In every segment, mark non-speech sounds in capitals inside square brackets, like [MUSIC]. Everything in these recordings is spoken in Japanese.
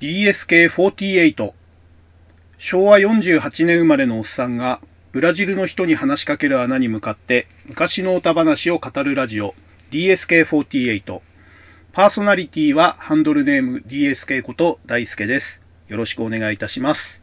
DSK48 昭和48年生まれのおっさんがブラジルの人に話しかける穴に向かって昔の歌話を語るラジオ DSK48 パーソナリティはハンドルネーム DSK こと大輔です。よろしくお願いいたします。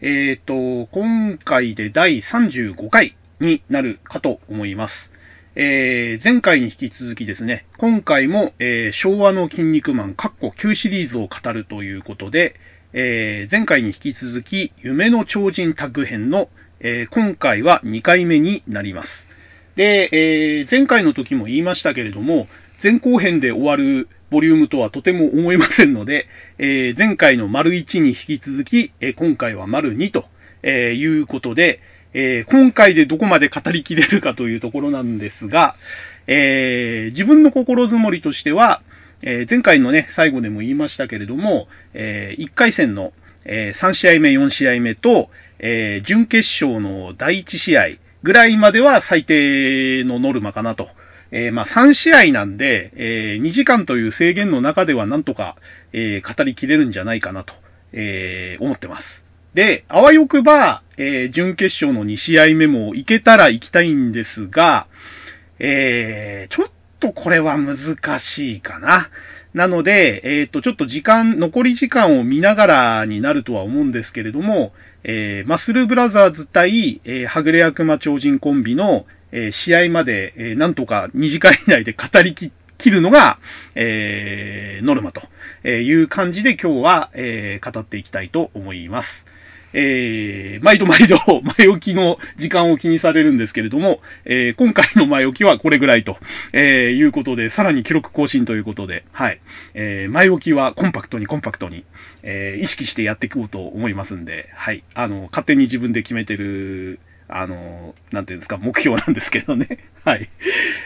えっ、ー、と、今回で第35回になるかと思います。えー、前回に引き続きですね、今回も、えー、昭和の筋肉マン、カッコ9シリーズを語るということで、えー、前回に引き続き、夢の超人タッグ編の、え今回は2回目になります。で、え前回の時も言いましたけれども、前後編で終わるボリュームとはとても思えませんので、え前回の丸1に引き続き、え今回は丸2と、えいうことで、えー、今回でどこまで語りきれるかというところなんですが、えー、自分の心づもりとしては、えー、前回のね、最後でも言いましたけれども、え1回戦の、え3試合目、4試合目と、え準決勝の第1試合ぐらいまでは最低のノルマかなと。え、まあ、3試合なんで、え、2時間という制限の中ではなんとか、え、語りきれるんじゃないかなと、え思ってます。で、あわよくば、えー、準決勝の2試合目も行けたら行きたいんですが、えー、ちょっとこれは難しいかな。なので、えっ、ー、と、ちょっと時間、残り時間を見ながらになるとは思うんですけれども、えー、マッスルブラザーズ対、えー、はぐれ悪魔超人コンビの、えー、試合まで、えー、なんとか2時間以内で語りき切るのが、えー、ノルマという感じで今日は、えー、語っていきたいと思います。えー、毎度毎度前置きの時間を気にされるんですけれども、えー、今回の前置きはこれぐらいと、えー、いうことで、さらに記録更新ということで、はい。えー、前置きはコンパクトにコンパクトに、えー、意識してやっていこうと思いますんで、はい。あの、勝手に自分で決めてる、あの、なんていうんですか、目標なんですけどね。[LAUGHS] はい。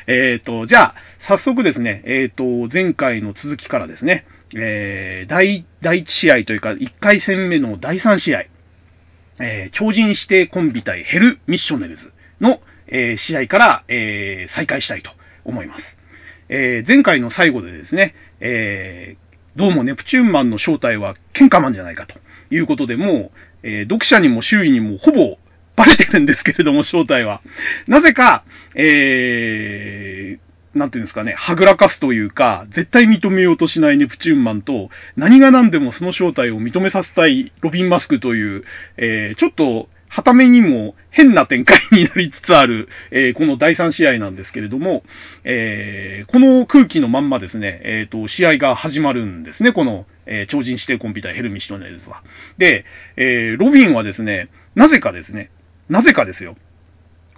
えっ、ー、と、じゃあ、早速ですね、えっ、ー、と、前回の続きからですね、えー、第、第1試合というか、1回戦目の第3試合、えー、超人指定コンビ対ヘルミッショネルズの、えー、試合から、えー、再開したいと思います。え前回の最後でですね、えどうもネプチューンマンの正体は喧嘩マンじゃないかということでもう、え読者にも周囲にもほぼバレてるんですけれども、正体は。なぜか、えー、なんていうんですかね、はぐらかすというか、絶対認めようとしないネプチューンマンと、何が何でもその正体を認めさせたいロビン・マスクという、えー、ちょっと、はためにも変な展開になりつつある、えー、この第3試合なんですけれども、えー、この空気のまんまですね、えっ、と、試合が始まるんですね、この、え超人指定コンピューターヘルミシトネルズは。で、えロビンはですね、なぜかですね、なぜかですよ。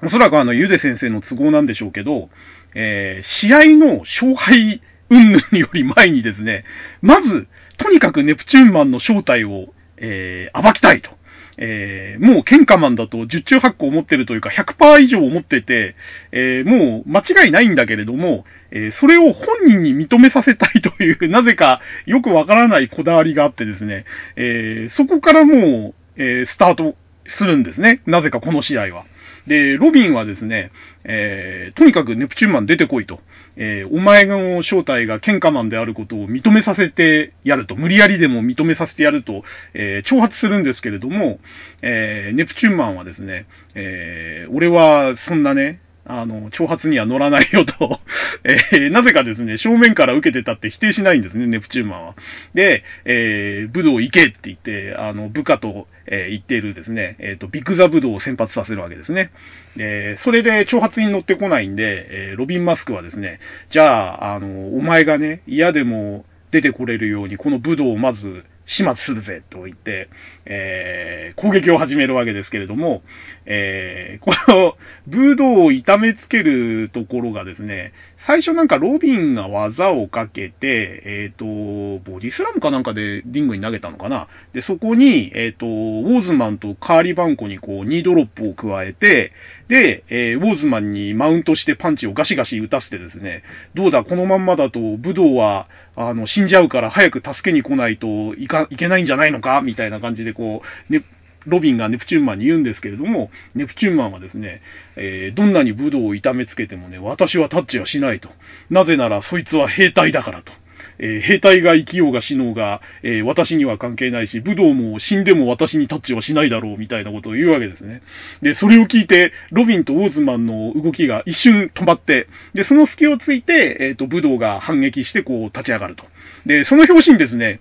おそらくあの、ゆで先生の都合なんでしょうけど、えー、試合の勝敗云々より前にですね、まず、とにかくネプチューンマンの正体を、えー、暴きたいと。えー、もう喧嘩マンだと十中八個思ってるというか100%以上思ってて、えー、もう間違いないんだけれども、えー、それを本人に認めさせたいという、なぜかよくわからないこだわりがあってですね、え、そこからもう、えー、スタートするんですね。なぜかこの試合は。で、ロビンはですね、えー、とにかくネプチューンマン出てこいと。えー、お前の正体が喧嘩マンであることを認めさせてやると。無理やりでも認めさせてやると、えー、挑発するんですけれども、えー、ネプチューンマンはですね、えー、俺はそんなね、あの、挑発には乗らないよと [LAUGHS] えー、なぜかですね、正面から受けてたって否定しないんですね、ネプチューマンは。で、えー、武道行けって言って、あの、部下と、えー、言っているですね、えっ、ー、と、ビッグザ武道を先発させるわけですね。えー、それで挑発に乗ってこないんで、えー、ロビン・マスクはですね、じゃあ、あの、お前がね、嫌でも出てこれるように、この武道をまず、始末するぜと言って、えー、攻撃を始めるわけですけれども、えー、この、ブードを痛めつけるところがですね、最初なんかロビンが技をかけて、えっ、ー、と、ボディスラムかなんかでリングに投げたのかな。で、そこに、えっ、ー、と、ウォーズマンとカーリバンコにこう、ニードロップを加えて、で、えー、ウォーズマンにマウントしてパンチをガシガシ打たせてですね、どうだ、このまんまだと、武道は、あの、死んじゃうから早く助けに来ないといか、いけないんじゃないのかみたいな感じでこう、ね、ロビンがネプチューンマンに言うんですけれども、ネプチューンマンはですね、えー、どんなに武道を痛めつけてもね、私はタッチはしないと。なぜならそいつは兵隊だからと。えー、兵隊が生きようが死のうが、えー、私には関係ないし、武道も死んでも私にタッチはしないだろう、みたいなことを言うわけですね。で、それを聞いて、ロビンとウォーズマンの動きが一瞬止まって、で、その隙をついて、えっ、と、武道が反撃してこう立ち上がると。で、その表紙にですね、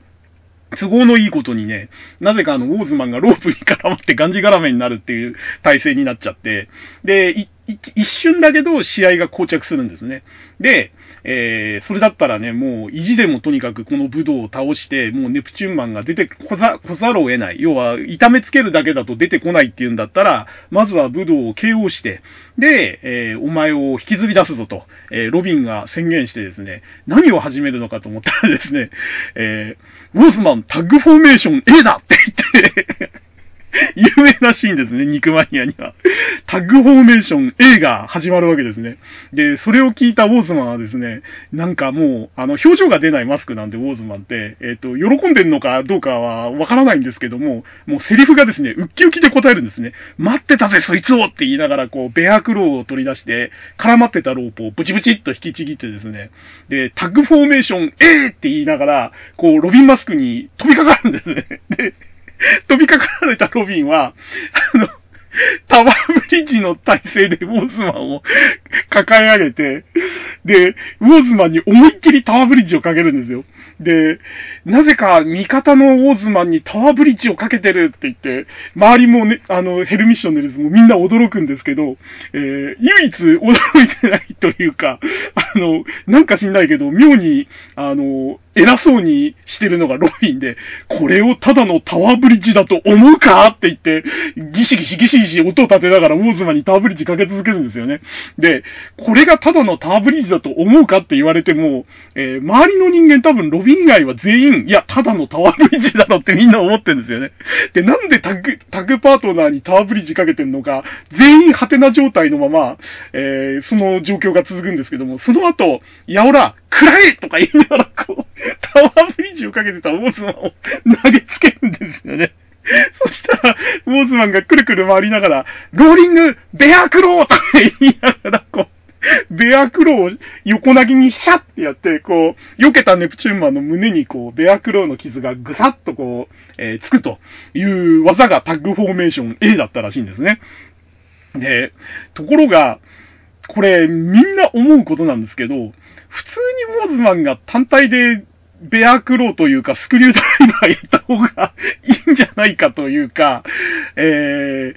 都合のいいことにね、なぜかあの、オーズマンがロープに絡まってがんじがらめになるっていう体制になっちゃって、で、一一瞬だけど試合が膠着するんですね。で、えー、それだったらね、もう意地でもとにかくこの武道を倒して、もうネプチューンマンが出てこざ、こざるを得ない。要は、痛めつけるだけだと出てこないっていうんだったら、まずは武道を KO して、で、えー、お前を引きずり出すぞと、えー、ロビンが宣言してですね、何を始めるのかと思ったらですね、えー、ウォーズマンタッグフォーメーション A だって言って [LAUGHS] 有名なシーンですね、肉マニアには。タッグフォーメーション A が始まるわけですね。で、それを聞いたウォーズマンはですね、なんかもう、あの、表情が出ないマスクなんで、ウォーズマンって、えっ、ー、と、喜んでんのかどうかはわからないんですけども、もうセリフがですね、ウッキウキで答えるんですね。待ってたぜ、そいつをって言いながら、こう、ベアクローを取り出して、絡まってたロープをブチブチっと引きちぎってですね、で、タッグフォーメーション A って言いながら、こう、ロビンマスクに飛びかかるんですね。で、[LAUGHS] 飛びかかられたロビンは、あの、タワーブリッジの体勢でウォーズマンを抱え上げて、で、ウォーズマンに思いっきりタワーブリッジをかけるんですよ。で、なぜか味方のウォーズマンにタワーブリッジをかけてるって言って、周りもね、あの、ヘルミッションでですもみんな驚くんですけど、えー、唯一驚いてないというか、あの、なんか知んないけど、妙に、あの、偉そうにしてるのがロビンで、これをただのタワーブリッジだと思うかって言って、ギシギシギシギシ音を立てながらウォーズマンにタワーブリッジかけ続けるんですよね。で、これがただのタワーブリッジだと思うかって言われても、えー、周りの人間多分ロビン以外は全員、いや、ただのタワーブリッジだろってみんな思ってるんですよね。で、なんでタグ、タグパートナーにタワーブリッジかけてんのか、全員ハテな状態のまま、えー、その状況が続くんですけども、その後、やおら、くらえとか言いながらこう、[LAUGHS] タワーブリッジをかけてたウォーズマンを投げつけるんですよね。そしたら、ウォーズマンがくるくる回りながら、ローリング、ベアクローとか言いながら、こう、ベアクローを横投げにシャッってやって、こう、避けたネプチューンマンの胸にこう、ベアクローの傷がぐさっとこう、えー、つくという技がタッグフォーメーション A だったらしいんですね。で、ところが、これみんな思うことなんですけど、普通にウォーズマンが単体でベアクローというかスクリュードライバーやった方がいいんじゃないかというか、えー、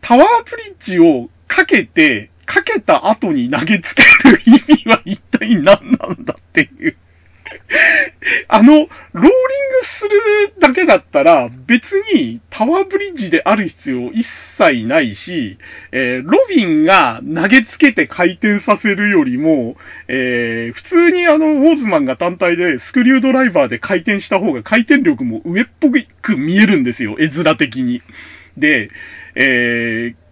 タワープリッジをかけて、かけた後に投げつける意味は一体何なんだっていう。あの、ローリングするだけだったら、別にタワーブリッジである必要一切ないし、えー、ロビンが投げつけて回転させるよりも、えー、普通にあの、ウォーズマンが単体でスクリュードライバーで回転した方が回転力も上っぽく見えるんですよ、絵面的に。で、えー、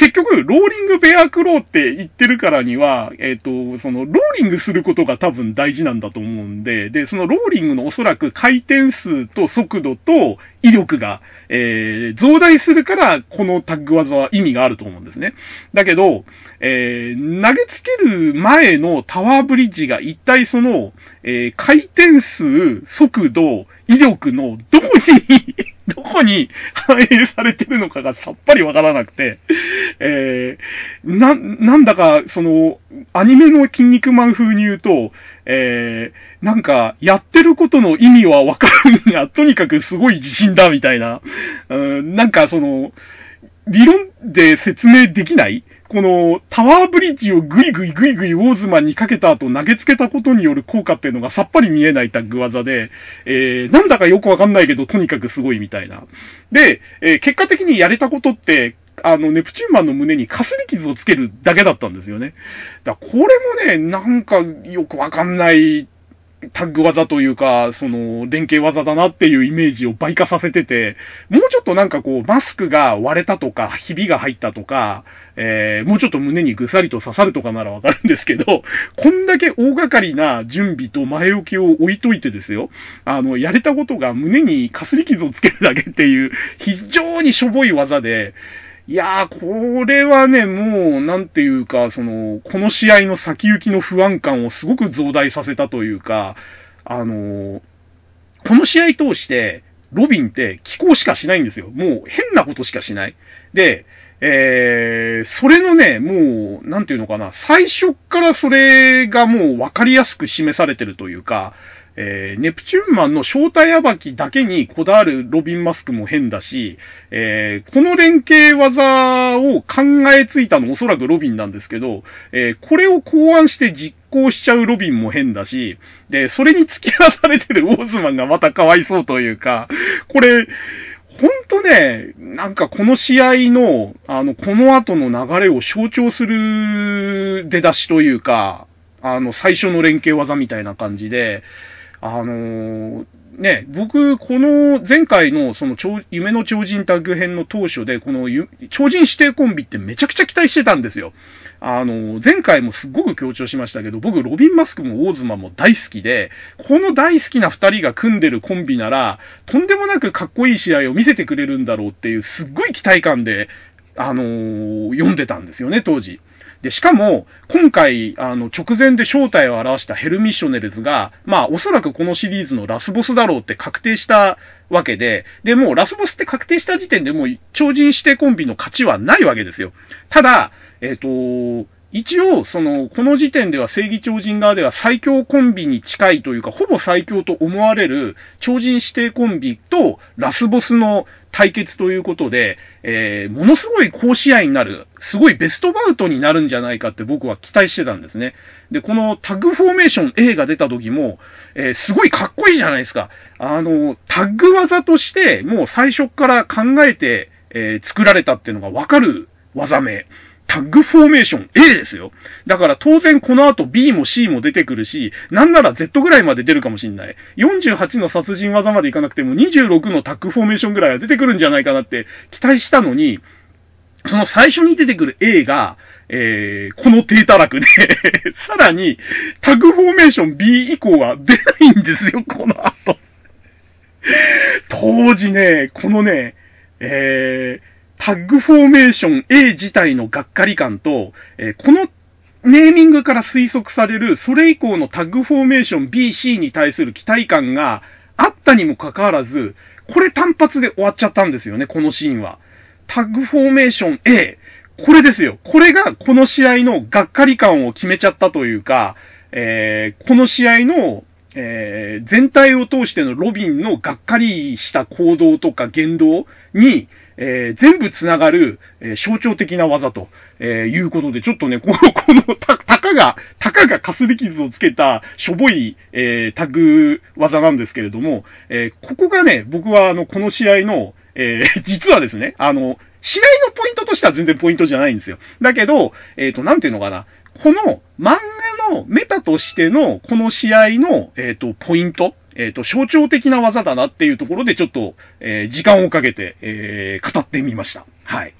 結局、ローリングベアクローって言ってるからには、えっ、ー、と、その、ローリングすることが多分大事なんだと思うんで、で、そのローリングのおそらく回転数と速度と威力が、えー、増大するから、このタッグ技は意味があると思うんですね。だけど、えー、投げつける前のタワーブリッジが一体その、えー、回転数、速度、威力のどこにどこに反映されてるのかがさっぱりわからなくて、えー、な、なんだか、その、アニメの筋肉マン風に言うと、えー、なんか、やってることの意味はわかるが、とにかくすごい自信だ、みたいな。うん、なんか、その、理論で説明できないこのタワーブリッジをぐいぐいぐいぐいウォーズマンにかけた後投げつけたことによる効果っていうのがさっぱり見えないタッグ技で、えー、なんだかよくわかんないけどとにかくすごいみたいな。で、えー、結果的にやれたことって、あの、ネプチューンマンの胸にかすり傷をつけるだけだったんですよね。だこれもね、なんかよくわかんないタッグ技というか、その、連携技だなっていうイメージを倍化させてて、もうちょっとなんかこう、マスクが割れたとか、ひびが入ったとか、えー、もうちょっと胸にぐさりと刺さるとかならわかるんですけど、こんだけ大掛かりな準備と前置きを置いといてですよ、あの、やれたことが胸にかすり傷をつけるだけっていう、非常にしょぼい技で、いやー、これはね、もう、なんていうか、その、この試合の先行きの不安感をすごく増大させたというか、あのこの試合通して、ロビンって気候しかしないんですよ。もう変なことしかしない。で、えー、それのね、もう、なんていうのかな、最初からそれがもう分かりやすく示されてるというか、えー、ネプチューンマンの正体暴きだけにこだわるロビン・マスクも変だし、えー、この連携技を考えついたのおそらくロビンなんですけど、えー、これを考案して実行しちゃうロビンも変だし、で、それに付き合わされてるオーズマンがまたかわいそうというか、これ、ほんとね、なんかこの試合の、あの、この後の流れを象徴する出だしというか、あの、最初の連携技みたいな感じで、あの、ね、僕、この前回のその夢の超人タッグ編の当初で、この超人指定コンビってめちゃくちゃ期待してたんですよ。あの、前回もすっごく強調しましたけど、僕、ロビン・マスクもオーズマも大好きで、この大好きな二人が組んでるコンビなら、とんでもなくかっこいい試合を見せてくれるんだろうっていう、すっごい期待感で、あの、読んでたんですよね、当時。で、しかも、今回、あの、直前で正体を表したヘルミッショネルズが、まあ、おそらくこのシリーズのラスボスだろうって確定したわけで、で、もうラスボスって確定した時点でもう超人指定コンビの勝ちはないわけですよ。ただ、えっ、ー、と、一応、その、この時点では正義超人側では最強コンビに近いというか、ほぼ最強と思われる超人指定コンビとラスボスの対決ということで、えー、ものすごい好試合になる、すごいベストバウトになるんじゃないかって僕は期待してたんですね。で、このタッグフォーメーション A が出た時も、えー、すごいかっこいいじゃないですか。あの、タッグ技として、もう最初から考えて、えー、作られたっていうのがわかる技名。タッグフォーメーション A ですよ。だから当然この後 B も C も出てくるし、なんなら Z ぐらいまで出るかもしんない。48の殺人技までいかなくても26のタッグフォーメーションぐらいは出てくるんじゃないかなって期待したのに、その最初に出てくる A が、えー、この低たらくで [LAUGHS] さらに、タグフォーメーション B 以降は出ないんですよ、この後当時ね、このね、えー、タッグフォーメーション A 自体のがっかり感と、えー、このネーミングから推測される、それ以降のタッグフォーメーション B、C に対する期待感があったにもかかわらず、これ単発で終わっちゃったんですよね、このシーンは。タッグフォーメーション A。これですよ。これがこの試合のがっかり感を決めちゃったというか、えー、この試合の、えー、全体を通してのロビンのがっかりした行動とか言動に、えー、全部つながる、えー、象徴的な技と、え、いうことで、ちょっとね、この、[LAUGHS] この、た、たかが、たかがかすり傷をつけた、しょぼい、え、タグ技なんですけれども、え、ここがね、僕はあの、この試合の、え、[LAUGHS] 実はですね、あの、試合のポイントとしては全然ポイントじゃないんですよ。だけど、えっ、ー、と、なんていうのかな。この漫画のメタとしてのこの試合の、えっ、と、ポイントえっ、と、象徴的な技だなっていうところでちょっと、えー、時間をかけて、えー、語ってみました。はい。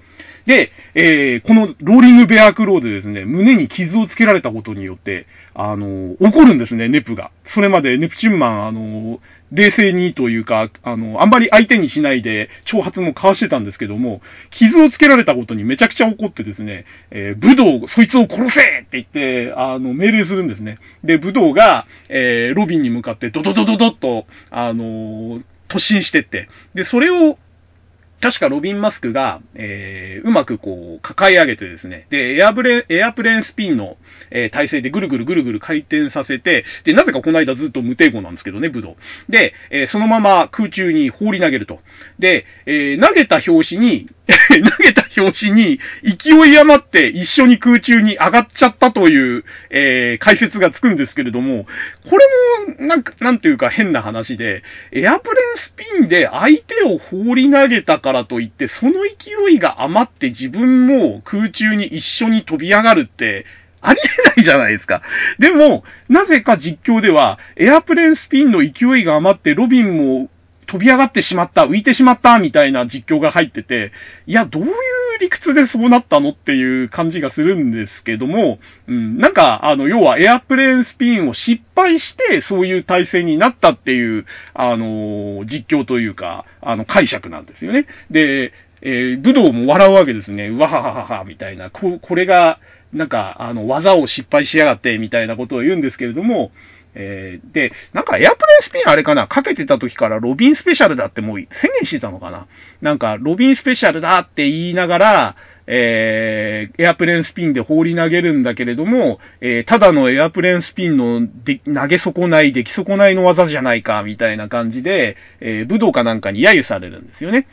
で、えー、このローリングベアクローでですね、胸に傷をつけられたことによって、あの、怒るんですね、ネプが。それまでネプチュンマン、あの、冷静にというか、あの、あんまり相手にしないで、挑発も交わしてたんですけども、傷をつけられたことにめちゃくちゃ怒ってですね、えー、武道、そいつを殺せって言って、あの、命令するんですね。で、武道が、えー、ロビンに向かってドドドドドッと、あの突進してって、で、それを確かロビン・マスクが、えー、うまくこう、抱え上げてですね、で、エアブレ、エアプレーンスピンの、えー、体勢でぐるぐるぐるぐる回転させて、で、なぜかこの間ずっと無抵抗なんですけどね、武道。で、えー、そのまま空中に放り投げると。で、えー、投げた拍子に、[LAUGHS] 投げた拍子に勢い余って一緒に空中に上がっちゃったという、えー、解説がつくんですけれども、これも、なんか、なんていうか変な話で、エアプレンスピンで相手を放り投げたからといって、その勢いが余って自分も空中に一緒に飛び上がるって、ありえないじゃないですか。でも、なぜか実況では、エアプレンスピンの勢いが余ってロビンも飛び上がってしまった、浮いてしまった、みたいな実況が入ってて、いや、どういう理屈でそうなったのっていう感じがするんですけども、うん、なんか、あの、要はエアプレーンスピンを失敗して、そういう体制になったっていう、あの、実況というか、あの、解釈なんですよね。で、えー、武道も笑うわけですね。うわはははは、みたいな。こ、これが、なんか、あの、技を失敗しやがって、みたいなことを言うんですけれども、えー、で、なんかエアプレイスピンあれかな？かけてた時からロビンスペシャルだってもう宣言してたのかな？なんか、ロビンスペシャルだって言いながら、えー、エアプレーンスピンで放り投げるんだけれども、えー、ただのエアプレーンスピンので投げ損ない、出来損ないの技じゃないか、みたいな感じで、えー、武道かなんかに揶揄されるんですよね。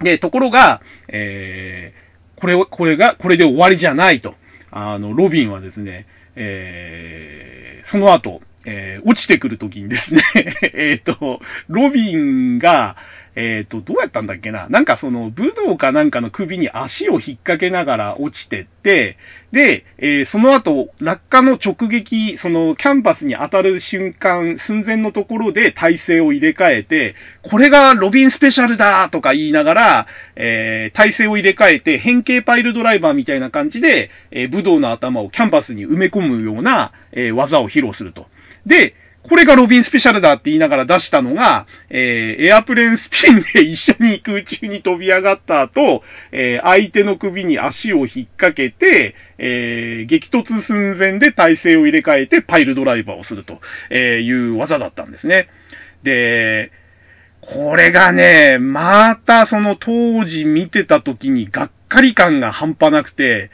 で、ところが、えー、これを、これが、これで終わりじゃないと。あの、ロビンはですね、えー、その後、えー、落ちてくるときにですね [LAUGHS] えっと、ロビンが、えっ、ー、と、どうやったんだっけな？なんかその、武道かなんかの首に足を引っ掛けながら落ちてって、で、えー、その後、落下の直撃、その、キャンパスに当たる瞬間、寸前のところで体勢を入れ替えて、これがロビンスペシャルだとか言いながら、えー、体勢を入れ替えて、変形パイルドライバーみたいな感じで、え、武道の頭をキャンパスに埋め込むような、え、技を披露すると。で、これがロビンスペシャルだって言いながら出したのが、えー、エアプレーンスピンで一緒に空中に飛び上がった後、えー、相手の首に足を引っ掛けて、えー、激突寸前で体勢を入れ替えてパイルドライバーをするという技だったんですね。で、これがね、またその当時見てた時にがっかり感が半端なくて、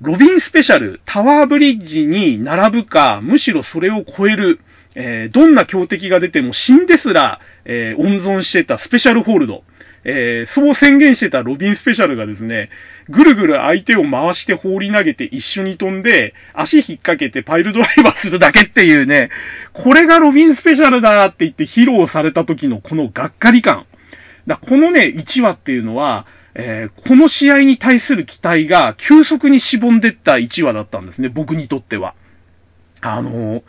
ロビンスペシャル、タワーブリッジに並ぶか、むしろそれを超える、えー、どんな強敵が出ても死んですら、えー、温存してたスペシャルホールド。えー、そう宣言してたロビンスペシャルがですね、ぐるぐる相手を回して放り投げて一緒に飛んで、足引っ掛けてパイルドライバーするだけっていうね、これがロビンスペシャルだって言って披露された時のこのがっかり感。だこのね、1話っていうのは、えー、この試合に対する期待が急速にしぼんでった1話だったんですね、僕にとっては。あのー、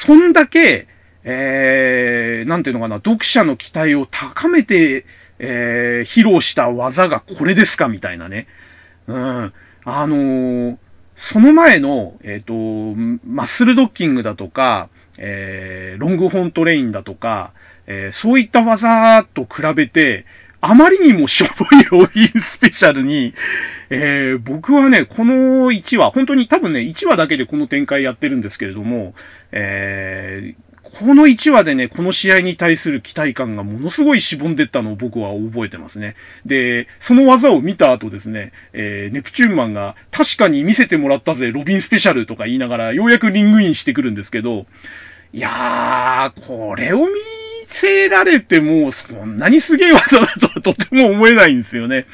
そんだけ、えー、なんていうのかな、読者の期待を高めて、えー、披露した技がこれですかみたいなね。うん。あのー、その前の、えっ、ー、と、マッスルドッキングだとか、えー、ロングホントレインだとか、えー、そういった技と比べて、あまりにもしょぼいロビンスペシャルに、えー、僕はね、この1話、本当に多分ね、1話だけでこの展開やってるんですけれども、えー、この1話でね、この試合に対する期待感がものすごいしぼんでったのを僕は覚えてますね。で、その技を見た後ですね、えー、ネプチューンマンが確かに見せてもらったぜ、ロビンスペシャルとか言いながら、ようやくリングインしてくるんですけど、いやー、これを見せられても、そんなにすげえ技だとはとても思えないんですよね。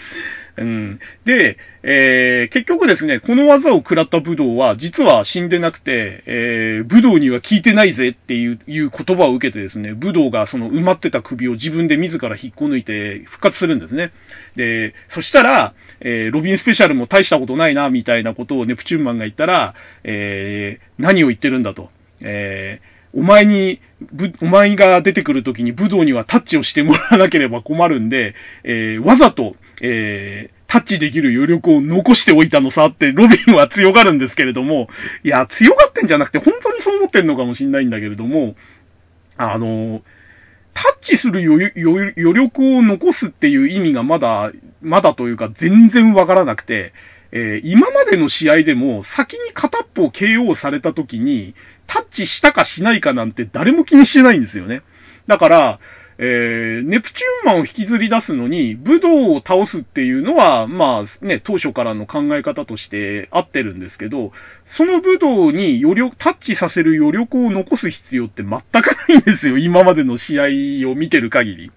うん。で、えー、結局ですね、この技を食らった武道は、実は死んでなくて、えー、武道には効いてないぜっていういう言葉を受けてですね、武道がその埋まってた首を自分で自ら引っこ抜いて復活するんですね。で、そしたら、えー、ロビンスペシャルも大したことないな、みたいなことをネプチューンマンが言ったら、えー、何を言ってるんだと。えーお前に、お前が出てくるときに武道にはタッチをしてもらわなければ困るんで、えー、わざと、えー、タッチできる余力を残しておいたのさってロビンは強がるんですけれども、いや、強がってんじゃなくて本当にそう思ってんのかもしんないんだけれども、あの、タッチする余力を残すっていう意味がまだ、まだというか全然わからなくて、えー、今までの試合でも先に片っぽを KO された時に、タッチしたかしないかなんて誰も気にしてないんですよね。だから、えー、ネプチューンマンを引きずり出すのに、武道を倒すっていうのは、まあね、当初からの考え方として合ってるんですけど、その武道に余力、タッチさせる余力を残す必要って全くないんですよ。今までの試合を見てる限り。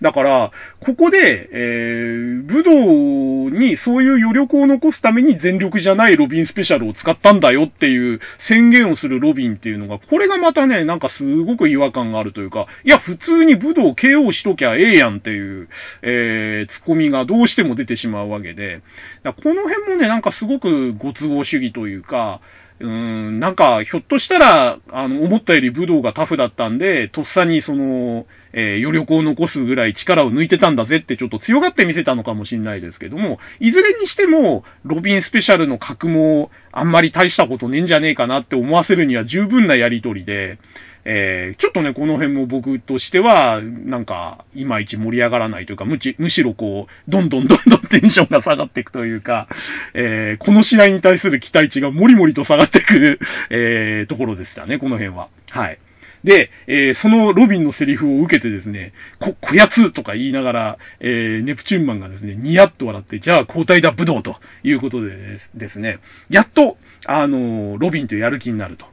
だから、ここで、えー、武道にそういう余力を残すために全力じゃないロビンスペシャルを使ったんだよっていう宣言をするロビンっていうのが、これがまたね、なんかすごく違和感があるというか、いや、普通に武道 KO しときゃええやんっていう、えー、ツッコミがどうしても出てしまうわけで、この辺もね、なんかすごくご都合主義というか、うん、なんか、ひょっとしたら、あの、思ったより武道がタフだったんで、とっさにその、えー、余力を残すぐらい力を抜いてたんだぜってちょっと強がって見せたのかもしれないですけども、いずれにしても、ロビンスペシャルの格もあんまり大したことねえんじゃねえかなって思わせるには十分なやりとりで、えー、ちょっとね、この辺も僕としては、なんか、いまいち盛り上がらないというか、むち、むしろこう、どんどんどんどんテンションが下がっていくというか、えー、この試合に対する期待値がもりもりと下がっていく、[LAUGHS] えー、ところでしたね、この辺は。はい。で、えー、そのロビンのセリフを受けてですね、こ、こやつとか言いながら、えー、ネプチューンマンがですね、ニヤッと笑って、じゃあ交代だ、武道ということでですね、やっと、あの、ロビンとやる気になると。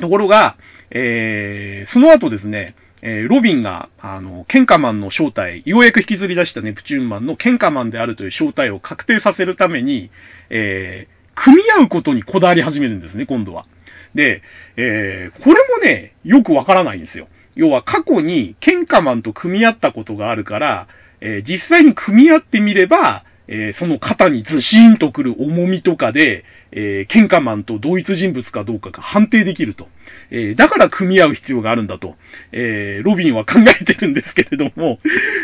ところが、えー、その後ですね、えー、ロビンが、あの、ケンカマンの正体、ようやく引きずり出したネプチューンマンのケンカマンであるという正体を確定させるために、えー、組み合うことにこだわり始めるんですね、今度は。で、えー、これもね、よくわからないんですよ。要は過去にケンカマンと組み合ったことがあるから、えー、実際に組み合ってみれば、えー、その肩にズシーンとくる重みとかで、えー、ケンカマンと同一人物かどうかが判定できると。えー、だから組み合う必要があるんだと、え、ロビンは考えてるんですけれども、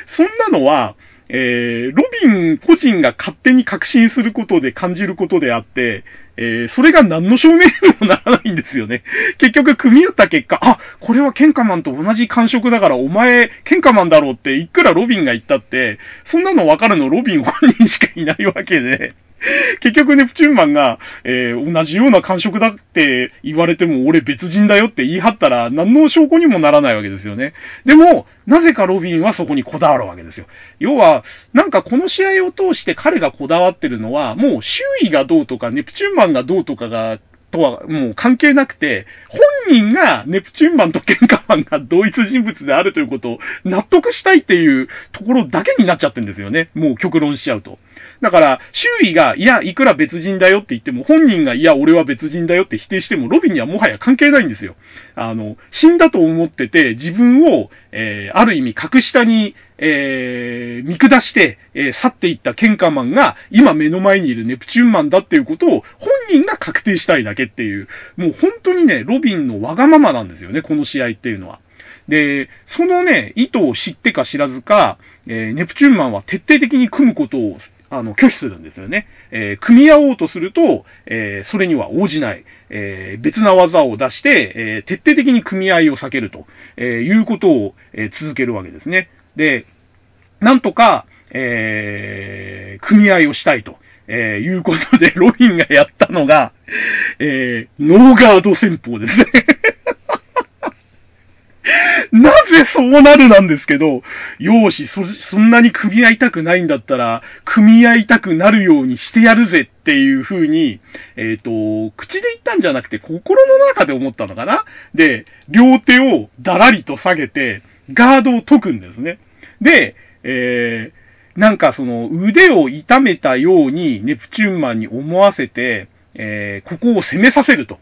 そんなのは、えー、ロビン個人が勝手に確信することで感じることであって、えー、それが何の証明にもならないんですよね。[LAUGHS] 結局、組み合った結果、あ、これはケンカマンと同じ感触だから、お前、ケンカマンだろうって、いくらロビンが言ったって、そんなのわかるのロビン本人しかいないわけで、[LAUGHS] 結局ネプチューンマンが、えー、同じような感触だって言われても俺別人だよって言い張ったら何の証拠にもならないわけですよね。でも、なぜかロビンはそこにこだわるわけですよ。要は、なんかこの試合を通して彼がこだわってるのは、もう周囲がどうとか、ネプチューンマンがどうとかがとはもう関係なくて、本人がネプチューンマンとケンカマンが同一人物であるということを納得したいっていうところだけになっちゃってるんですよね。もう極論しちゃうと。だから、周囲が、いや、いくら別人だよって言っても、本人が、いや、俺は別人だよって否定しても、ロビンにはもはや関係ないんですよ。あの、死んだと思ってて、自分を、えー、ある意味、格下に、えー、見下して、えー、去っていったケンカマンが、今目の前にいるネプチューンマンだっていうことを、本人が確定したいだけっていう、もう本当にね、ロビンのわがままなんですよね、この試合っていうのは。で、そのね、意図を知ってか知らずか、えー、ネプチューンマンは徹底的に組むことをあの、拒否するんですよね。えー、組み合おうとすると、えー、それには応じない。えー、別な技を出して、え徹底的に組み合いを避けると、えいうことを、え続けるわけですね。で、なんとか、え組み合いをしたいと、えいうことで、ロビンがやったのが、えノーガード戦法ですね。[LAUGHS] なぜそうなるなんですけど、よし、そ、そんなに組み合いたくないんだったら、組み合いたくなるようにしてやるぜっていう風に、えっ、ー、と、口で言ったんじゃなくて、心の中で思ったのかな？で、両手をだらりと下げて、ガードを解くんですね。で、えー、なんかその腕を痛めたようにネプチューンマンに思わせて、えー、ここを攻めさせると。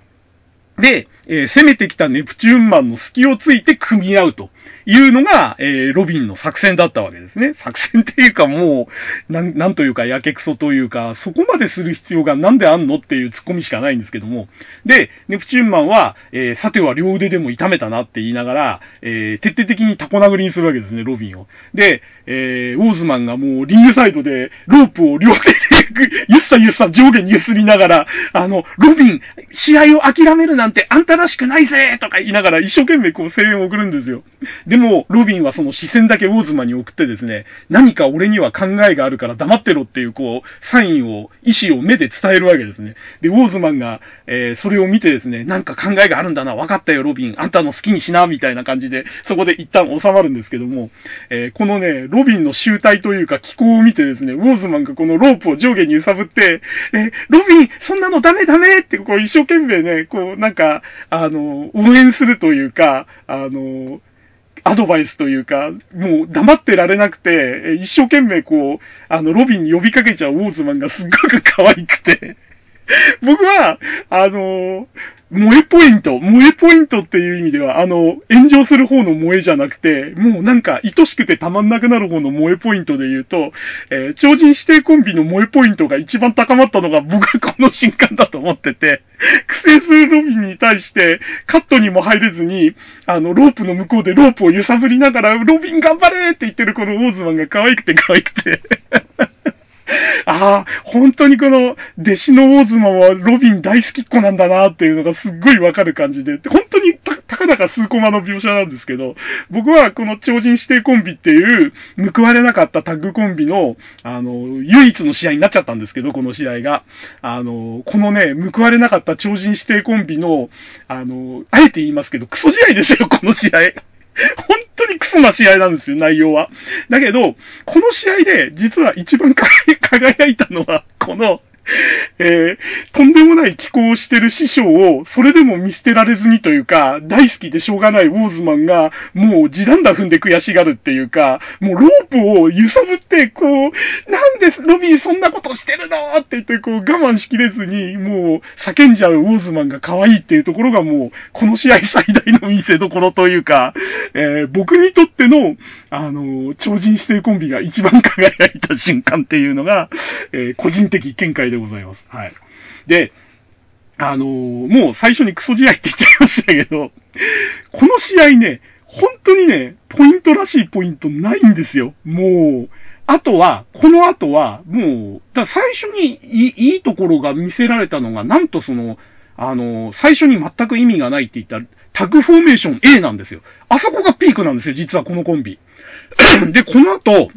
で、えー、攻めてきたネプチューンマンの隙をついて組み合うというのが、えー、ロビンの作戦だったわけですね。作戦っていうかもう、なん、なんというか、やけくそというか、そこまでする必要がなんであんのっていう突っ込みしかないんですけども。で、ネプチューンマンは、えー、さては両腕でも痛めたなって言いながら、えー、徹底的にタコ殴りにするわけですね、ロビンを。で、えー、ウォーズマンがもうリングサイドでロープを両手で [LAUGHS] ゆっさゆっさ上下に揺すりながら、あの、ロビン、試合を諦めるななんてあんたらしくないぜとか言いながら一生懸命こう声援を送るんですよ。でも、ロビンはその視線だけウォーズマンに送ってですね、何か俺には考えがあるから黙ってろっていうこう、サインを、意思を目で伝えるわけですね。で、ウォーズマンが、えー、それを見てですね、なんか考えがあるんだな、分かったよ、ロビン。あんたの好きにしな、みたいな感じで、そこで一旦収まるんですけども、えー、このね、ロビンの集体というか気候を見てですね、ウォーズマンがこのロープを上下に揺さぶって、えー、ロビン、そんなのダメダメってこう一生懸命ね、こうなんか、かあの、応援するというか、あの、アドバイスというか、もう黙ってられなくて、一生懸命こう、あの、ロビンに呼びかけちゃうウォーズマンがすっごく可愛くて。[LAUGHS] 僕は、あの萌えポイント、萌えポイントっていう意味では、あの、炎上する方の萌えじゃなくて、もうなんか愛しくてたまんなくなる方の萌えポイントで言うと、えー、超人指定コンビの萌えポイントが一番高まったのが僕はこの瞬間だと思ってて、苦戦するロビンに対して、カットにも入れずに、あの、ロープの向こうでロープを揺さぶりながら、ロビン頑張れって言ってるこのウォーズマンが可愛くて可愛くて。ああ、本当にこの、弟子のオーズマンはロビン大好きっ子なんだなっていうのがすっごいわかる感じで、本当に高かなか数コマの描写なんですけど、僕はこの超人指定コンビっていう報われなかったタッグコンビの、あの、唯一の試合になっちゃったんですけど、この試合が。あの、このね、報われなかった超人指定コンビの、あの、あえて言いますけど、クソ試合ですよ、この試合。本当にクソな試合なんですよ、内容は。だけど、この試合で実は一番輝いたのは、この、[LAUGHS] えー、とんでもない気候をしてる師匠を、それでも見捨てられずにというか、大好きでしょうがないウォーズマンが、もう地団打踏んで悔しがるっていうか、もうロープを揺さぶって、こう、なんでロビンそんなことしてるのって言って、こう我慢しきれずに、もう叫んじゃうウォーズマンが可愛いっていうところがもう、この試合最大の見せ所というか、えー、僕にとっての、あの、超人指定コンビが一番輝いた瞬間っていうのが、えー、個人的見解でございます。はい。で、あの、もう最初にクソ試合って言っちゃいましたけど、この試合ね、本当にね、ポイントらしいポイントないんですよ。もう、あとは、この後は、もう、だ最初にいいいところが見せられたのが、なんとその、あの、最初に全く意味がないって言ったタグフォーメーション A なんですよ。あそこがピークなんですよ、実はこのコンビ。で、この後、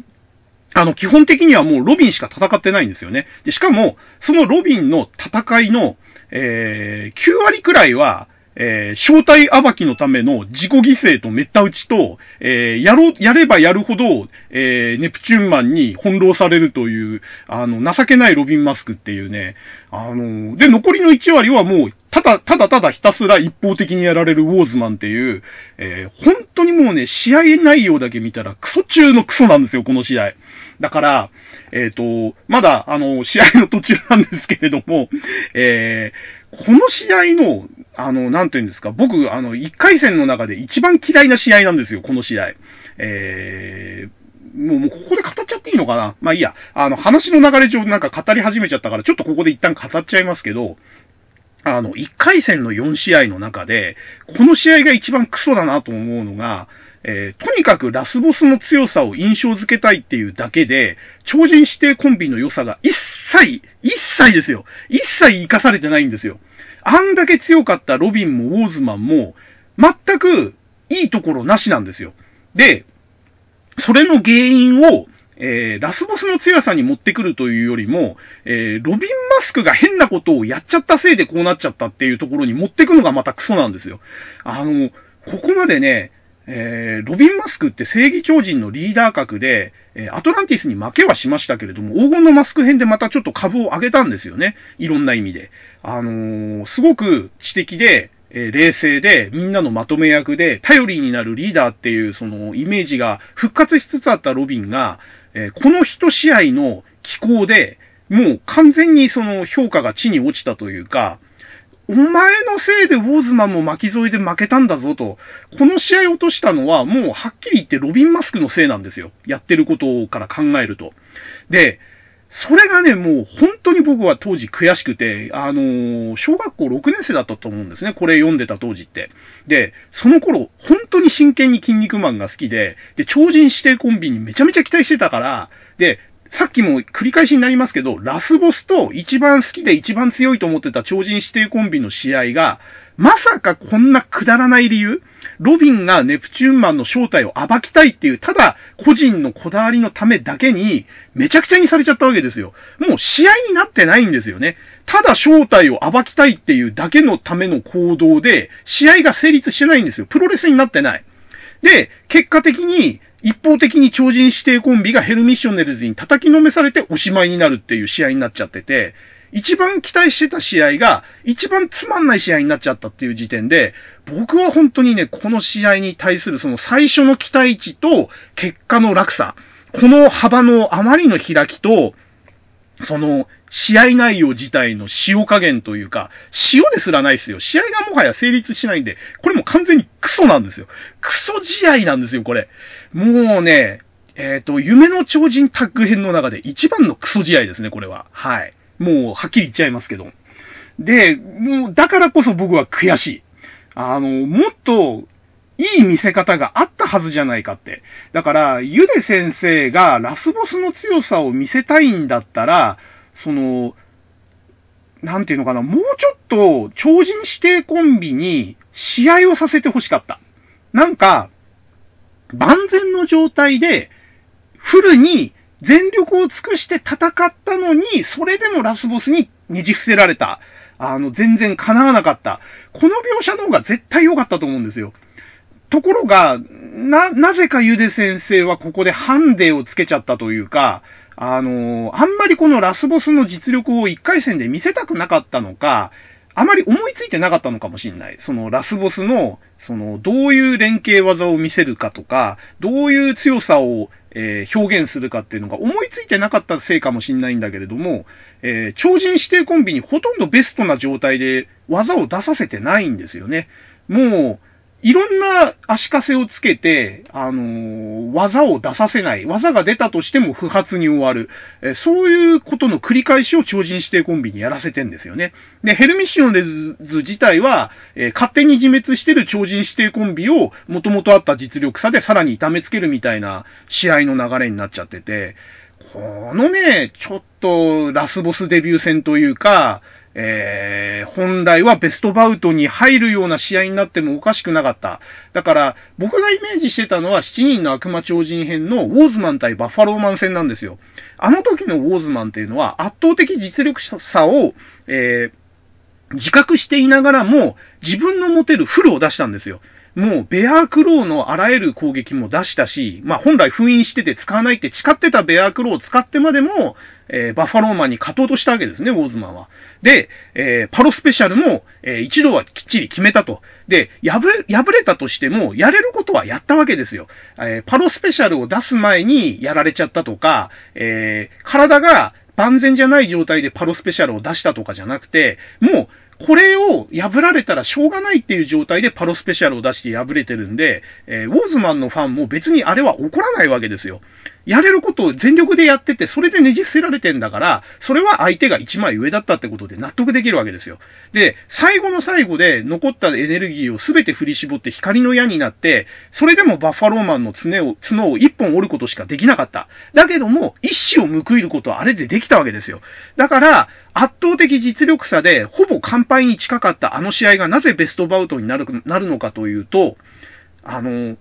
あの、基本的にはもうロビンしか戦ってないんですよね。で、しかも、そのロビンの戦いの、えー、9割くらいは、えー、正体暴きのための自己犠牲とめった打ちと、えー、やろ、やればやるほど、えー、ネプチューンマンに翻弄されるという、あの、情けないロビンマスクっていうね、あの、で、残りの1割はもう、ただ、ただただひたすら一方的にやられるウォーズマンっていう、えー、本当にもうね、試合内容だけ見たらクソ中のクソなんですよ、この試合。だから、えっ、ー、と、まだ、あの、試合の途中なんですけれども、えー、この試合の、あの、なんていうんですか、僕、あの、1回戦の中で一番嫌いな試合なんですよ、この試合。えー、もう、もうここで語っちゃっていいのかなまあいいや。あの、話の流れ上なんか語り始めちゃったから、ちょっとここで一旦語っちゃいますけど、あの、1回戦の4試合の中で、この試合が一番クソだなと思うのが、えー、とにかくラスボスの強さを印象づけたいっていうだけで、超人指定コンビの良さが一切、一切ですよ。一切活かされてないんですよ。あんだけ強かったロビンもウォーズマンも、全くいいところなしなんですよ。で、それの原因を、えー、ラスボスの強さに持ってくるというよりも、えー、ロビンマスクが変なことをやっちゃったせいでこうなっちゃったっていうところに持ってくのがまたクソなんですよ。あの、ここまでね、えー、ロビン・マスクって正義超人のリーダー格で、えー、アトランティスに負けはしましたけれども、黄金のマスク編でまたちょっと株を上げたんですよね。いろんな意味で。あのー、すごく知的で、え冷静で、みんなのまとめ役で、頼りになるリーダーっていう、その、イメージが復活しつつあったロビンが、えこの一試合の気候で、もう完全にその評価が地に落ちたというか、お前のせいでウォーズマンも巻き添えで負けたんだぞと。この試合落としたのはもうはっきり言ってロビン・マスクのせいなんですよ。やってることから考えると。で、それがね、もう本当に僕は当時悔しくて、あのー、小学校6年生だったと思うんですね。これ読んでた当時って。で、その頃、本当に真剣に筋肉マンが好きで、で、超人指定コンビにめちゃめちゃ期待してたから、で、さっきも繰り返しになりますけど、ラスボスと一番好きで一番強いと思ってた超人指定コンビの試合が、まさかこんなくだらない理由？ロビンがネプチューンマンの正体を暴きたいっていう、ただ個人のこだわりのためだけに、めちゃくちゃにされちゃったわけですよ。もう試合になってないんですよね。ただ正体を暴きたいっていうだけのための行動で、試合が成立してないんですよ。プロレスになってない。で、結果的に、一方的に超人指定コンビがヘルミッショネルズに叩きのめされておしまいになるっていう試合になっちゃってて、一番期待してた試合が、一番つまんない試合になっちゃったっていう時点で、僕は本当にね、この試合に対するその最初の期待値と結果の落差、この幅のあまりの開きと、その、試合内容自体の塩加減というか、塩ですらないですよ。試合がもはや成立しないんで、これも完全にクソなんですよ。クソ試合なんですよ、これ。もうね、えっ、ー、と、夢の超人タッグ編の中で一番のクソ試合ですね、これは。はい。もう、はっきり言っちゃいますけど。で、もう、だからこそ僕は悔しい。あの、もっと、いい見せ方があったはずじゃないかって。だから、ゆで先生がラスボスの強さを見せたいんだったら、その、なんていうのかな、もうちょっと超人指定コンビに試合をさせて欲しかった。なんか、万全の状態で、フルに全力を尽くして戦ったのに、それでもラスボスにねじ伏せられた。あの、全然叶わなかった。この描写の方が絶対良かったと思うんですよ。ところが、な、なぜかゆで先生はここでハンデをつけちゃったというか、あのあんまりこのラスボスの実力を1回戦で見せたくなかったのか、あまり思いついてなかったのかもしれない。そのラスボスの、その、どういう連携技を見せるかとか、どういう強さを、えー、表現するかっていうのが思いついてなかったせいかもしれないんだけれども、えー、超人指定コンビにほとんどベストな状態で技を出させてないんですよね。もう、いろんな足かせをつけて、あのー、技を出させない。技が出たとしても不発に終わる。え、そういうことの繰り返しを超人指定コンビにやらせてんですよね。で、ヘルミシオンレズ自体は、えー、勝手に自滅してる超人指定コンビを元々あった実力差でさらに痛めつけるみたいな試合の流れになっちゃってて、このね、ちょっとラスボスデビュー戦というか、えー、本来はベストバウトに入るような試合になってもおかしくなかった。だから、僕がイメージしてたのは7人の悪魔超人編のウォーズマン対バッファローマン戦なんですよ。あの時のウォーズマンっていうのは圧倒的実力差を、えー、自覚していながらも自分の持てるフルを出したんですよ。もう、ベアークローのあらゆる攻撃も出したし、まあ本来封印してて使わないって誓ってたベアークローを使ってまでも、えー、バッファローマンに勝とうとしたわけですね、ウォーズマンは。で、えー、パロスペシャルも、えー、一度はきっちり決めたと。で、破れ、破れたとしても、やれることはやったわけですよ。えー、パロスペシャルを出す前にやられちゃったとか、えー、体が万全じゃない状態でパロスペシャルを出したとかじゃなくて、もう、これを破られたらしょうがないっていう状態でパロスペシャルを出して破れてるんで、えー、ウォーズマンのファンも別にあれは怒らないわけですよ。やれることを全力でやってて、それでねじ伏せられてんだから、それは相手が一枚上だったってことで納得できるわけですよ。で、最後の最後で残ったエネルギーをすべて振り絞って光の矢になって、それでもバッファローマンの角を、角を一本折ることしかできなかった。だけども、一死を報いることはあれでできたわけですよ。だから、圧倒的実力差で、ほぼ完敗に近かったあの試合がなぜベストバウトになるなるのかというと、あの、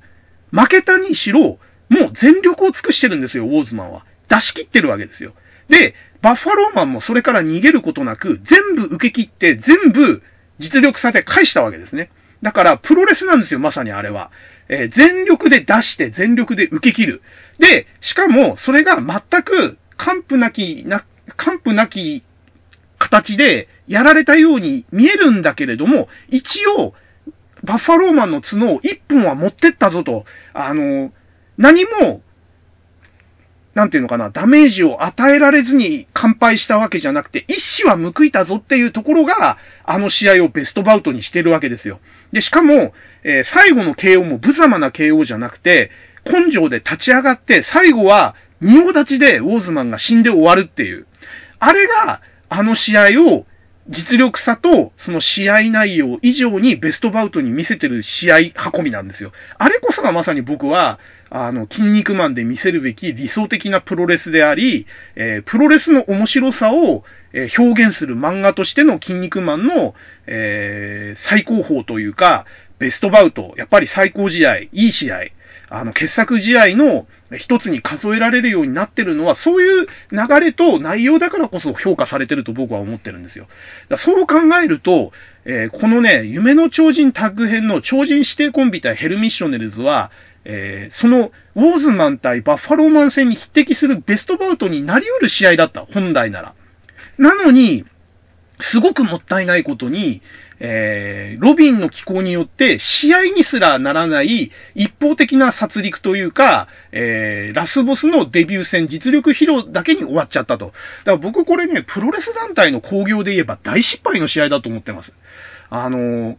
負けたにしろ、もう全力を尽くしてるんですよ、ウォーズマンは。出し切ってるわけですよ。で、バッファローマンもそれから逃げることなく、全部受け切って、全部実力差で返したわけですね。だから、プロレスなんですよ、まさにあれは。えー、全力で出して、全力で受け切る。で、しかも、それが全く、完膚なき、な、完膚なき形でやられたように見えるんだけれども、一応、バッファローマンの角を一本は持ってったぞと、あの、何も、なんていうのかな、ダメージを与えられずに乾杯したわけじゃなくて、一死は報いたぞっていうところが、あの試合をベストバウトにしてるわけですよ。で、しかも、えー、最後の KO も無様な KO じゃなくて、根性で立ち上がって、最後は、仁王立ちでウォーズマンが死んで終わるっていう。あれが、あの試合を実力差と、その試合内容以上にベストバウトに見せてる試合運びなんですよ。あれこそがまさに僕は、あの、筋肉マンで見せるべき理想的なプロレスであり、えー、プロレスの面白さを、えー、表現する漫画としての筋肉マンの、えー、最高峰というか、ベストバウト、やっぱり最高試合、いい試合、あの、傑作試合の一つに数えられるようになってるのは、そういう流れと内容だからこそ評価されてると僕は思ってるんですよ。だそう考えると、えー、このね、夢の超人タッグ編の超人指定コンビ対ヘルミッショネルズは、えー、その、ウォーズマン対バッファローマン戦に匹敵するベストバウトになり得る試合だった、本来なら。なのに、すごくもったいないことに、えー、ロビンの気候によって試合にすらならない一方的な殺戮というか、えー、ラスボスのデビュー戦実力披露だけに終わっちゃったと。だから僕これね、プロレス団体の興行で言えば大失敗の試合だと思ってます。あのー、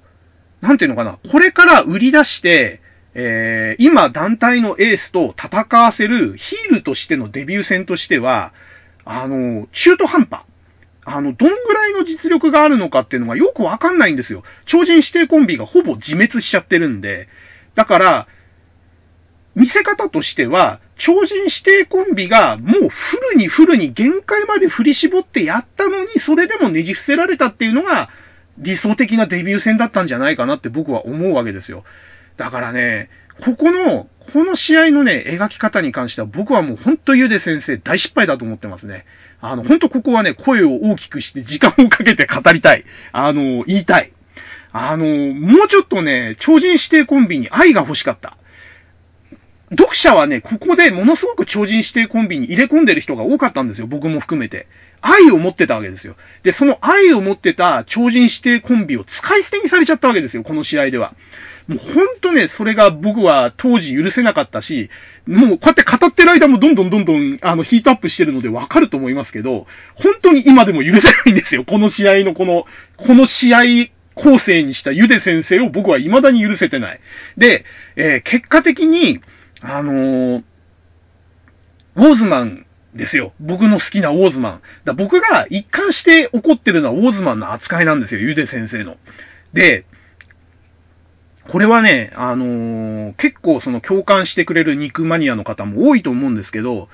なんていうのかな、これから売り出して、えー、今団体のエースと戦わせるヒールとしてのデビュー戦としては、あの、中途半端。あの、どんぐらいの実力があるのかっていうのがよくわかんないんですよ。超人指定コンビがほぼ自滅しちゃってるんで。だから、見せ方としては、超人指定コンビがもうフルにフルに限界まで振り絞ってやったのに、それでもねじ伏せられたっていうのが、理想的なデビュー戦だったんじゃないかなって僕は思うわけですよ。だからね、ここの、この試合のね、描き方に関しては僕はもうほんとゆで先生大失敗だと思ってますね。あの、ほんとここはね、声を大きくして時間をかけて語りたい。あの、言いたい。あの、もうちょっとね、超人指定コンビに愛が欲しかった。読者はね、ここでものすごく超人指定コンビに入れ込んでる人が多かったんですよ。僕も含めて。愛を持ってたわけですよ。で、その愛を持ってた超人指定コンビを使い捨てにされちゃったわけですよ。この試合では。もうほんとね、それが僕は当時許せなかったし、もうこうやって語ってる間もどんどんどんどん、あの、ヒートアップしてるのでわかると思いますけど、本当に今でも許せないんですよ。この試合のこの、この試合構成にしたゆで先生を僕は未だに許せてない。で、えー、結果的に、あのー、ウォーズマンですよ。僕の好きなウォーズマン。だ僕が一貫して怒ってるのはウォーズマンの扱いなんですよ。ゆで先生の。で、これはね、あのー、結構その共感してくれる肉マニアの方も多いと思うんですけど、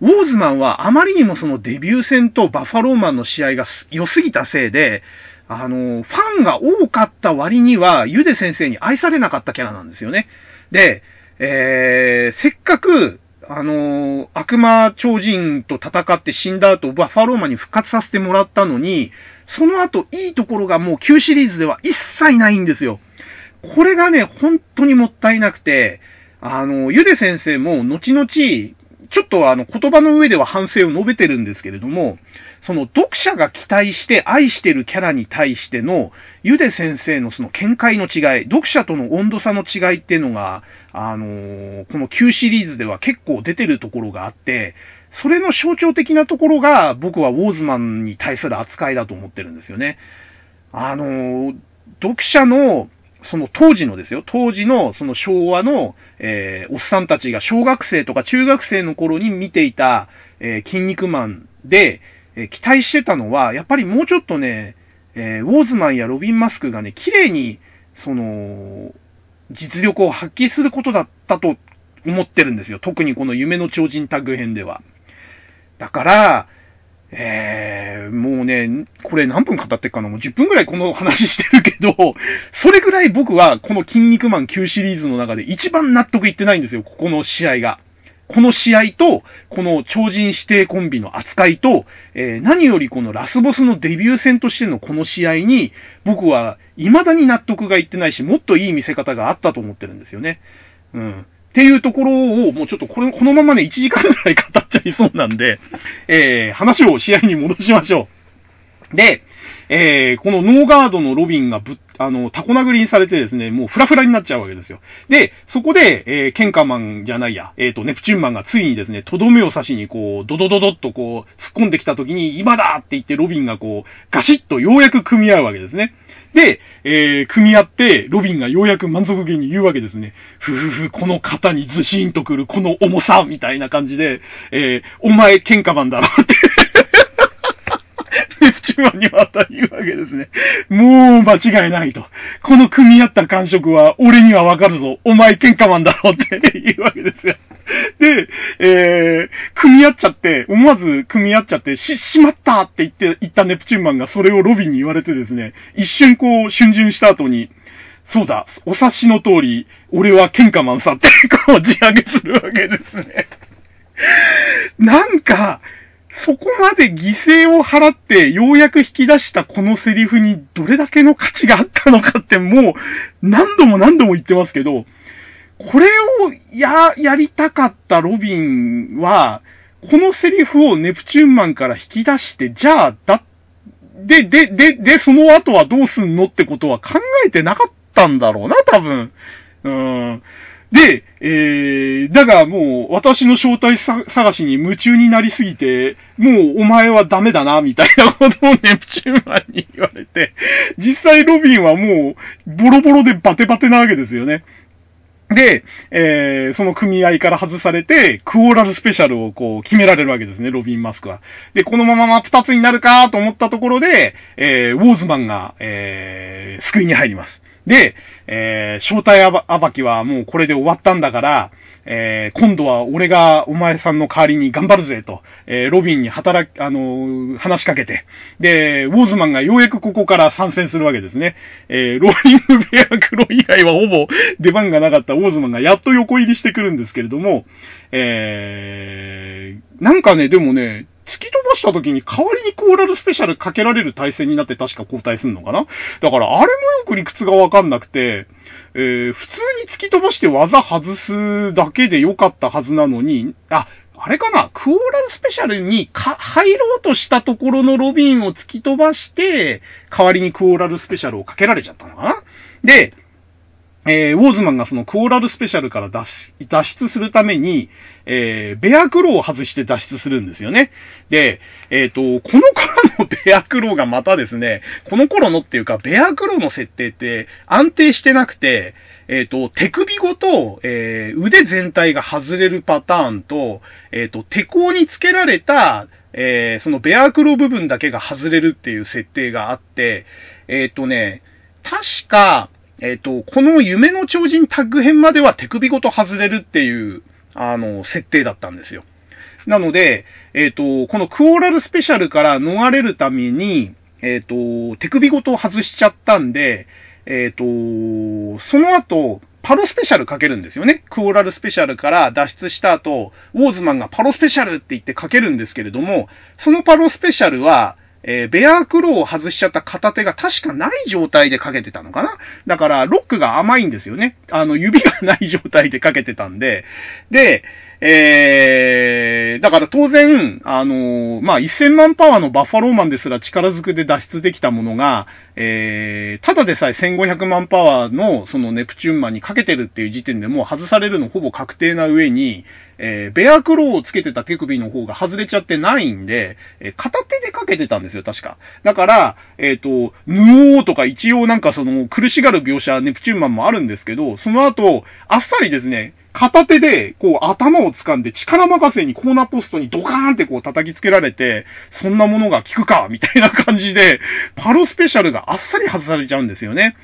ウォーズマンはあまりにもそのデビュー戦とバッファローマンの試合が良すぎたせいで、あのー、ファンが多かった割には、ゆで先生に愛されなかったキャラなんですよね。で、えー、せっかく、あのー、悪魔超人と戦って死んだ後、バッファローマンに復活させてもらったのに、その後いいところがもう旧シリーズでは一切ないんですよ。これがね、本当にもったいなくて、あの、ゆで先生も後々、ちょっとあの言葉の上では反省を述べてるんですけれども、その読者が期待して愛してるキャラに対しての、ゆで先生のその見解の違い、読者との温度差の違いっていうのが、あの、この旧シリーズでは結構出てるところがあって、それの象徴的なところが僕はウォーズマンに対する扱いだと思ってるんですよね。あの、読者のその当時のですよ、当時のその昭和の、えー、おっさんたちが小学生とか中学生の頃に見ていた、えー、筋肉マンで、えー、期待してたのは、やっぱりもうちょっとね、えー、ウォーズマンやロビン・マスクがね、綺麗に、その、実力を発揮することだったと思ってるんですよ。特にこの夢の超人タッグ編では。だから、えー、もうね、これ何分語ってっかな？もう10分くらいこの話してるけど、[LAUGHS] それぐらい僕はこの筋肉マン9シリーズの中で一番納得いってないんですよ、ここの試合が。この試合と、この超人指定コンビの扱いと、えー、何よりこのラスボスのデビュー戦としてのこの試合に、僕は未だに納得がいってないし、もっといい見せ方があったと思ってるんですよね。うん。っていうところを、もうちょっとこれ、このままね、1時間くらい語っちゃいそうなんで、えー、話を試合に戻しましょう。で、えー、このノーガードのロビンがぶっ、あの、タコ殴りにされてですね、もうフラフラになっちゃうわけですよ。で、そこで、えー、ケンカマンじゃないや、えっ、ー、と、ネプチューンマンがついにですね、とどめを刺しにこう、ドドドドッとこう、突っ込んできた時に、今だって言ってロビンがこう、ガシッとようやく組み合うわけですね。で、えー、組み合って、ロビンがようやく満足げに言うわけですね。ふふふ、この肩にズシーンとくる、この重さ、みたいな感じで、えー、お前喧嘩番だろってネプチューンにまた言うわけですね。もう間違いないと。この組み合った感触は俺にはわかるぞ。お前喧嘩マンだろって言うわけですよ。で、えー、組み合っちゃって、思わず組み合っちゃって、し、しまったって言って、言ったネプチューンマンがそれをロビンに言われてですね、一瞬こう、春巡した後に、そうだ、お察しの通り、俺は喧嘩マンさって、こう、地上げするわけですね。なんか、そこまで犠牲を払ってようやく引き出したこのセリフにどれだけの価値があったのかってもう何度も何度も言ってますけど、これをや、やりたかったロビンは、このセリフをネプチューンマンから引き出して、じゃあ、だ、で、で、で、で、その後はどうすんのってことは考えてなかったんだろうな、多分。うん。で、えー、だがもう私の正体探しに夢中になりすぎて、もうお前はダメだな、みたいなことをネプチューンマンに言われて、実際ロビンはもうボロボロでバテバテなわけですよね。で、えー、その組合から外されて、クオーラルスペシャルをこう決められるわけですね、ロビン・マスクは。で、このまま真っ二つになるかと思ったところで、えー、ウォーズマンが、えー、救いに入ります。で、えー、正体暴きはもうこれで終わったんだから、えー、今度は俺がお前さんの代わりに頑張るぜと、えー、ロビンに働き、あのー、話しかけて、で、ウォーズマンがようやくここから参戦するわけですね。えー、ローリングベアクロ以外はほぼ出番がなかったウォーズマンがやっと横入りしてくるんですけれども、えー、なんかね、でもね、突き飛ばした時に代わりにコーラルスペシャルかけられる体制になって確か交代すんのかな？だからあれもよく理屈がわかんなくて、えー、普通に突き飛ばして技外すだけでよかったはずなのに、あ、あれかな？クオーラルスペシャルにか入ろうとしたところのロビンを突き飛ばして、代わりにクオーラルスペシャルをかけられちゃったのかな？で、えー、ウォーズマンがそのクオーラルスペシャルから脱脱出するために、えー、ベアクローを外して脱出するんですよね。で、えっ、ー、と、この頃のベアクローがまたですね、この頃のっていうか、ベアクローの設定って安定してなくて、えっ、ー、と、手首ごと、えー、腕全体が外れるパターンと、えっ、と、手甲につけられた、えー、そのベアクロー部分だけが外れるっていう設定があって、えっ、とね、確か、えっ、ー、と、この夢の超人タッグ編までは手首ごと外れるっていう、あの、設定だったんですよ。なので、えっ、ー、と、このクオーラルスペシャルから逃れるために、えっ、ー、と、手首ごと外しちゃったんで、えっ、と、その後、パロスペシャルかけるんですよね。クオーラルスペシャルから脱出した後、ウォーズマンがパロスペシャルって言ってかけるんですけれども、そのパロスペシャルは、えー、ベアークローを外しちゃった片手が確かない状態でかけてたのかな？だから、ロックが甘いんですよね。あの、指がない状態でかけてたんで。で、えー、だから当然、あのー、まあ、1000万パワーのバッファローマンですら力ずくで脱出できたものが、えー、ただでさえ1500万パワーのそのネプチューンマンにかけてるっていう時点でもう外されるのほぼ確定な上に、えー、ベアクローをつけてた手首の方が外れちゃってないんで、えー、片手でかけてたんですよ、確か。だから、えっ、ー、と、ぬおーとか一応なんかその苦しがる描写、ネプチューンマンもあるんですけど、その後、あっさりですね、片手で、こう、頭を掴んで力任せにコーナーポストにドカーンってこう叩きつけられて、そんなものが効くか、みたいな感じで、パロスペシャルがあっさり外されちゃうんですよね。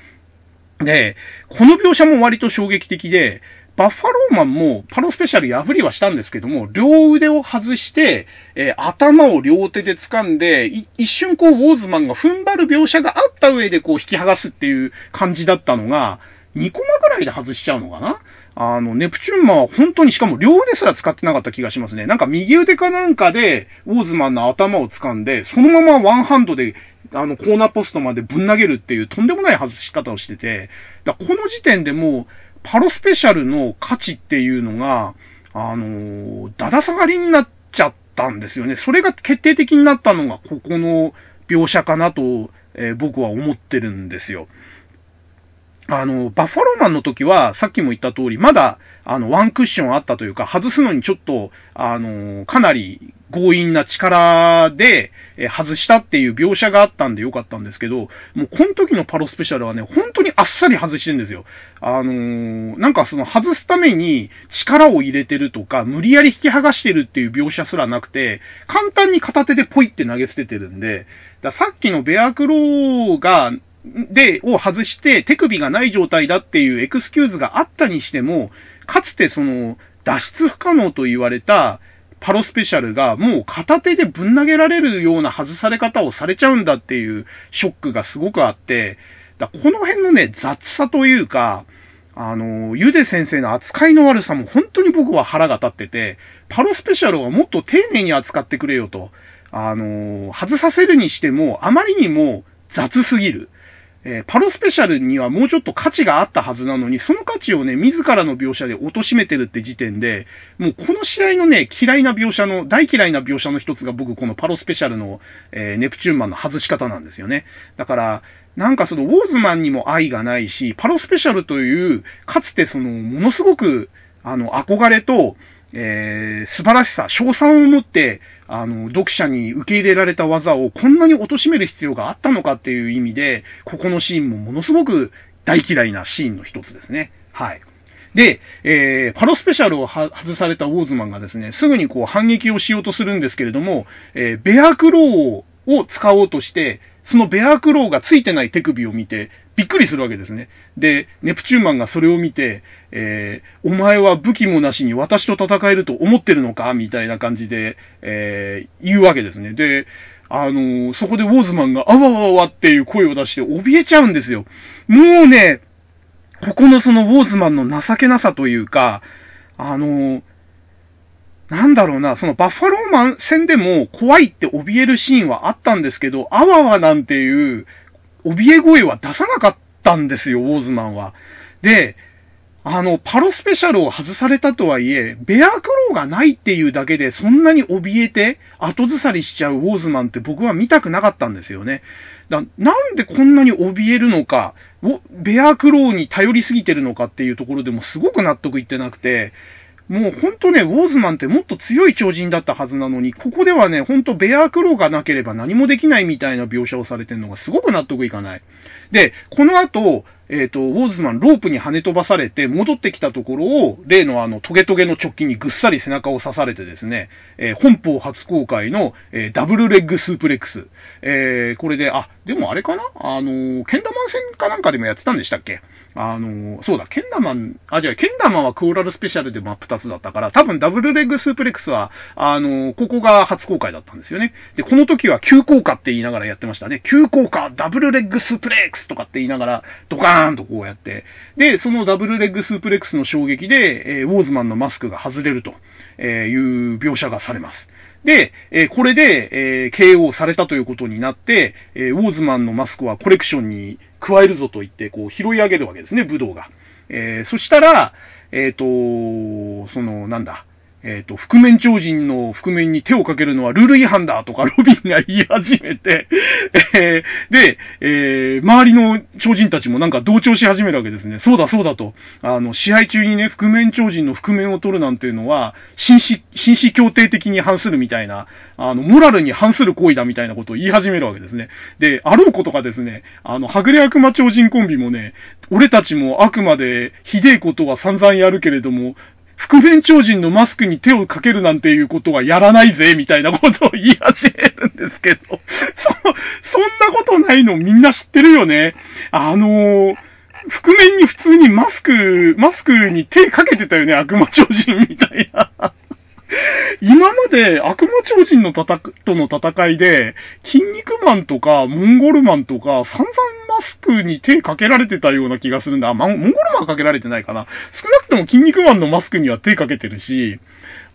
で、この描写も割と衝撃的で、バッファローマンもパロスペシャル破りはしたんですけども、両腕を外して、えー、頭を両手で掴んで、一瞬こう、ウォーズマンが踏ん張る描写があった上でこう、引き剥がすっていう感じだったのが、2コマぐらいで外しちゃうのかな？あの、ネプチューンマンは本当にしかも両腕すら使ってなかった気がしますね。なんか右腕かなんかで、ウォーズマンの頭を掴んで、そのままワンハンドで、あの、コーナーポストまでぶん投げるっていうとんでもない外し方をしてて、だこの時点でもう、パロスペシャルの価値っていうのが、あの、だだ下がりになっちゃったんですよね。それが決定的になったのが、ここの描写かなと、えー、僕は思ってるんですよ。あの、バッファローマンの時は、さっきも言った通り、まだ、あの、ワンクッションあったというか、外すのにちょっと、あの、かなり強引な力で、え外したっていう描写があったんでよかったんですけど、もうこの時のパロスペシャルはね、本当にあっさり外してるんですよ。あの、なんかその外すために力を入れてるとか、無理やり引き剥がしてるっていう描写すらなくて、簡単に片手でポイって投げ捨ててるんで、ださっきのベアクローが、で、を外して手首がない状態だっていうエクスキューズがあったにしても、かつてその、脱出不可能と言われたパロスペシャルがもう片手でぶん投げられるような外され方をされちゃうんだっていうショックがすごくあって、だこの辺のね、雑さというか、あの、ゆで先生の扱いの悪さも本当に僕は腹が立ってて、パロスペシャルはもっと丁寧に扱ってくれよと。あの、外させるにしても、あまりにも雑すぎる。えー、パロスペシャルにはもうちょっと価値があったはずなのに、その価値をね、自らの描写で貶めてるって時点で、もうこの試合のね、嫌いな描写の、大嫌いな描写の一つが僕、このパロスペシャルの、えー、ネプチューンマンの外し方なんですよね。だから、なんかその、ウォーズマンにも愛がないし、パロスペシャルという、かつてその、ものすごく、あの、憧れと、えー、素晴らしさ、賞賛を持って、あの、読者に受け入れられた技をこんなに貶める必要があったのかっていう意味で、ここのシーンもものすごく大嫌いなシーンの一つですね。はい。で、えー、パロスペシャルを外されたウォーズマンがですね、すぐにこう反撃をしようとするんですけれども、えー、ベアクローを使おうとして、そのベアクローがついてない手首を見て、びっくりするわけですね。で、ネプチューマンがそれを見て、えー、お前は武器もなしに私と戦えると思ってるのか？みたいな感じで、えー、言うわけですね。で、あのー、そこでウォーズマンが、あわわわっていう声を出して怯えちゃうんですよ。もうね、ここのそのウォーズマンの情けなさというか、あのー、なんだろうな、そのバッファローマン戦でも怖いって怯えるシーンはあったんですけど、あわわなんていう怯え声は出さなかったんですよ、ウォーズマンは。で、あの、パロスペシャルを外されたとはいえ、ベアクローがないっていうだけでそんなに怯えて後ずさりしちゃうウォーズマンって僕は見たくなかったんですよね。だなんでこんなに怯えるのか、ベアクローに頼りすぎてるのかっていうところでもすごく納得いってなくて、もうほんとね、ウォーズマンってもっと強い超人だったはずなのに、ここではね、ほんとベアクローがなければ何もできないみたいな描写をされてるのがすごく納得いかない。で、この後、えっ、ー、と、ウォーズマンロープに跳ね飛ばされて戻ってきたところを、例のあのトゲトゲの直近にぐっさり背中を刺されてですね、えー、本邦初公開の、えー、ダブルレッグスープレックス。え、これで、あ、でもあれかな？あの、ケンダマン戦かなんかでもやってたんでしたっけ？あの、そうだ、ケンダマン、あ、じゃあ、ケンダマンはクオーラルスペシャルで真っ二つだったから、多分ダブルレッグスープレックスは、あの、ここが初公開だったんですよね。で、この時は急降下って言いながらやってましたね。急降下、ダブルレッグスープレックスとかって言いながら、ドカーンとこうやって。で、そのダブルレッグスープレックスの衝撃で、えー、ウォーズマンのマスクが外れるという描写がされます。で、え、これで、え、KO されたということになって、え、ウォーズマンのマスクはコレクションに加えるぞと言って、こう、拾い上げるわけですね、武道が。え、そしたら、えっ、と、その、なんだ、えっ、ー、と、覆面超人の覆面に手をかけるのはルール違反だとかロビンが言い始めて、[LAUGHS] えー、で、えー、周りの超人たちもなんか同調し始めるわけですね。そうだそうだと。あの、試合中にね、覆面超人の覆面を取るなんていうのは、紳士、紳士協定的に反するみたいな、あの、モラルに反する行為だみたいなことを言い始めるわけですね。で、あろうことがですね、あの、はぐれ悪魔超人コンビもね、俺たちもあくまでひでえことは散々やるけれども、覆面超人のマスクに手をかけるなんていうことはやらないぜ、みたいなことを言い始めるんですけど、そ、[LAUGHS] そんなことないのみんな知ってるよね。あのー、覆面に普通にマスク、マスクに手かけてたよね、悪魔超人みたいな。今まで悪魔超人のたたとの戦いで、筋肉マンとかモンゴルマンとか散々マスクに手かけられてたような気がするんだ。あ、モンゴルマンはかけられてないかな。少なくとも筋肉マンのマスクには手かけてるし、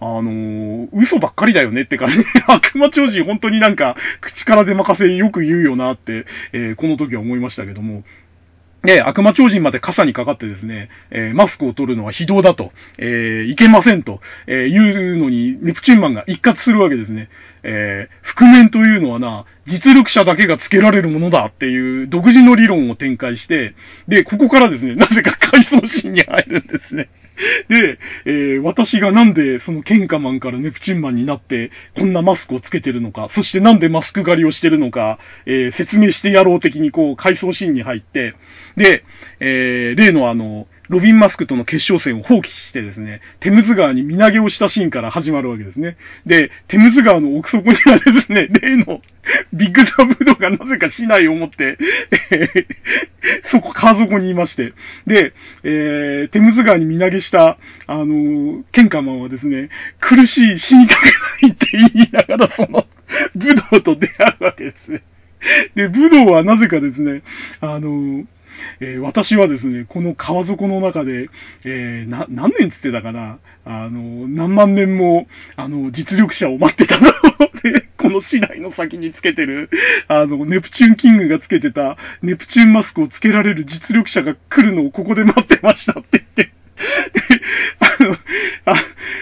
あのー、嘘ばっかりだよねって感じ。[LAUGHS] 悪魔超人本当になんか口から出任せよく言うよなって、えー、この時は思いましたけども。で、悪魔超人まで傘にかかってですね、えー、マスクを取るのは非道だと、えー、いけませんと、えー、いうのに、ネプチューンマンが一括するわけですね。えー、覆面というのはな、実力者だけがつけられるものだっていう独自の理論を展開して、で、ここからですね、なぜか回想シーンに入るんですね。で、えー、私がなんでそのケンカマンからネプチュンマンになってこんなマスクをつけてるのか、そしてなんでマスク狩りをしてるのか、えー、説明してやろう的にこう回想シーンに入って、で、えー、例のあの、ロビン・マスクとの決勝戦を放棄してですね、テムズ川に身投げをしたシーンから始まるわけですね。で、テムズ川の奥底にはですね、[LAUGHS] 例のビッグザブドがなぜか市内を持って、え、[LAUGHS] そこ、川底にいまして、で、えー、テムズ川に身投げした、あのー、ケンカマンはですね、苦しい、死にたくないって言いながら、その、ブドウと出会うわけですね。で、ブドウはなぜかですね、あのーえー、私はですね、この川底の中で、えー、な、何年つってたかな、あの、何万年も、あの、実力者を待ってたの。[LAUGHS] で、この市内の先につけてる、あの、ネプチューンキングがつけてた、ネプチューンマスクをつけられる実力者が来るのをここで待ってましたって言って、[LAUGHS] あ、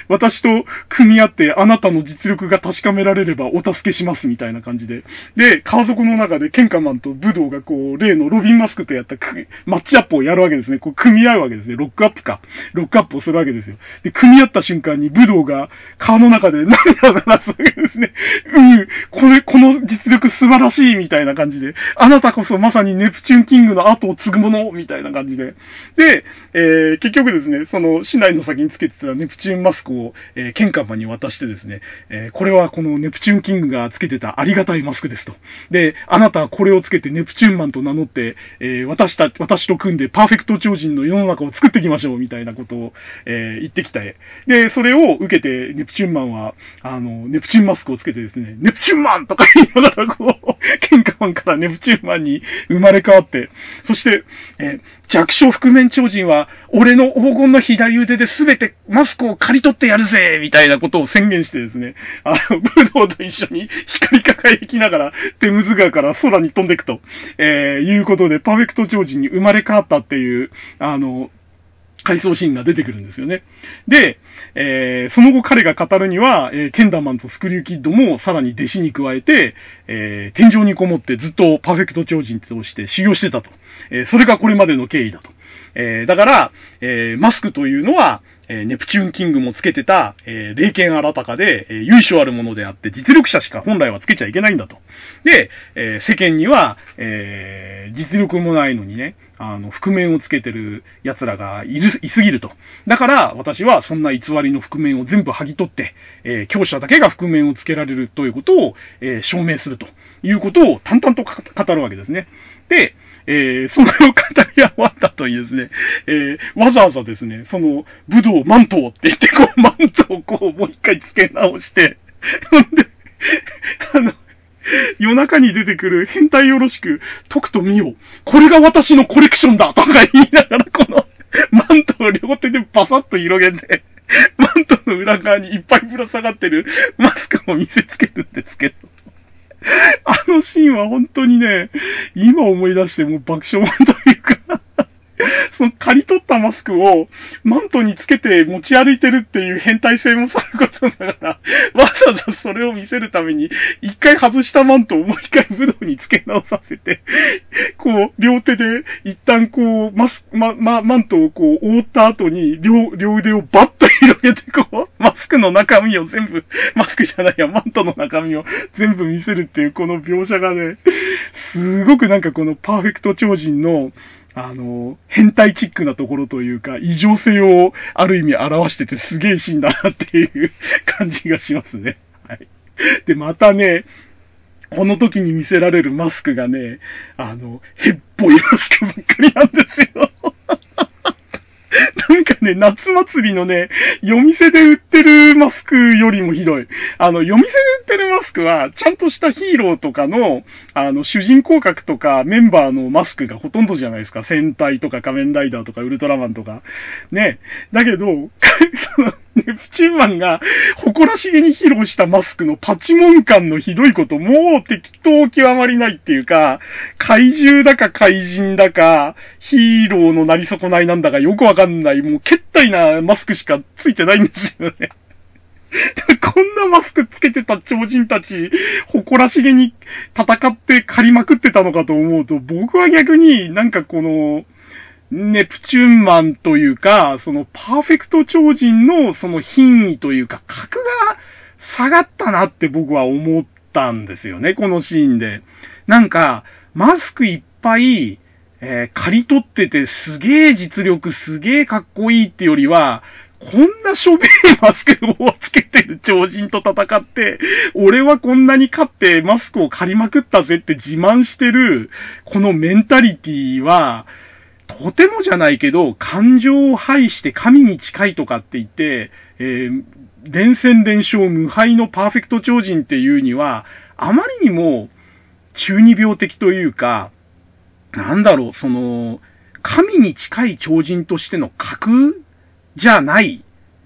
私と組み合ってあなたの実力が確かめられればお助けしますみたいな感じで。で、川底の中でケンカマンと武道がこう、例のロビンマスクとやったマッチアップをやるわけですね。こう、組み合うわけですね。ロックアップか。ロックアップをするわけですよ。で、組み合った瞬間に武道が川の中で涙を流すわけですね。うん、これ、この実力素晴らしいみたいな感じで、あなたこそまさにネプチューンキングの後を継ぐものみたいな感じで。で、えー、結局ですね、その市内の先につけてたネプチューンマスクを、えー、ケンカマに渡してですね、えー、これはこのネプチューンキングがつけてたありがたいマスクですと。で、あなたはこれをつけてネプチューンマンと名乗って、えー、私た、私と組んでパーフェクト超人の世の中を作っていきましょう、みたいなことを、えー、言ってきた絵。で、それを受けて、ネプチューンマンは、あの、ネプチューンマスクをつけてですね、ネプチューンマンとか言いながら、こう、ケンカマンからネプチューンマンに生まれ変わって、そして、えー、弱小覆面超人は、俺の黄金の左腕で全てマスクを刈り取ってやるぜみたいなことを宣言してですね、あの、武道と一緒に [LAUGHS] 光り輝きながら、テムズ川から空に飛んでいくと、えー、いうことで、パーフェクト超人に生まれ変わったっていう、あの、回想シーンが出てくるんですよね。で、えー、その後彼が語るには、えー、ケンダーマンとスクリューキッドもさらに弟子に加えて、えー、天井にこもってずっとパーフェクト超人として修行してたと。えー、それがこれまでの経緯だと。えー、だから、えー、マスクというのは、えー、ネプチューンキングもつけてた、えー、霊剣新たかで、えー、由緒あるものであって、実力者しか本来はつけちゃいけないんだと。で、えー、世間には、えー、実力もないのにね、あの、覆面をつけてる奴らがいる、いすぎると。だから、私はそんな偽りの覆面を全部剥ぎ取って、えー、強者だけが覆面をつけられるということを、えー、証明するということを淡々と語るわけですね。で、えー、それを語り終わったというですね、えー、わざわざですね、その、武道マントをって言って、こう、[LAUGHS] マントをこう、もう一回付け直して、ほんで、あの、夜中に出てくる変態よろしく、解くと見よ。これが私のコレクションだとか言いながら、この、マントを両手でバサッと広げて、マントの裏側にいっぱいぶら下がってるマスクを見せつけるんですけど。あのシーンは本当にね、今思い出してもう爆笑というか [LAUGHS] その刈り取ったマスクをマントにつけて持ち歩いてるっていう変態性もさることながら、[LAUGHS] わざわざそれを見せるために、一回外したマントをもう一回武道につけ直させて、[LAUGHS] こう、両手で一旦こう、マス、ま、ま、マントをこう覆った後に、両、両腕をバッと広げてこう、マスクの中身を全部、マスクじゃないや、マントの中身を全部見せるっていうこの描写がね、すごくなんかこのパーフェクト超人の、あの、変態チックなところというか、異常性をある意味表しててすげえシーンだなっていう感じがしますね。[LAUGHS] はい。で、またね、この時に見せられるマスクがね、あの、へっぽいマスクばっかりなんですよ。[LAUGHS] なんかね、夏祭りのね、夜店で売ってるマスクよりもひどい。あの、夜店で売ってるマスクは、ちゃんとしたヒーローとかの、あの、主人公格とかメンバーのマスクがほとんどじゃないですか。戦隊とか仮面ライダーとかウルトラマンとか。ね。だけど、[LAUGHS] その、ネプチューンマンが誇らしげに披露したマスクのパチモン感のひどいこと、もう適当極まりないっていうか、怪獣だか怪人だか、ヒーローのなり損ないなんだかよくわかんない、もう決体なマスクしかついてないんですよね。[LAUGHS] こんなマスクつけてた超人たち、誇らしげに戦って借りまくってたのかと思うと、僕は逆になんかこの、ネプチューンマンというか、そのパーフェクト超人のその品位というか、格が下がったなって僕は思ったんですよね、このシーンで。なんか、マスクいっぱい、えー、借り取っててすげえ実力、すげえかっこいいってよりは、こんなしょべえマスクをつけてる超人と戦って、俺はこんなに勝ってマスクを借りまくったぜって自慢してる、このメンタリティは、とてもじゃないけど、感情を排して神に近いとかって言って、えー、連戦連勝無敗のパーフェクト超人っていうには、あまりにも中二病的というか、なんだろう、その、神に近い超人としての格じゃない、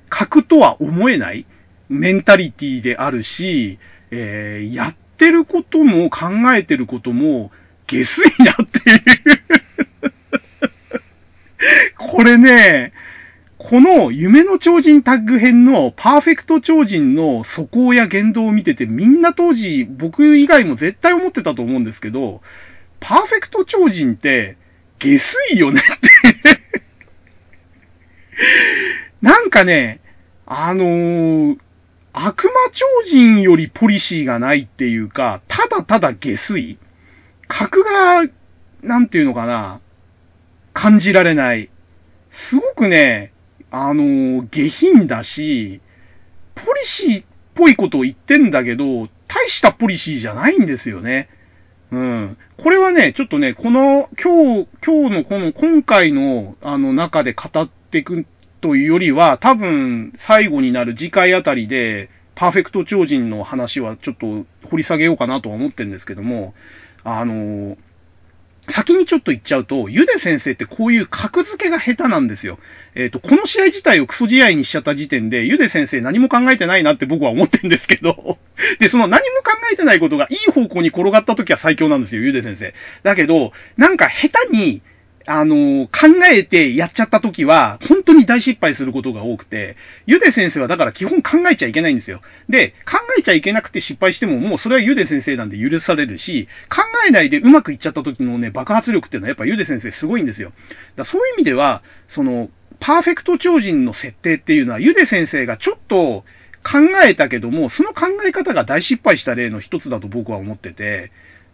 格とは思えないメンタリティであるし、えー、やってることも考えてることも下水なっていう [LAUGHS] これね、この夢の超人タッグ編のパーフェクト超人の素行や言動を見ててみんな当時僕以外も絶対思ってたと思うんですけど、パーフェクト超人って下水よね？っ [LAUGHS] てなんかね、あのー、悪魔超人よりポリシーがないっていうか、ただただ下水。格が、なんていうのかな、感じられない。すごくね、あの、下品だし、ポリシーっぽいことを言ってんだけど、大したポリシーじゃないんですよね。うん。これはね、ちょっとね、この、今日、今日のこの、今回の、あの、中で語っていくというよりは、多分、最後になる次回あたりで、パーフェクト超人の話はちょっと掘り下げようかなとは思ってるんですけども、あの、先にちょっと言っちゃうと、ゆで先生ってこういう格付けが下手なんですよ。えっ、ー、と、この試合自体をクソ試合にしちゃった時点で、ゆで先生何も考えてないなって僕は思ってんですけど、[LAUGHS] で、その何も考えてないことがいい方向に転がった時は最強なんですよ、ゆで先生。だけど、なんか下手に、あの、考えてやっちゃった時は、本当に大失敗することが多くて、ゆで先生はだから基本考えちゃいけないんですよ。で、考えちゃいけなくて失敗しても、もうそれはゆで先生なんで許されるし、考えないでうまくいっちゃった時のね、爆発力っていうのはやっぱゆで先生すごいんですよ。だそういう意味では、その、パーフェクト超人の設定っていうのは、ゆで先生がちょっと考えたけども、その考え方が大失敗した例の一つだと僕は思ってて、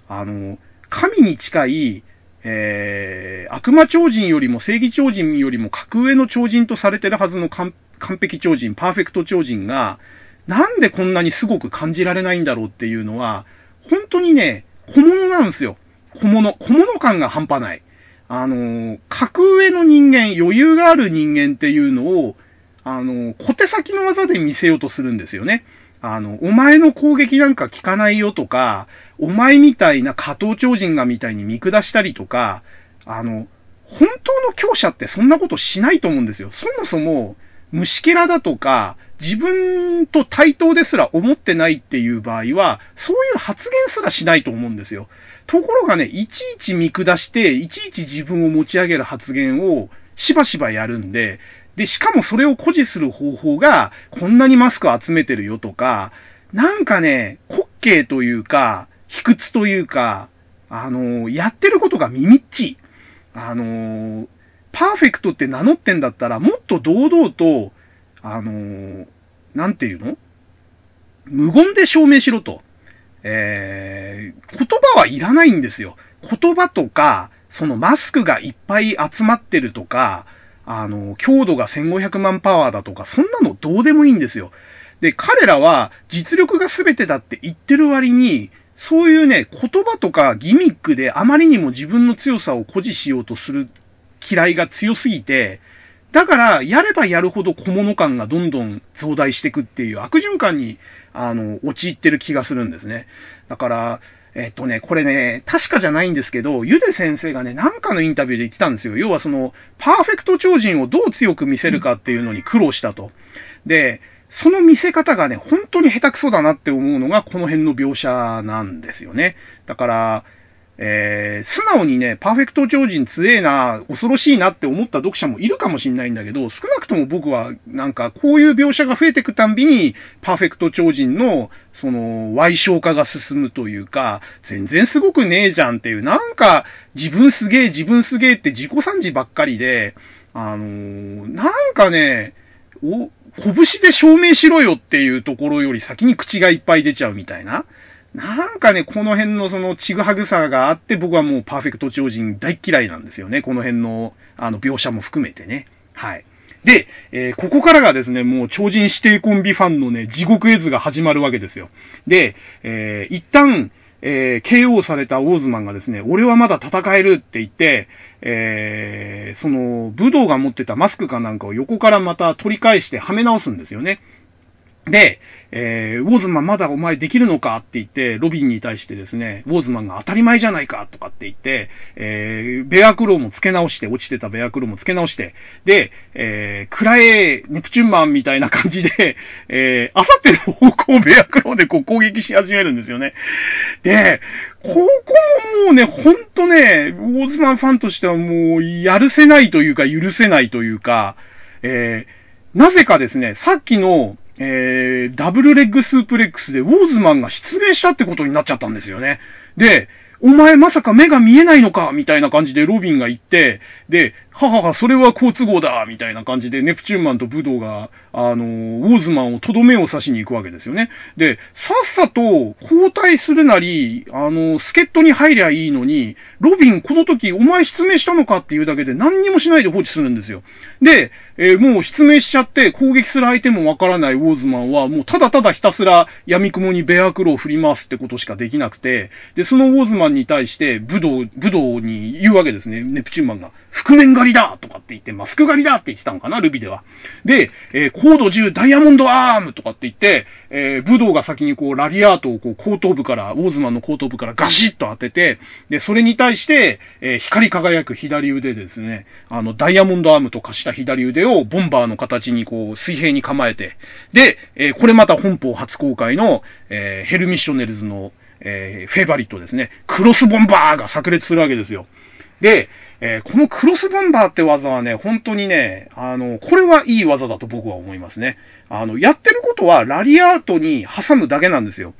あの、神に近い、えー、悪魔超人よりも正義超人よりも格上の超人とされてるはずの完璧超人、パーフェクト超人が、なんでこんなにすごく感じられないんだろうっていうのは、本当にね、小物なんですよ。小物。小物感が半端ない。あの、格上の人間、余裕がある人間っていうのを、あの、小手先の技で見せようとするんですよね。あの、お前の攻撃なんか効かないよとか、お前みたいな加藤超人がみたいに見下したりとか、あの、本当の強者ってそんなことしないと思うんですよ。そもそも、虫けらだとか、自分と対等ですら思ってないっていう場合は、そういう発言すらしないと思うんですよ。ところがね、いちいち見下して、いちいち自分を持ち上げる発言をしばしばやるんで、で、しかもそれを誇示する方法が、こんなにマスク集めてるよとか、なんかね、滑稽というか、卑屈というか、あの、やってることが耳っち。あの、パーフェクトって名乗ってんだったら、もっと堂々と、あの、なんていうの？無言で証明しろと。えー、言葉はいらないんですよ。言葉とか、そのマスクがいっぱい集まってるとか、あの、強度が1500万パワーだとか、そんなのどうでもいいんですよ。で、彼らは実力が全てだって言ってる割に、そういうね、言葉とかギミックであまりにも自分の強さを誇示しようとする嫌いが強すぎて、だから、やればやるほど小物感がどんどん増大していくっていう悪循環に、あの、陥ってる気がするんですね。だから、えっとね、これね、確かじゃないんですけど、ゆで先生がね、なんかのインタビューで言ってたんですよ。要はその、パーフェクト超人をどう強く見せるかっていうのに苦労したと。で、その見せ方がね、本当に下手くそだなって思うのが、この辺の描写なんですよね。だから、えー、素直にね、パーフェクト超人強えな、恐ろしいなって思った読者もいるかもしれないんだけど、少なくとも僕は、なんか、こういう描写が増えてくたんびに、パーフェクト超人の、その、歪小化が進むというか、全然すごくねえじゃんっていう、なんか、自分すげえ、自分すげえって自己賛辞ばっかりで、あのー、なんかね、お、拳で証明しろよっていうところより先に口がいっぱい出ちゃうみたいな。なんかね、この辺のそのちぐはぐさがあって、僕はもうパーフェクト超人大嫌いなんですよね。この辺の、あの、描写も含めてね。はい。で、えー、ここからがですね、もう超人指定コンビファンのね、地獄絵図が始まるわけですよ。で、えー、一旦、えー、KO されたオーズマンがですね、俺はまだ戦えるって言って、えー、その、武道が持ってたマスクかなんかを横からまた取り返してはめ直すんですよね。で、えー、ウォーズマンまだお前できるのかって言って、ロビンに対してですね、ウォーズマンが当たり前じゃないかとかって言って、えー、ベアクローも付け直して、落ちてたベアクローも付け直して、で、えー、クラエネプチュンマンみたいな感じで、[LAUGHS] えー、あさっての方向をベアクローでこう攻撃し始めるんですよね。で、ここももうね、ほんとね、ウォーズマンファンとしてはもう、やるせないというか、許せないというか、えー、なぜかですね、さっきの、えー、ダブルレッグスープレックスでウォーズマンが失明したってことになっちゃったんですよね。で、お前まさか目が見えないのかみたいな感じでロビンが言って、で、ははは、それは好都合だみたいな感じで、ネプチューンマンとブドウが、あの、ウォーズマンをとどめを刺しに行くわけですよね。で、さっさと交代するなり、あの、助っ人に入りゃいいのに、ロビンこの時お前失明したのかっていうだけで何にもしないで放置するんですよ。で、えー、もう失明しちゃって攻撃する相手もわからないウォーズマンは、もうただただひたすら闇雲にベアクロを振り回すってことしかできなくて、で、そのウォーズマンに対して、武道、武道に言うわけですね、ネプチューンマンが。覆面狩りだとかって言って、マスク狩りだって言ってたのかな、ルビでは。で、えー、コード10ダイヤモンドアームとかって言って、えー、武道が先にこう、ラリアートをこう、後頭部から、ウォーズマンの後頭部からガシッと当てて、で、それに対対して、えー、光り輝く左腕ですね、あの、ダイヤモンドアームと化した左腕をボンバーの形にこう、水平に構えて、で、えー、これまた本邦初公開の、えー、ヘルミッショネルズの、え、フェイバリットですね、クロスボンバーが炸裂するわけですよ。で、え、このクロスボンバーって技はね、本当にね、あの、これはいい技だと僕は思いますね。あの、やってることはラリアートに挟むだけなんですよ。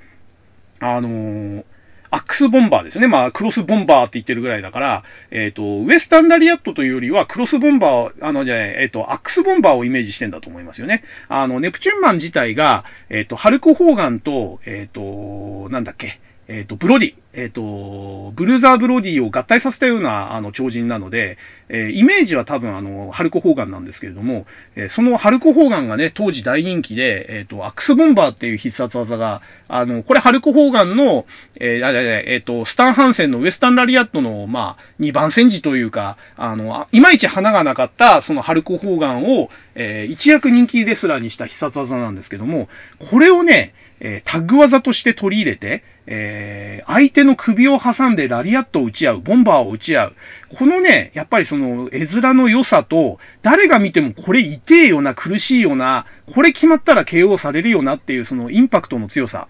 あのアックスボンバーですね。まあ、クロスボンバーって言ってるぐらいだから、えっ、ー、と、ウエスタンラリアットというよりは、クロスボンバー、あの、じゃあえっ、ー、と、アックスボンバーをイメージしてんだと思いますよね。あの、ネプチューンマン自体が、えっ、ー、と、ハルコ・ホーガンと、えっ、と、なんだっけ、えっ、ー、と、ブロディ、えっ、ー、と、ブルーザーブロディを合体させたような、あの、超人なので、えー、イメージは多分、あの、ハルコ・ホーガンなんですけれども、えそのハルコ・ホーガンがね、当時大人気で、えっ、と、アックスボンバーっていう必殺技が、あの、これハルコ・ホーガンの、えー、えっ、と、スタン・ハンセンのウエスタンラリアットの、まあ、2番戦時というか、あの、いまいち花がなかった、そのハルコ・ホーガンを、え一躍人気レスラーにした必殺技なんですけども、これをね、えー、タッグ技として取り入れて、えー、相手の首を挟んでラリアットを打ち合う、ボンバーを打ち合う。このね、やっぱりその絵面の良さと、誰が見てもこれ痛えよな、苦しいよな、これ決まったら KO されるよなっていうそのインパクトの強さ。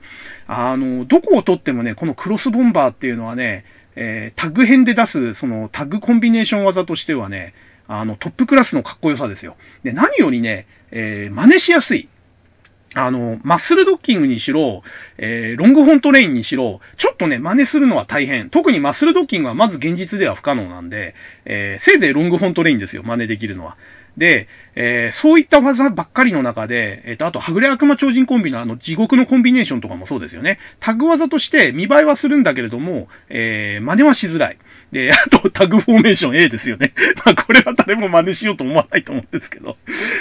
あの、どこを取ってもね、このクロスボンバーっていうのはね、えー、タッグ編で出す、そのタッグコンビネーション技としてはね、あの、トップクラスのかっこよさですよ。で、何よりね、えー、真似しやすい。あの、マッスルドッキングにしろ、えー、ロングホントレインにしろ、ちょっとね、真似するのは大変。特にマッスルドッキングはまず現実では不可能なんで、えー、せいぜいロングホントレインですよ、真似できるのは。で、えー、そういった技ばっかりの中で、えっ、ー、と、あと、はぐれ悪魔超人コンビのあの、地獄のコンビネーションとかもそうですよね。タグ技として見栄えはするんだけれども、えー、真似はしづらい。で、あと、タグフォーメーション A ですよね。[LAUGHS] まあ、これは誰も真似しようと思わないと思うんですけど。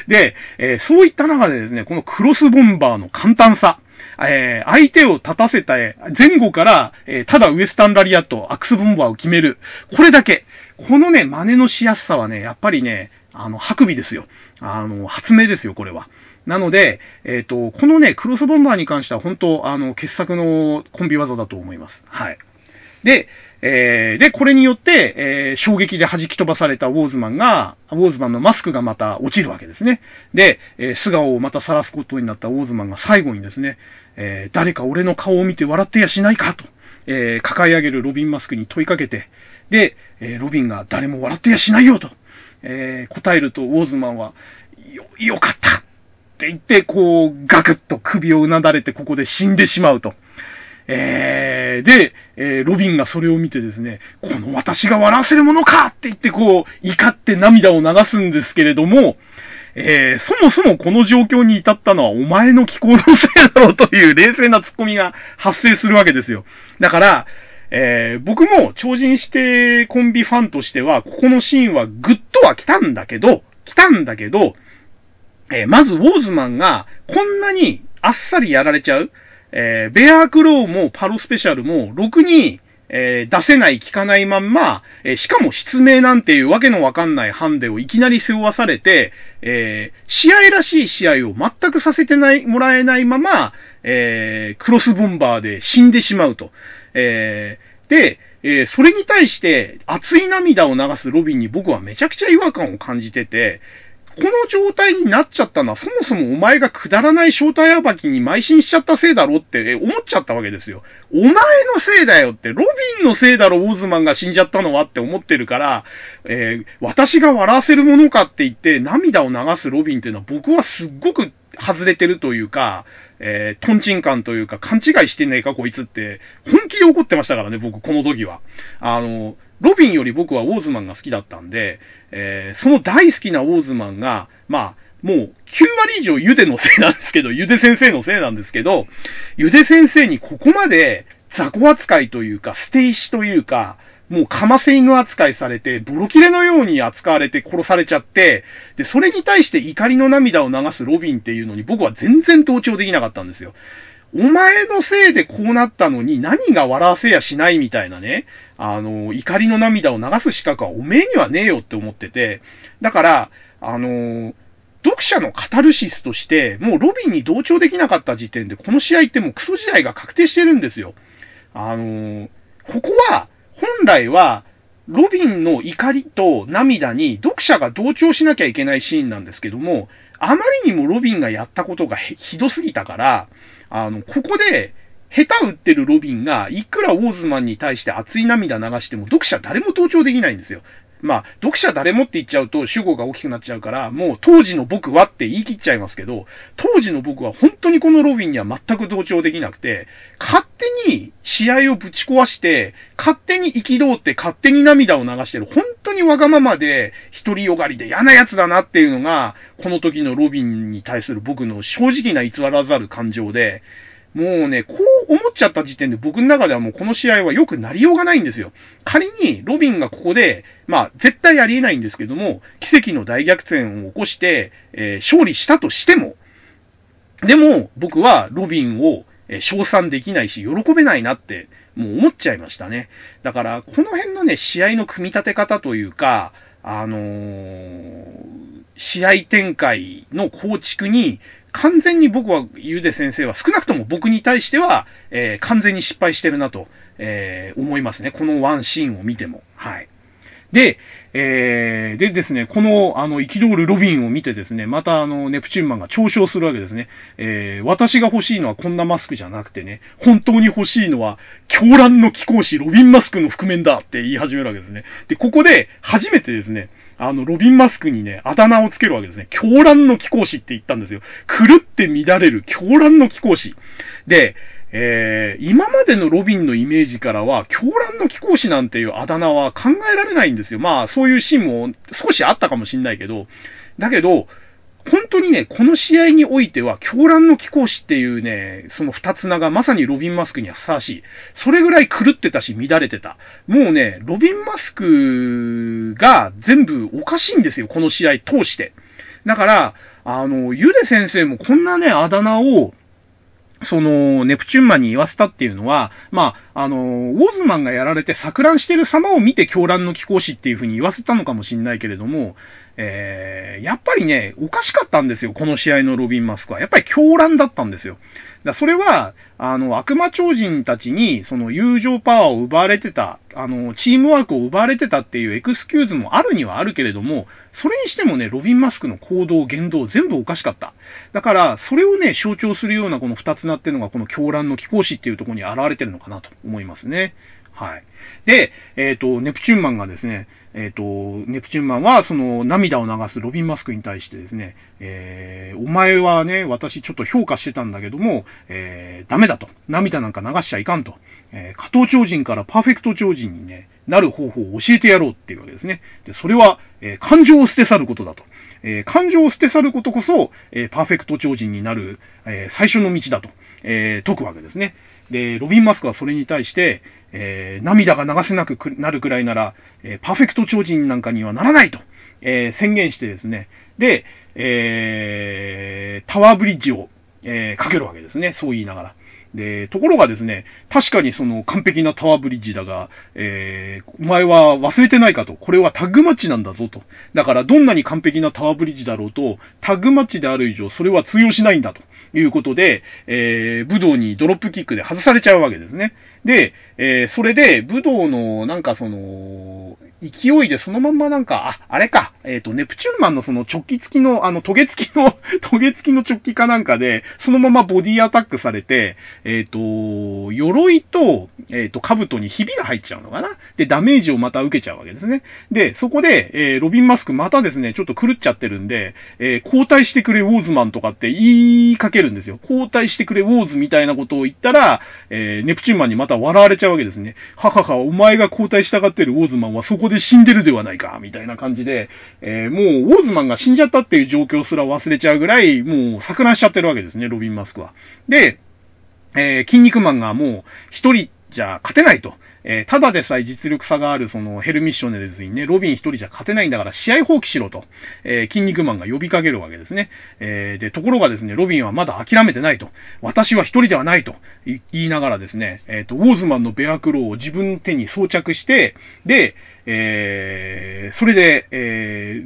で、えー、そういった中でですね、このクロスボンバーの簡単さ。えー、相手を立たせた、前後から、えー、ただウエスタンラリアット、アクスボンバーを決める。これだけ。このね、真似のしやすさはね、やっぱりね、あの、ハクビですよ。あの、発明ですよ、これは。なので、えっ、ー、と、このね、クロスボンバーに関しては本当、あの、傑作のコンビ技だと思います。はい。で、えー、で、これによって、えー、衝撃で弾き飛ばされたウォーズマンが、ウォーズマンのマスクがまた落ちるわけですね。で、えー、素顔をまた晒すことになったウォーズマンが最後にですね、え、誰か俺の顔を見て笑ってやしないかと、え、抱え上げるロビンマスクに問いかけて、で、え、ロビンが誰も笑ってやしないよと、えー、答えると、ウォーズマンは、よ、よかったって言って、こう、ガクッと首をうなだれて、ここで死んでしまうと。えー、で、えー、ロビンがそれを見てですね、この私が笑わせるものかって言ってこう、怒って涙を流すんですけれども、えー、そもそもこの状況に至ったのはお前の気候のせいだろうという冷静なツッコミが発生するわけですよ。だから、えー、僕も超人指定コンビファンとしては、ここのシーンはグッとは来たんだけど、来たんだけど、えー、まずウォーズマンがこんなにあっさりやられちゃう。えー、ベアークローもパロスペシャルも、ろくに、えー、出せない、聞かないまんま、えー、しかも失明なんていうわけのわかんないハンデをいきなり背負わされて、えー、試合らしい試合を全くさせてない、もらえないまま、えー、クロスボンバーで死んでしまうと。えー、で、えー、それに対して熱い涙を流すロビンに僕はめちゃくちゃ違和感を感じてて、この状態になっちゃったのは、そもそもお前がくだらない正体暴きに邁進しちゃったせいだろって思っちゃったわけですよ。お前のせいだよって、ロビンのせいだろ、オーズマンが死んじゃったのはって思ってるから、えー、私が笑わせるものかって言って涙を流すロビンっていうのは僕はすっごく外れてるというか、えー、トンチンカンというか、勘違いしてねえか、こいつって、本気で怒ってましたからね、僕、この時は。あの、ロビンより僕はウォーズマンが好きだったんで、えー、その大好きなウォーズマンが、まあ、もう9割以上ユデのせいなんですけど、ユデ先生のせいなんですけど、ユデ先生にここまで雑魚扱いというか、捨て石というか、もうかませ犬扱いされて、ボロキレのように扱われて殺されちゃって、で、それに対して怒りの涙を流すロビンっていうのに僕は全然同調できなかったんですよ。お前のせいでこうなったのに何が笑わせやしないみたいなね、あの、怒りの涙を流す資格はおめえにはねえよって思ってて、だから、あの、読者のカタルシスとして、もうロビンに同調できなかった時点で、この試合ってもうクソ時代が確定してるんですよ。あの、ここは、本来は、ロビンの怒りと涙に読者が同調しなきゃいけないシーンなんですけども、あまりにもロビンがやったことがひどすぎたから、あの、ここで、下手打ってるロビンが、いくらウォーズマンに対して熱い涙流しても、読者誰も同調できないんですよ。まあ、読者誰もって言っちゃうと主語が大きくなっちゃうから、もう当時の僕はって言い切っちゃいますけど、当時の僕は本当にこのロビンには全く同調できなくて、勝手に試合をぶち壊して、勝手に憤って勝手に涙を流してる、本当にわがままで、独りよがりで嫌な奴だなっていうのが、この時のロビンに対する僕の正直な偽らざる感情で、もうね、こう思っちゃった時点で僕の中ではもうこの試合は良くなりようがないんですよ。仮にロビンがここで、まあ絶対ありえないんですけども、奇跡の大逆転を起こして、えー、勝利したとしても、でも僕はロビンを、えー、称賛できないし、喜べないなって、もう思っちゃいましたね。だから、この辺のね、試合の組み立て方というか、あのー、試合展開の構築に完全に僕は、ゆで先生は少なくとも僕に対しては、えー、完全に失敗してるなと、えー、思いますね。このワンシーンを見ても。はい。で、えー、でですね、この、あの、憤るロビンを見てですね、またあの、ネプチューンマンが嘲笑するわけですね。えー、私が欲しいのはこんなマスクじゃなくてね、本当に欲しいのは、狂乱の貴公子ロビンマスクの覆面だって言い始めるわけですね。で、ここで、初めてですね、あの、ロビンマスクにね、あだ名をつけるわけですね。狂乱の貴公子って言ったんですよ。狂って乱れる狂乱の貴公子。で、えー、今までのロビンのイメージからは、狂乱の貴公子なんていうあだ名は考えられないんですよ。まあ、そういうシーンも少しあったかもしんないけど、だけど、本当にね、この試合においては、狂乱の貴公子っていうね、その二つ名がまさにロビンマスクにはふさわしい。それぐらい狂ってたし、乱れてた。もうね、ロビンマスクが全部おかしいんですよ、この試合通して。だから、あの、ゆで先生もこんなね、あだ名を、その、ネプチューンマンに言わせたっていうのは、まあ、あの、ウォーズマンがやられて錯乱してる様を見て狂乱の貴公子っていうふうに言わせたのかもしんないけれども、えー、やっぱりね、おかしかったんですよ、この試合のロビン・マスクは。やっぱり狂乱だったんですよ。だそれは、あの、悪魔超人たちに、その友情パワーを奪われてた、あの、チームワークを奪われてたっていうエクスキューズもあるにはあるけれども、それにしてもね、ロビン・マスクの行動、言動、全部おかしかった。だから、それをね、象徴するようなこの二つなっていうのが、この狂乱の貴公子っていうところに現れてるのかなと思いますね。はい。で、えっ、ー、と、ネプチューンマンがですね、えっ、ー、と、ネプチューンマンは、その、涙を流すロビン・マスクに対してですね、えー、お前はね、私ちょっと評価してたんだけども、えー、ダメだと。涙なんか流しちゃいかんと。えー、加藤超人からパーフェクト超人にね、なる方法を教えてやろうっていうわけですね。で、それは、えー、感情を捨て去ることだと。えー、感情を捨て去ることこそ、えー、パーフェクト超人になる、えー、最初の道だと、えー、解くわけですね。で、ロビン・マスクはそれに対して、えー、涙が流せなくなるくらいなら、えー、パーフェクト超人なんかにはならないと、えー、宣言してですね、で、えー、タワーブリッジを、えー、かけるわけですね。そう言いながら。で、ところがですね、確かにその完璧なタワーブリッジだが、えー、お前は忘れてないかと。これはタッグマッチなんだぞと。だからどんなに完璧なタワーブリッジだろうと、タッグマッチである以上それは通用しないんだということで、えー、武道にドロップキックで外されちゃうわけですね。で、えー、それで武道のなんかその、勢いでそのまんまなんか、あ、あれか、えっ、ー、と、ネプチューンマンのその直帰付きの、あの、トゲ付きの [LAUGHS] トゲ付きの直帰かなんかで、そのままボディアタックされて、えっ、と、鎧と、えっ、と、兜にひびが入っちゃうのかなで、ダメージをまた受けちゃうわけですね。で、そこで、えー、ロビンマスクまたですね、ちょっと狂っちゃってるんで、えー、交代してくれウォーズマンとかって言いかけるんですよ。交代してくれウォーズみたいなことを言ったら、えー、ネプチューンマンにまた笑われちゃうわけですね。ははは、お前が交代したがってるウォーズマンはそこで死んでるではないか、みたいな感じで、えー、もうウォーズマンが死んじゃったっていう状況すら忘れちゃうぐらい、もう錯乱しちゃってるわけですね、ロビンマスクは。で、えー、筋肉マンがもう一人じゃ勝てないと。えー、ただでさえ実力差があるそのヘルミッショネルズにね、ロビン一人じゃ勝てないんだから試合放棄しろと、えー、筋肉マンが呼びかけるわけですね。えー、で、ところがですね、ロビンはまだ諦めてないと。私は一人ではないと言いながらですね、えっ、と、ウォーズマンのベアクローを自分の手に装着して、で、えそれで、え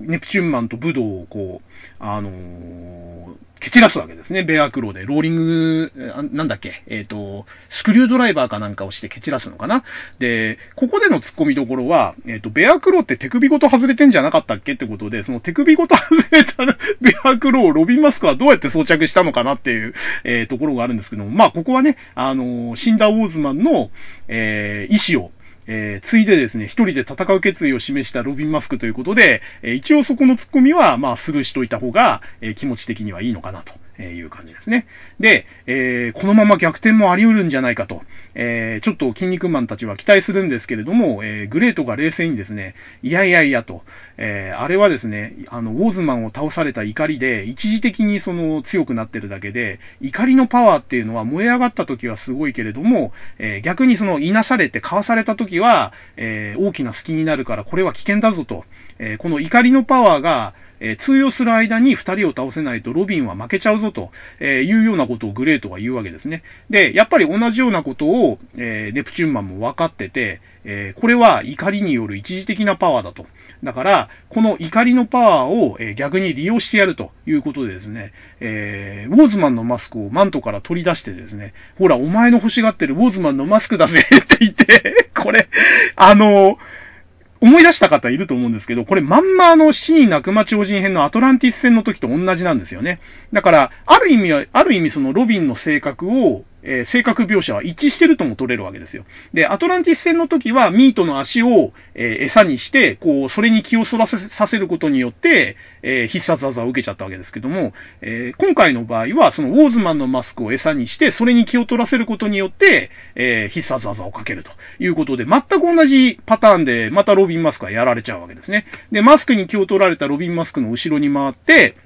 ネプチューンマンと武道をこう、あの蹴散らすわけですね。ベアクローで。ローリング、なんだっけ？えっ、ー、と、スクリュードライバーかなんかをして蹴散らすのかな？で、ここでの突っ込みどころは、えっ、ー、と、ベアクローって手首ごと外れてんじゃなかったっけってことで、その手首ごと外れた [LAUGHS] ベアクローをロビンマスクはどうやって装着したのかなっていう、え、ところがあるんですけども、まあ、ここはね、あの死んだウォーズマンの、え、意思を、えー、ついでですね、一人で戦う決意を示したロビン・マスクということで、えー、一応そこのツッコミは、まあ、スルーしといた方が、えー、気持ち的にはいいのかなと。いう感じですね。で、えー、このまま逆転もあり得るんじゃないかと、えー、ちょっと筋肉マンたちは期待するんですけれども、えー、グレートが冷静にですね、いやいやいやと、えあれはですね、あの、ウォーズマンを倒された怒りで、一時的にその強くなってるだけで、怒りのパワーっていうのは燃え上がった時はすごいけれども、え逆にその、いなされてかわされた時は、え大きな隙になるから、これは危険だぞと、えこの怒りのパワーが、えー、通用する間に二人を倒せないとロビンは負けちゃうぞと、えいうようなことをグレートが言うわけですね。で、やっぱり同じようなことを、えー、ネプチューンマンも分かってて、え、これは怒りによる一時的なパワーだと。だから、この怒りのパワーを、え逆に利用してやるということでですね、えー、ウォーズマンのマスクをマントから取り出してですね、ほら、お前の欲しがってるウォーズマンのマスクだぜって言ってこれ、あのー思い出した方いると思うんですけど、これまんまあの死に泣く魔超人編のアトランティス戦の時と同じなんですよね。だから、ある意味は、ある意味そのロビンの性格を、えー、性格描写は一致してるとも取れるわけですよ。で、アトランティス戦の時はミートの足を、えー、餌にして、こう、それに気をそらせさせることによって、えー、必殺技を受けちゃったわけですけども、え今回の場合は、そのウォーズマンのマスクを餌にして、それに気を取らせることによって、え必殺技をかけるということで、全く同じパターンで、またロビンマスクはやられちゃうわけですね。で、マスクに気を取られたロビンマスクの後ろに回って、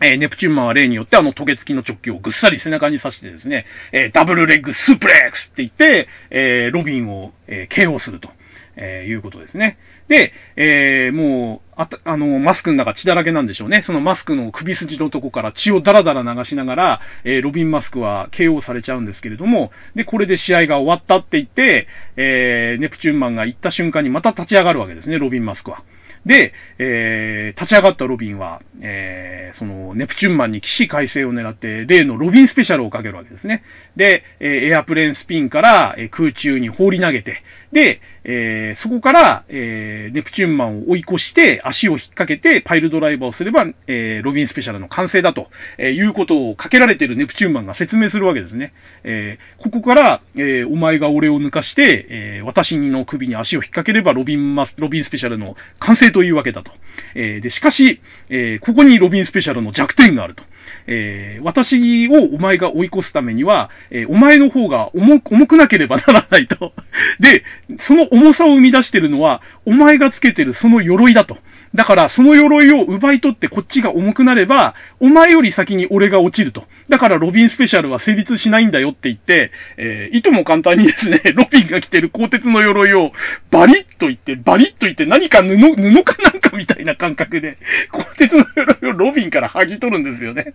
えー、ネプチューンマンは例によってあのトゲ付きの直球をぐっさり背中に刺してですね、えー、ダブルレッグスープレックスって言って、えー、ロビンを、え KO すると。えいうことですね。で、えもう、あたあの、マスクの中血だらけなんでしょうね。そのマスクの首筋のとこから血をダラダラ流しながら、えロビンマスクは KO されちゃうんですけれども、で、これで試合が終わったって言って、えネプチューンマンが行った瞬間にまた立ち上がるわけですね、ロビンマスクは。で、えー、立ち上がったロビンは、えー、その、ネプチューンマンに起死回生を狙って、例のロビンスペシャルをかけるわけですね。で、え、エアプレーンスピンから、え空中に放り投げて、で、えー、そこから、えー、ネプチューンマンを追い越して、足を引っ掛けて、パイルドライバーをすれば、えー、ロビンスペシャルの完成だと、えいうことをかけられているネプチューンマンが説明するわけですね。えここから、えお前が俺を抜かして、え私の首に足を引っ掛ければ、ロビンマス、ロビンスペシャルの完成というわけだと。えで、しかし、えここにロビンスペシャルの弱点があると。えー、私をお前が追い越すためには、えー、お前の方が重重くなければならないと。で、その重さを生み出してるのは、お前がつけてるその鎧だと。だから、その鎧を奪い取ってこっちが重くなれば、お前より先に俺が落ちると。だから、ロビンスペシャルは成立しないんだよって言って、えー、いとも簡単にですね、[LAUGHS] ロビンが着てる鋼鉄の鎧を、バリッと言って、バリッと言って、何か布、布かなんかみたいな感覚で、鋼鉄の鎧をロビンから剥ぎ取るんですよね。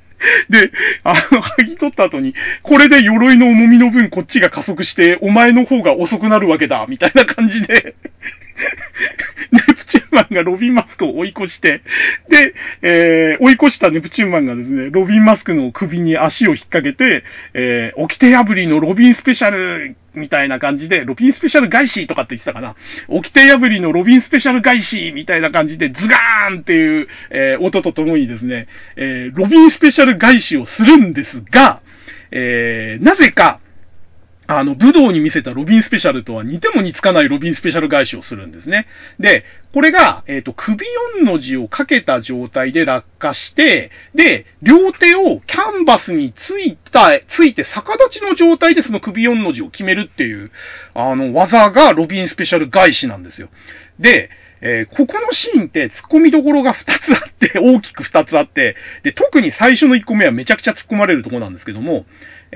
で、あの、剥ぎ取った後に、これで鎧の重みの分こっちが加速して、お前の方が遅くなるわけだ、みたいなたいな感じで [LAUGHS] ネプチューンマンがロビンマスクを追い越して、で、えー、追い越したネプチューンマンがですね、ロビンマスクの首に足を引っ掛けて、えー、起きて破りのロビンスペシャルみたいな感じで、ロビンスペシャル返しとかって言ってたかな。起きて破りのロビンスペシャル返しみたいな感じで、ズガーンっていう、えー、音とともにですね、えー、ロビンスペシャル返しをするんですが、えー、なぜか、あの、武道に見せたロビンスペシャルとは似ても似つかないロビンスペシャル返しをするんですね。で、これが、えっ、ー、と、首4の字をかけた状態で落下して、で、両手をキャンバスについた、ついて逆立ちの状態でその首4の字を決めるっていう、あの、技がロビンスペシャル返しなんですよ。で、えー、ここのシーンって突っ込みどころが2つあって、大きく2つあって、で、特に最初の1個目はめちゃくちゃ突っ込まれるとこなんですけども、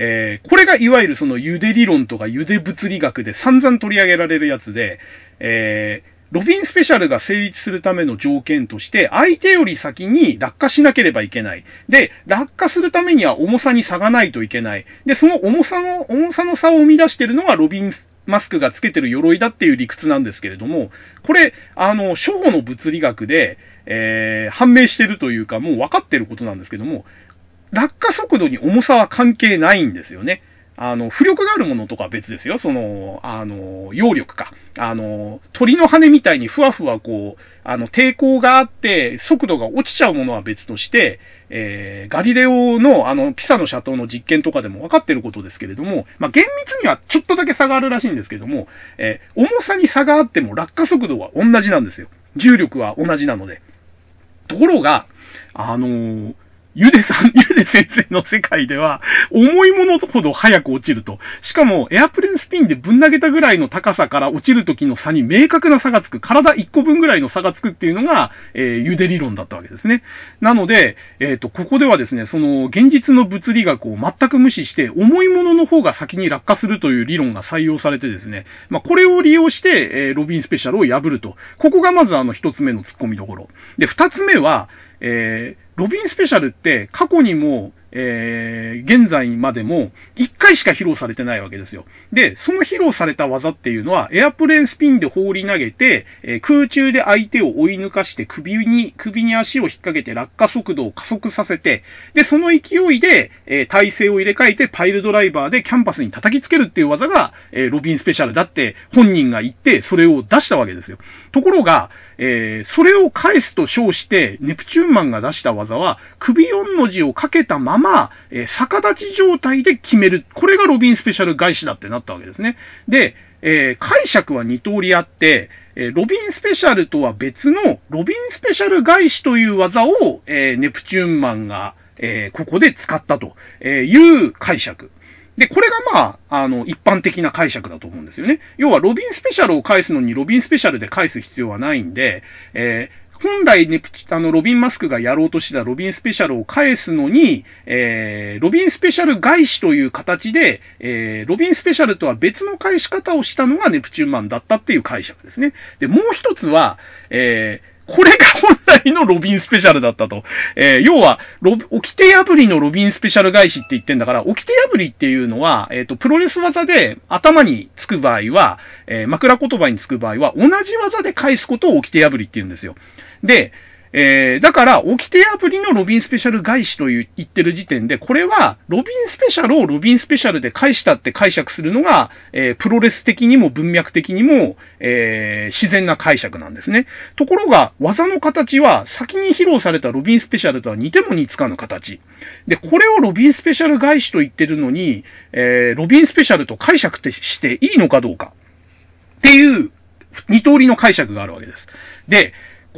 えー、これがいわゆるその茹で理論とか茹で物理学で散々取り上げられるやつで、えー、ロビンスペシャルが成立するための条件として、相手より先に落下しなければいけない。で、落下するためには重さに差がないといけない。で、その重さの、重さの差を生み出しているのがロビンマスクがつけてる鎧だっていう理屈なんですけれども、これ、あの、初歩の物理学で、えー、判明してるというか、もう分かってることなんですけども、落下速度に重さは関係ないんですよね。あの、浮力があるものとかは別ですよ。その、あの、揚力か。あの、鳥の羽みたいにふわふわこう、あの、抵抗があって、速度が落ちちゃうものは別として、えー、ガリレオの、あの、ピサの斜塔の実験とかでも分かってることですけれども、まあ、厳密にはちょっとだけ差があるらしいんですけども、えー、重さに差があっても落下速度は同じなんですよ。重力は同じなので。ところが、あのーゆでさん、ゆで先生の世界では、重いものほど早く落ちると。しかも、エアプレンスピンでぶん投げたぐらいの高さから落ちる時の差に明確な差がつく。体1個分ぐらいの差がつくっていうのが、えー、ゆで理論だったわけですね。なので、えっ、ー、と、ここではですね、その、現実の物理学を全く無視して、重いものの方が先に落下するという理論が採用されてですね、まあ、これを利用して、えー、ロビンスペシャルを破ると。ここがまずあの、一つ目の突っ込みどころ。で、二つ目は、えー、ロビンスペシャルって過去にも、えー、現在までも1回しか披露されてないわけですよ。で、その披露された技っていうのは、エアプレーンスピンで放り投げて、えー、空中で相手を追い抜かして首に、首に足を引っ掛けて落下速度を加速させて、で、その勢いで、えー、体勢を入れ替えてパイルドライバーでキャンパスに叩きつけるっていう技が、え、ロビンスペシャルだって本人が言って、それを出したわけですよ。ところが、え、それを返すと称して、ネプチューンマンが出した技は、首4の字をかけたまま、まえー、逆立ち状態で決める。これがロビンスペシャル返しだってなったわけですね。で、えー、解釈は2通りあって、えロビンスペシャルとは別のロビンスペシャル返しという技を、えネプチューンマンが、えここで使ったという解釈。で、これがまあ、あの、一般的な解釈だと思うんですよね。要は、ロビンスペシャルを返すのに、ロビンスペシャルで返す必要はないんで、え、本来ね、あの、ロビンマスクがやろうとしてたロビンスペシャルを返すのに、えー、ロビンスペシャル返しという形で、えー、ロビンスペシャルとは別の返し方をしたのがネプチューンマンだったっていう解釈ですね。で、もう一つは、えー、これが本来のロビンスペシャルだったと。えー、要は、ロビ、掟破りのロビンスペシャル返しって言ってんだから、掟破りっていうのは、えっ、ー、と、プロレス技で頭につく場合は、えー、枕言葉につく場合は、同じ技で返すことを掟破りって言うんですよ。で、えー、だから、掟破りのロビンスペシャル返しという言ってる時点で、これは、ロビンスペシャルをロビンスペシャルで返したって解釈するのが、えー、プロレス的にも文脈的にも、えー、自然な解釈なんですね。ところが、技の形は、先に披露されたロビンスペシャルとは似ても似つかぬ形。で、これをロビンスペシャル返しと言ってるのに、えー、ロビンスペシャルと解釈していいのかどうか。っていう、二通りの解釈があるわけです。で、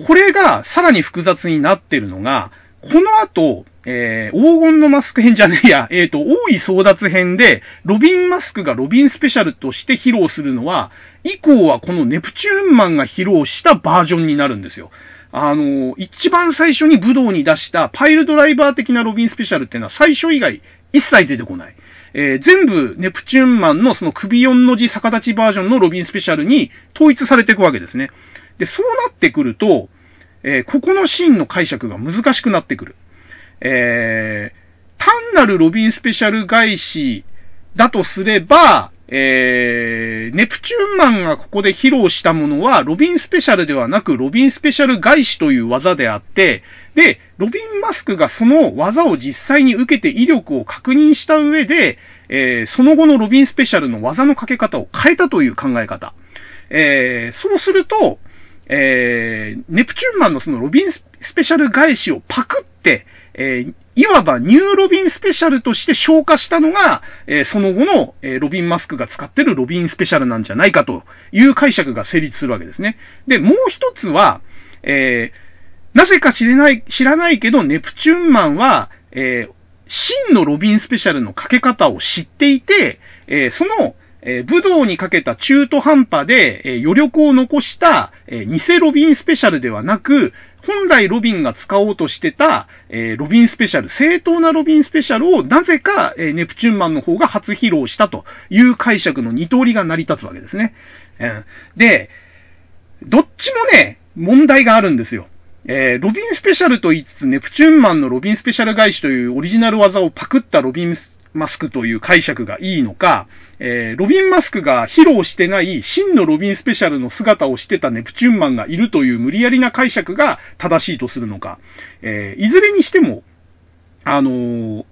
これがさらに複雑になってるのが、この後、えー、黄金のマスク編じゃねえや、[LAUGHS] えっ、ー、と、大い争奪編で、ロビンマスクがロビンスペシャルとして披露するのは、以降はこのネプチューンマンが披露したバージョンになるんですよ。あの、一番最初に武道に出したパイルドライバー的なロビンスペシャルっていうのは最初以外一切出てこない。えー、全部ネプチューンマンのその首4の字逆立ちバージョンのロビンスペシャルに統一されていくわけですね。で、そうなってくると、えー、ここのシーンの解釈が難しくなってくる。えー、単なるロビンスペシャル外しだとすれば、えー、ネプチューンマンがここで披露したものは、ロビンスペシャルではなく、ロビンスペシャル返しという技であって、で、ロビンマスクがその技を実際に受けて威力を確認した上で、えー、その後のロビンスペシャルの技のかけ方を変えたという考え方。えー、そうすると、えー、ネプチューンマンのそのロビンスペシャル返しをパクって、えー、いわばニューロビンスペシャルとして消化したのが、えー、その後の、えー、ロビンマスクが使ってるロビンスペシャルなんじゃないかという解釈が成立するわけですね。で、もう一つは、えー、なぜか知れない、知らないけど、ネプチューンマンは、え、真のロビンスペシャルのかけ方を知っていて、え、その、え、武道にかけた中途半端で、え、余力を残した、え、偽ロビンスペシャルではなく、本来ロビンが使おうとしてた、えー、ロビンスペシャル、正当なロビンスペシャルをなぜか、えー、ネプチューンマンの方が初披露したという解釈の二通りが成り立つわけですね。うん、で、どっちもね、問題があるんですよ。えー、ロビンスペシャルと言いつつ、ネプチューンマンのロビンスペシャル返しというオリジナル技をパクったロビンスマスクという解釈がいいのか、えー、ロビンマスクが披露してない真のロビンスペシャルの姿をしてたネプチューンマンがいるという無理やりな解釈が正しいとするのか、えー、いずれにしても、あのー、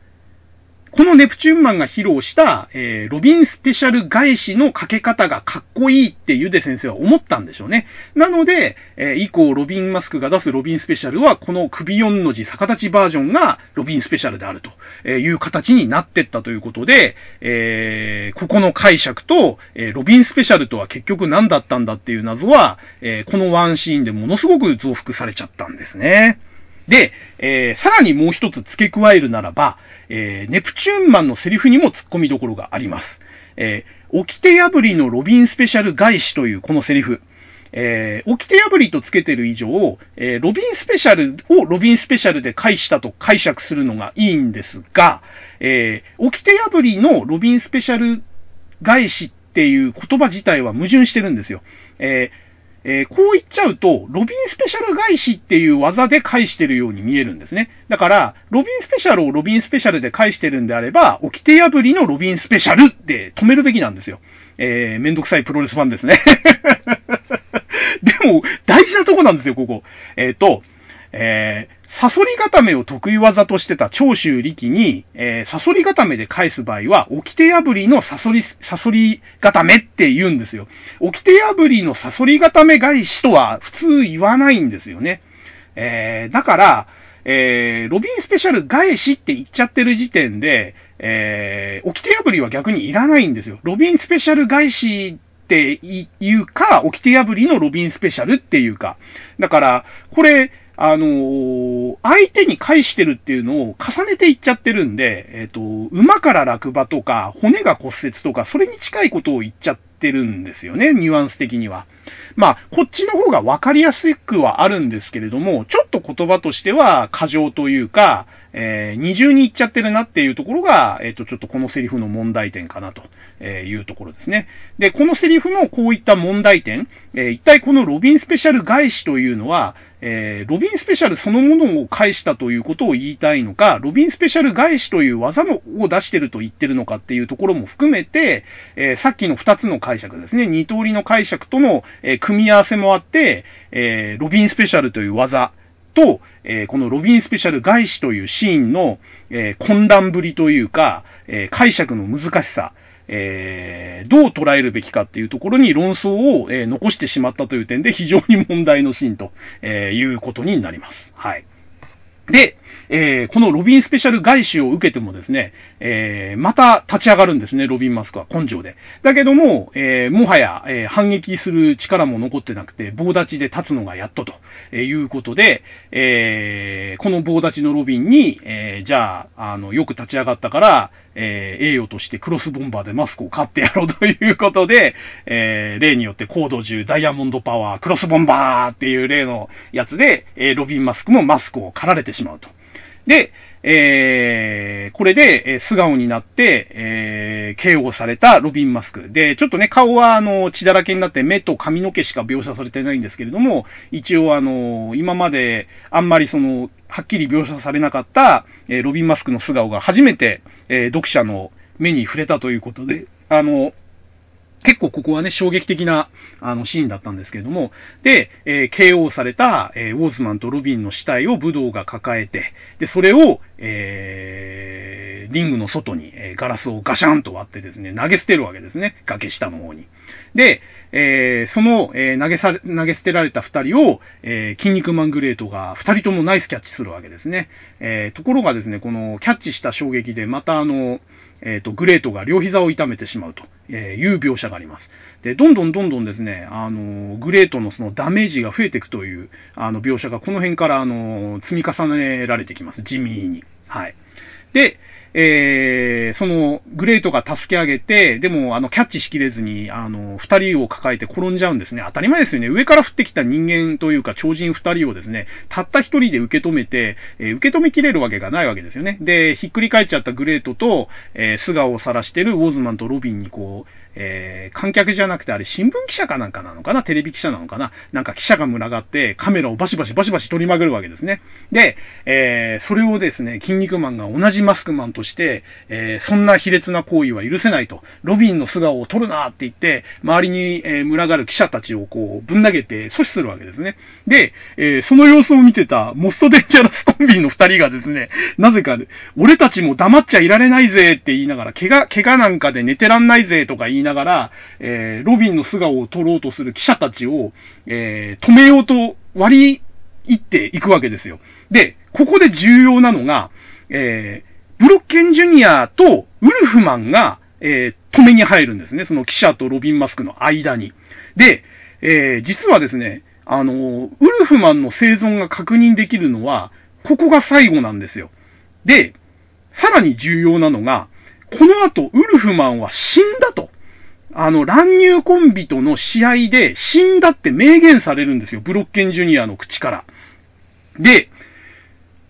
このネプチューンマンが披露した、えー、ロビンスペシャル返しのかけ方がかっこいいってユデ先生は思ったんでしょうね。なので、えー、以降ロビンマスクが出すロビンスペシャルは、この首4の字逆立ちバージョンがロビンスペシャルであるという形になってったということで、えー、ここの解釈と、えロビンスペシャルとは結局何だったんだっていう謎は、えこのワンシーンでものすごく増幅されちゃったんですね。で、えー、さらにもう一つ付け加えるならば、えー、ネプチューンマンのセリフにも突っ込みどころがあります。えー、掟破りのロビンスペシャル返しというこのセリフ。えー、掟破りとつけてる以上、えー、ロビンスペシャルをロビンスペシャルで返したと解釈するのがいいんですが、えー、掟破りのロビンスペシャル返しっていう言葉自体は矛盾してるんですよ。えーえー、こう言っちゃうと、ロビンスペシャル返しっていう技で返してるように見えるんですね。だから、ロビンスペシャルをロビンスペシャルで返してるんであれば、起き手破りのロビンスペシャルって止めるべきなんですよ。えー、めんどくさいプロレスファンですね。[LAUGHS] でも、大事なとこなんですよ、ここ。えっ、ー、と、えー、サソリ固めを得意技としてた長州力に、えー、サソリ固めで返す場合は、掟破りのサソリ、サソリ固めって言うんですよ。掟破りのサソリ固め返しとは普通言わないんですよね。えー、だから、えー、ロビンスペシャル返しって言っちゃってる時点で、えー、掟破りは逆にいらないんですよ。ロビンスペシャル返しっていうか、掟破りのロビンスペシャルっていうか。だから、これ、あのー、相手に返してるっていうのを重ねていっちゃってるんで、えっ、ー、と、馬から落馬とか、骨が骨折とか、それに近いことを言っちゃってるんですよね、ニュアンス的には。まあ、こっちの方が分かりやすくはあるんですけれども、ちょっと言葉としては過剰というか、えー、二重に言っちゃってるなっていうところが、えっ、ー、と、ちょっとこのセリフの問題点かなというところですね。で、このセリフのこういった問題点、えー、一体このロビンスペシャル返しというのは、えー、ロビンスペシャルそのものを返したということを言いたいのか、ロビンスペシャル返しという技のを出してると言ってるのかっていうところも含めて、えー、さっきの二つの解釈ですね、二通りの解釈との、え、組み合わせもあって、えロビンスペシャルという技、と、えー、このロビンスペシャル外資というシーンの、えー、混乱ぶりというか、えー、解釈の難しさ、えー、どう捉えるべきかっていうところに論争を、えー、残してしまったという点で非常に問題のシーンと、えー、いうことになります。はい。で、えー、このロビンスペシャル返しを受けてもですね、えー、また立ち上がるんですね、ロビンマスクは根性で。だけども、えー、もはや、え反撃する力も残ってなくて、棒立ちで立つのがやっととえいうことで、えこの棒立ちのロビンに、えじゃあ、あの、よく立ち上がったから、え栄誉としてクロスボンバーでマスクを買ってやろうということで、え例によってコード10ダイヤモンドパワークロスボンバーっていう例のやつで、えロビンマスクもマスクを狩られてしまうと。で、えー、これで、え素顔になって、えー、KO されたロビン・マスク。で、ちょっとね、顔は、あの、血だらけになって目と髪の毛しか描写されてないんですけれども、一応、あの、今まで、あんまりその、はっきり描写されなかった、えー、ロビン・マスクの素顔が初めて、えー、読者の目に触れたということで、あの、結構ここはね、衝撃的な、あの、シーンだったんですけれども、で、えー、KO された、えー、ウォーズマンとロビンの死体を武道が抱えて、で、それを、えー、リングの外に、え、ガラスをガシャンと割ってですね、投げ捨てるわけですね。崖下の方に。で、え、その、え、投げされ、投げ捨てられた二人を、えー、筋肉マングレートが二人ともナイスキャッチするわけですね。えー、ところがですね、このキャッチした衝撃で、またあの、えっ、と、グレートが両膝を痛めてしまうという描写があります。で、どんどんどんどんですね、あの、グレートのそのダメージが増えていくという、あの、描写がこの辺からあの、積み重ねられてきます。地味に。はい。で、えー、その、グレートが助け上げて、でも、あの、キャッチしきれずに、あの、二人を抱えて転んじゃうんですね。当たり前ですよね。上から降ってきた人間というか、超人二人をですね、たった一人で受け止めて、えー、受け止めきれるわけがないわけですよね。で、ひっくり返っちゃったグレートと、えー、素顔を晒してるウォーズマンとロビンにこう、えー、観客じゃなくてあれ新聞記者かなんかなのかな？テレビ記者なのかななんか記者が群がってカメラをバシバシバシバシ取りまぐるわけですね。で、えー、それをですね、筋肉マンが同じマスクマンとして、えー、そんな卑劣な行為は許せないと。ロビンの素顔を取るなって言って、周りに、え、群がる記者たちをこう、ぶん投げて阻止するわけですね。で、え、その様子を見てたモストデンジャラストンビーの二人がですね、なぜか、俺たちも黙っちゃいられないぜって言いながら、怪我、怪我なんかで寝てらんないぜとか言いながら、えー、ロビンの素顔を撮ろうとする記者たちを、えー、止めようと割り入っていくわけですよ。で、ここで重要なのが、えー、ブロッケンジュニアとウルフマンが、えー、止めに入るんですね。その記者とロビンマスクの間に。で、えー、実はですね、あの、ウルフマンの生存が確認できるのは、ここが最後なんですよ。で、さらに重要なのが、この後、ウルフマンは死んだと。あの、乱入コンビとの試合で死んだって明言されるんですよ。ブロッケンジュニアの口から。で、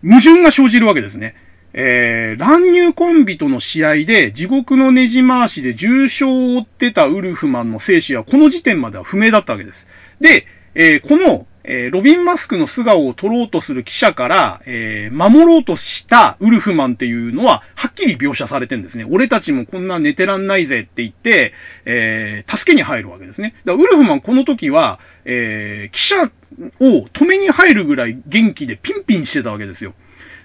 矛盾が生じるわけですね。えー、乱入コンビとの試合で地獄のねじ回しで重傷を負ってたウルフマンの生死はこの時点までは不明だったわけです。で、えー、このえー、ロビン・マスクの素顔を撮ろうとする記者から、えー、守ろうとしたウルフマンっていうのは、はっきり描写されてるんですね。俺たちもこんな寝てらんないぜって言って、えー、助けに入るわけですね。だからウルフマンこの時は、え記者を止めに入るぐらい元気でピンピンしてたわけですよ。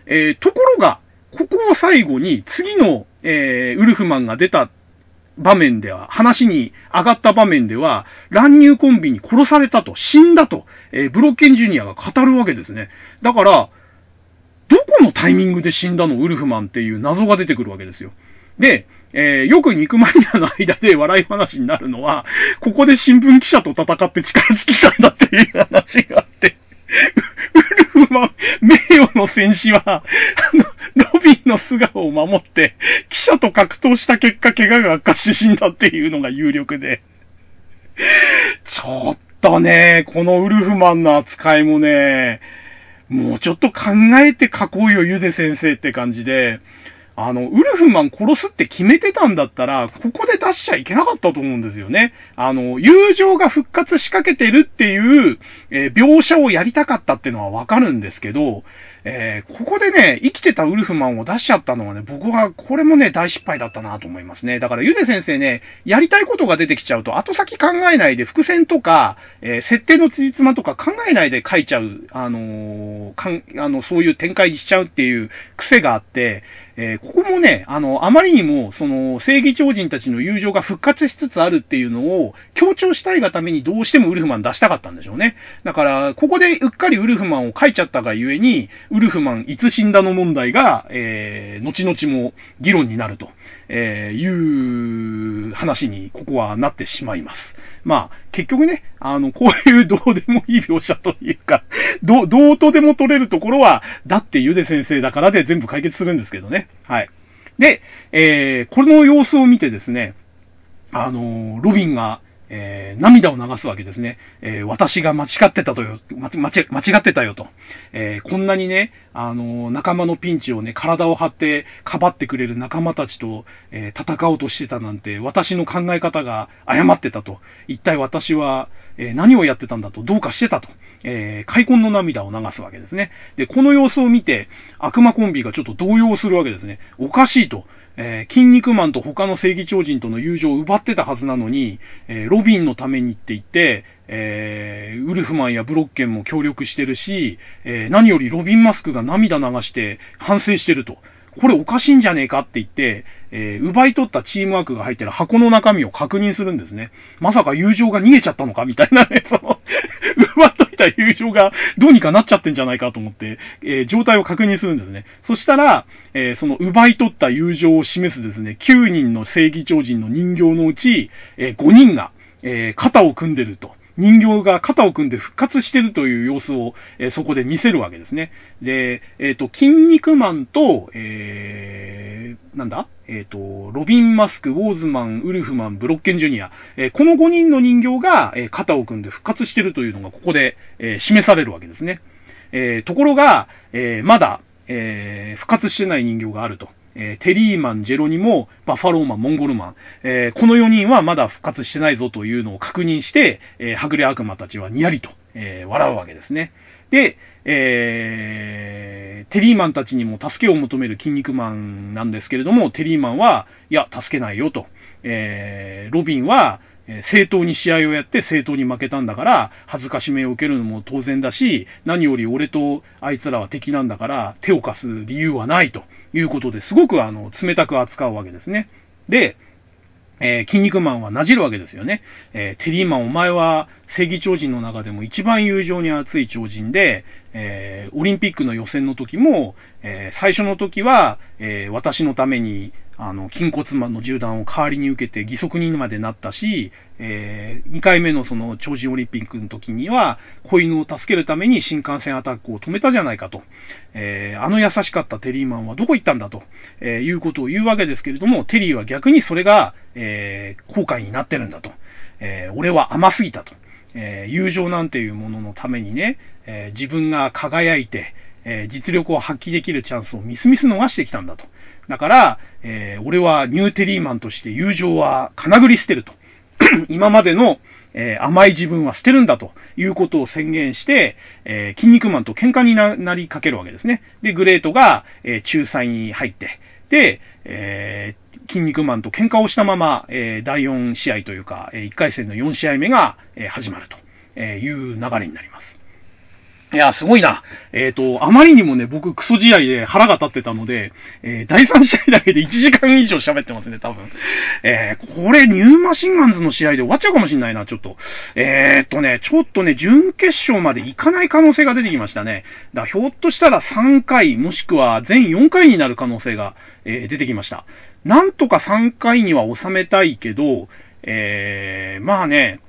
えところが、ここを最後に次の、えウルフマンが出た場面では、話に上がった場面では、乱入コンビに殺されたと、死んだと、えー、ブロッケンジュニアが語るわけですね。だから、どこのタイミングで死んだの？ウルフマンっていう謎が出てくるわけですよ。で、えー、よく肉マニアの間で笑い話になるのは、ここで新聞記者と戦って力尽きたんだっていう話があって、ま、名誉の戦士は、あの、ロビンの素顔を守って、記者と格闘した結果、怪我が悪化して死んだっていうのが有力で。ちょっとね、このウルフマンの扱いもね、もうちょっと考えて書こうよ、ゆで先生って感じで、あの、ウルフマン殺すって決めてたんだったら、ここで出しちゃいけなかったと思うんですよね。あの、友情が復活しかけてるっていう、えー、描写をやりたかったっていうのはわかるんですけど、えー、ここでね、生きてたウルフマンを出しちゃったのはね、僕はこれもね、大失敗だったなと思いますね。だから、ゆで先生ね、やりたいことが出てきちゃうと、後先考えないで、伏線とか、えー、設定の辻褄とか考えないで書いちゃう、あの、かん、あの、そういう展開にしちゃうっていう癖があって、えー、ここもね、あの、あまりにも、その、正義超人たちの友情が復活しつつあるっていうのを強調したいがためにどうしてもウルフマン出したかったんでしょうね。だから、ここでうっかりウルフマンを書いちゃったがゆえに、ウルフマンいつ死んだの問題が、えー、後々も議論になると、えー、いう話にここはなってしまいます。まあ、結局ね、あの、こういうどうでもいい描写というか、[LAUGHS] ど、どうとでも取れるところは、だってゆで先生だからで全部解決するんですけどね。はい。で、えー、この様子を見てですね、あの、ロビンがえー、涙を流すわけですね。えー、私が間違ってたとよ、間違間違ってたよと。えー、こんなにね、あの仲間のピンチをね、体を張ってかばってくれる仲間たちと、え戦おうとしてたなんて、私の考え方が誤ってたと。一体私は、え何をやってたんだと、どうかしてたと。え開墾の涙を流すわけですね。で、この様子を見て、悪魔コンビがちょっと動揺するわけですね。おかしいと。えー、筋肉マンと他の正義超人との友情を奪ってたはずなのに、えー、ロビンのためにって言って、えー、ウルフマンやブロッケンも協力してるし、え何よりロビンマスクが涙流して反省してると。これおかしいんじゃねえかって言って、えー、奪い取ったチームワークが入ってる箱の中身を確認するんですね。まさか友情が逃げちゃったのかみたいなね、[LAUGHS] その奪っといた友情がどうにかなっちゃってんじゃないかと思って、えー、状態を確認するんですね。そしたら、えー、その奪い取った友情を示すですね、9人の正義超人の人形のうち、え5人が、え肩を組んでると。人形が肩を組んで復活してるという様子を、えー、そこで見せるわけですね。で、えっ、ー、と、筋肉マンと、えー、なんだ？えっ、ー、と、ロビン・マスク、ウォーズマン、ウルフマン、ブロッケン・ジュニア、えー、この5人の人形が、えー、肩を組んで復活してるというのがここで、えー、示されるわけですね。えー、ところが、えー、まだ、えー、復活してない人形があると。えー、テリーマン、ジェロニモ、バファローマン、モンゴルマン、えー、この4人はまだ復活してないぞというのを確認して、えー、はぐれ悪魔たちはニヤリと、え笑うわけですね。で、えー、テリーマンたちにも助けを求める筋肉マンなんですけれども、テリーマンは、いや、助けないよと。え、ロビンは、え正当に試合をやって正当に負けたんだから、恥ずかしめを受けるのも当然だし、何より俺とあいつらは敵なんだから、手を貸す理由はないということですごくあの、冷たく扱うわけですね。で、えー、筋肉マンはなじるわけですよね。えー、テリーマンお前は正義超人の中でも一番友情に熱い超人で、えー、オリンピックの予選の時も、え最初の時は、え私のためにあの、筋骨マンの銃弾を代わりに受けて義足にまでなったし、えー、2回目のその超人オリンピックの時には、子犬を助けるために新幹線アタックを止めたじゃないかと。えー、あの優しかったテリーマンはどこ行ったんだと、えー、いうことを言うわけですけれども、テリーは逆にそれが、えー、後悔になってるんだと。えー、俺は甘すぎたと。えー、友情なんていうもののためにね、えー、自分が輝いて、え、実力を発揮できるチャンスをみすみす逃してきたんだと。だから、え、俺はニューテリーマンとして友情は金繰り捨てると。[CLEARS THROAT] 今までの、え、甘い自分は捨てるんだということを宣言して、えー、筋肉マンと喧嘩になりかけるわけですね。で、グレートが、えー、仲裁に入って、で、えー、筋肉マンと喧嘩をしたまま、えー、第4試合というか、え、1回戦の4試合目が、え、始まるという流れになります。いや、すごいな。えっ、ー、と、あまりにもね、僕、クソ試合で腹が立ってたので、えー、第3試合だけで1時間以上喋ってますね、多分。えー、これ、ニューマシンガンズの試合で終わっちゃうかもしんないな、ちょっと。えっとね、ちょっとね、準決勝まで行かない可能性が出てきましたね。だひょっとしたら3回、もしくは全4回になる可能性が、え出てきました。なんとか3回には収めたいけど、えまあね、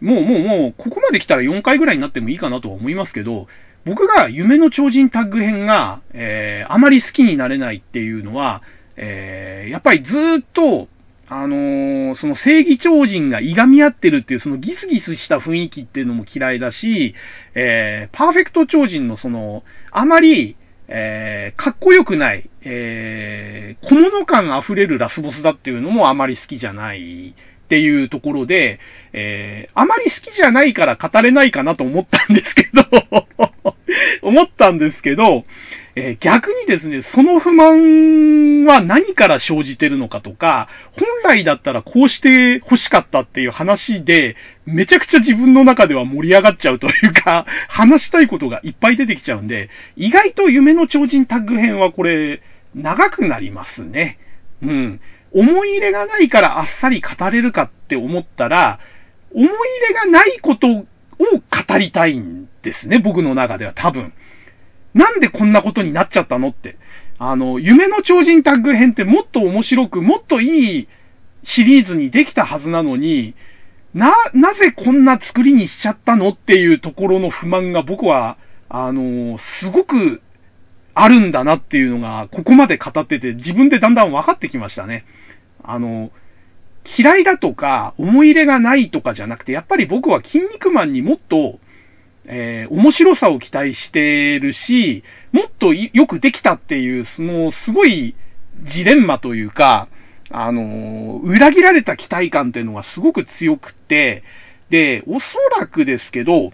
もうもうもう、ここまで来たら4回ぐらいになってもいいかなとは思いますけど、僕が夢の超人タッグ編が、えー、あまり好きになれないっていうのは、えー、やっぱりずっと、あのー、その正義超人がいがみ合ってるっていうそのギスギスした雰囲気っていうのも嫌いだし、えー、パーフェクト超人のその、あまり、えー、かっこよくない、えー、小物感溢れるラスボスだっていうのもあまり好きじゃない。っていうところで、えー、あまり好きじゃないから語れないかなと思ったんですけど [LAUGHS] 思ったんですけど、えー、逆にですね、その不満は何から生じてるのかとか、本来だったらこうして欲しかったっていう話で、めちゃくちゃ自分の中では盛り上がっちゃうというか、話したいことがいっぱい出てきちゃうんで、意外と夢の超人タッグ編はこれ、長くなりますね。うん。思い入れがないからあっさり語れるかって思ったら、思い入れがないことを語りたいんですね、僕の中では多分。なんでこんなことになっちゃったのって。あの、夢の超人タッグ編ってもっと面白く、もっといいシリーズにできたはずなのに、な、なぜこんな作りにしちゃったのっていうところの不満が僕は、あの、すごくあるんだなっていうのが、ここまで語ってて、自分でだんだん分かってきましたね。あの、嫌いだとか、思い入れがないとかじゃなくて、やっぱり僕は筋肉マンにもっと、えー、面白さを期待してるし、もっとよくできたっていう、その、すごいジレンマというか、あの裏切られた期待感っていうのがすごく強くって、で、おそらくですけど、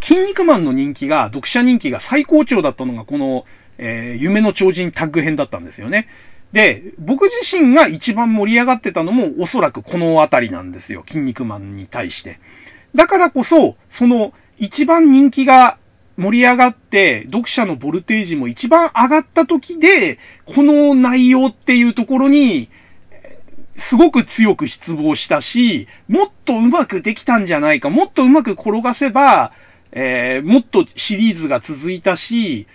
筋肉マンの人気が、読者人気が最高潮だったのが、この、えー、夢の超人タッグ編だったんですよね。で、僕自身が一番盛り上がってたのもおそらくこのあたりなんですよ。筋肉マンに対して。だからこそ、その一番人気が盛り上がって、読者のボルテージも一番上がった時で、この内容っていうところに、すごく強く失望したし、もっとうまくできたんじゃないか、もっとうまく転がせば、えー、もっとシリーズが続いたし、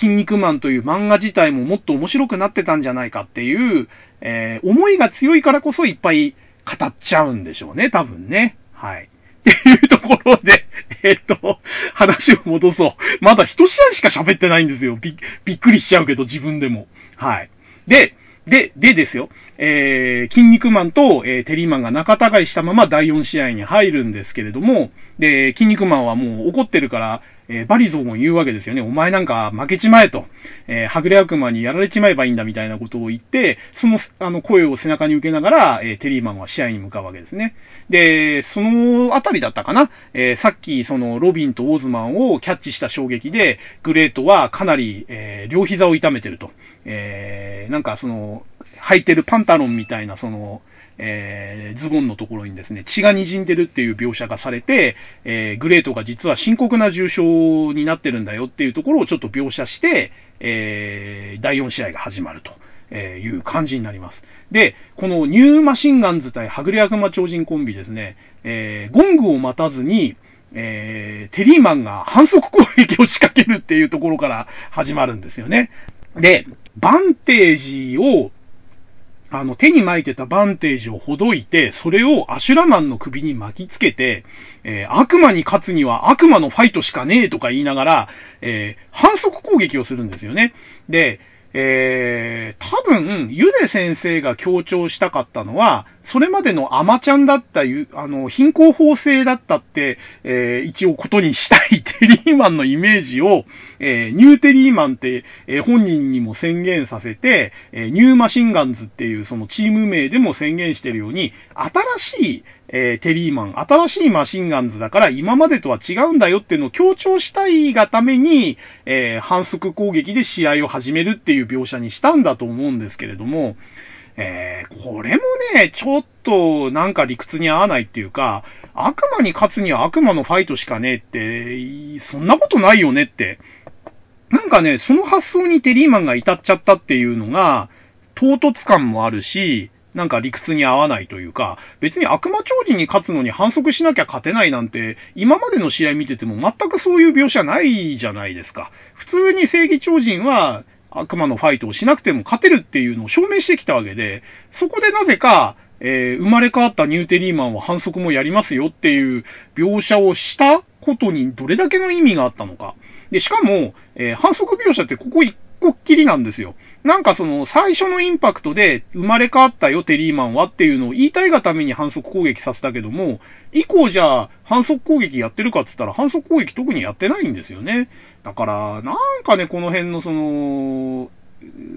筋肉マンという漫画自体ももっと面白くなってたんじゃないかっていう、えー、思いが強いからこそいっぱい語っちゃうんでしょうね、多分ね。はい。[LAUGHS] っていうところで、[LAUGHS] えっ、と、話を戻そう。まだ一試合しか喋ってないんですよ。び、びっくりしちゃうけど、自分でも。はい。で、で、でですよ。えー、筋肉マンと、えー、テリーマンが仲違いしたまま第4試合に入るんですけれども、で、筋肉マンはもう怒ってるから、えー、バリゾーも言うわけですよね。お前なんか負けちまえと。えー、はぐれ悪魔にやられちまえばいいんだみたいなことを言って、その、あの、声を背中に受けながら、えー、テリーマンは試合に向かうわけですね。で、そのあたりだったかな。え、さっき、その、ロビンとオーズマンをキャッチした衝撃で、グレートはかなり、え、両膝を痛めてると。え、なんかその、履いてるパンタロンみたいな、その、えー、ズボンのところにですね、血が滲んでるっていう描写がされて、えー、グレートが実は深刻な重傷になってるんだよっていうところをちょっと描写して、えー、第4試合が始まると。えいう感じになります。で、このニューマシンガンズ対はぐれ悪魔超人コンビですね、え、ゴングを待たずに、え、テリーマンが反則攻撃を仕掛けるっていうところから始まるんですよね。で、バンテージをあの、手に巻いてたバンテージをほどいて、それをアシュラマンの首に巻きつけて、えー、悪魔に勝つには悪魔のファイトしかねえとか言いながら、えー、反則攻撃をするんですよね。で、えー、多分、ゆで先生が強調したかったのは、それまでのアマちゃんだったゆ、あの、貧困法制だったって、えー、一応ことにしたいテリーマンのイメージを、えー、ニューテリーマンって、えー、本人にも宣言させて、えー、ニューマシンガンズっていうそのチーム名でも宣言してるように、新しい、えー、テリーマン、新しいマシンガンズだから今までとは違うんだよっていうのを強調したいがために、えー、反則攻撃で試合を始めるっていう描写にしたんだと思うんですけれども、えー、これもね、ちょっとなんか理屈に合わないっていうか、悪魔に勝つには悪魔のファイトしかねえって、そんなことないよねって。なんかね、その発想にテリーマンが至っちゃったっていうのが、唐突感もあるし、なんか理屈に合わないというか、別に悪魔超人に勝つのに反則しなきゃ勝てないなんて、今までの試合見てても全くそういう描写ないじゃないですか。普通に正義超人は、悪魔のファイトをしなくても勝てるっていうのを証明してきたわけで、そこでなぜか、えー、生まれ変わったニューテリーマンは反則もやりますよっていう描写をしたことにどれだけの意味があったのか。で、しかも、えー、反則描写ってここ一個っきりなんですよ。なんかその最初のインパクトで生まれ変わったよテリーマンはっていうのを言いたいがために反則攻撃させたけども、以降じゃあ反則攻撃やってるかっつったら反則攻撃特にやってないんですよね。だから、なんかね、この辺のその、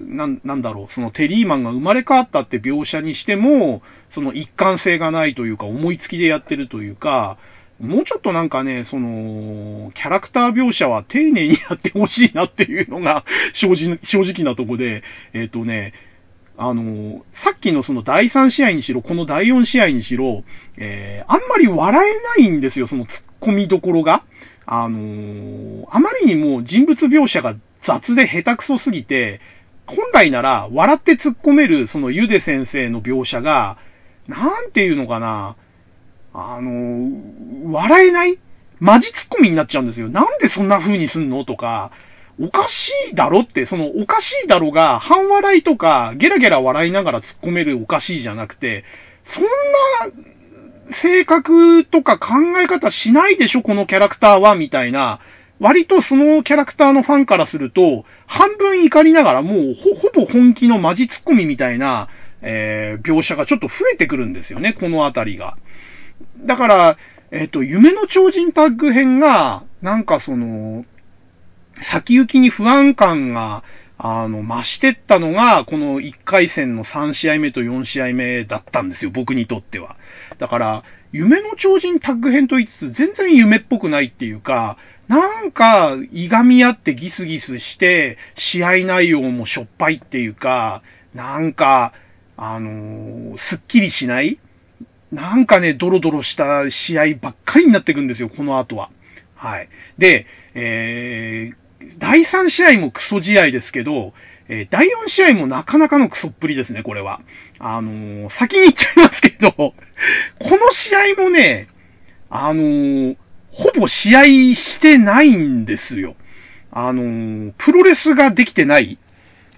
な、なんだろう、そのテリーマンが生まれ変わったって描写にしても、その一貫性がないというか、思いつきでやってるというか、もうちょっとなんかね、その、キャラクター描写は丁寧にやってほしいなっていうのが [LAUGHS] 正直、正直なとこで、えっ、ー、とね、あの、さっきのその第3試合にしろ、この第4試合にしろ、えー、あんまり笑えないんですよ、その突っ込みどころが。あのー、あまりにも人物描写が雑で下手くそすぎて、本来なら笑って突っ込めるそのゆで先生の描写が、なんていうのかな、あの、笑えない？マジツッコミになっちゃうんですよ。なんでそんな風にすんの？とか、おかしいだろって、そのおかしいだろが、半笑いとか、ゲラゲラ笑いながら突っ込めるおかしいじゃなくて、そんな、性格とか考え方しないでしょこのキャラクターは？みたいな、割とそのキャラクターのファンからすると、半分怒りながらもうほ、ぼ本気のマジツッコミみたいな、えー、描写がちょっと増えてくるんですよね、このあたりが。だから、えっ、ー、と、夢の超人タッグ編が、なんかその、先行きに不安感が、あの、増してったのが、この1回戦の3試合目と4試合目だったんですよ、僕にとっては。だから、夢の超人タッグ編と言いつつ、全然夢っぽくないっていうか、なんか、いがみ合ってギスギスして、試合内容もしょっぱいっていうか、なんか、あのー、すっきりしないなんかね、ドロドロした試合ばっかりになっていくんですよ、この後は。はい。で、えー、第3試合もクソ試合ですけど、えー、第4試合もなかなかのクソっぷりですね、これは。あのー、先に言っちゃいますけど、[LAUGHS] この試合もね、あのー、ほぼ試合してないんですよ。あのプロレスができてない。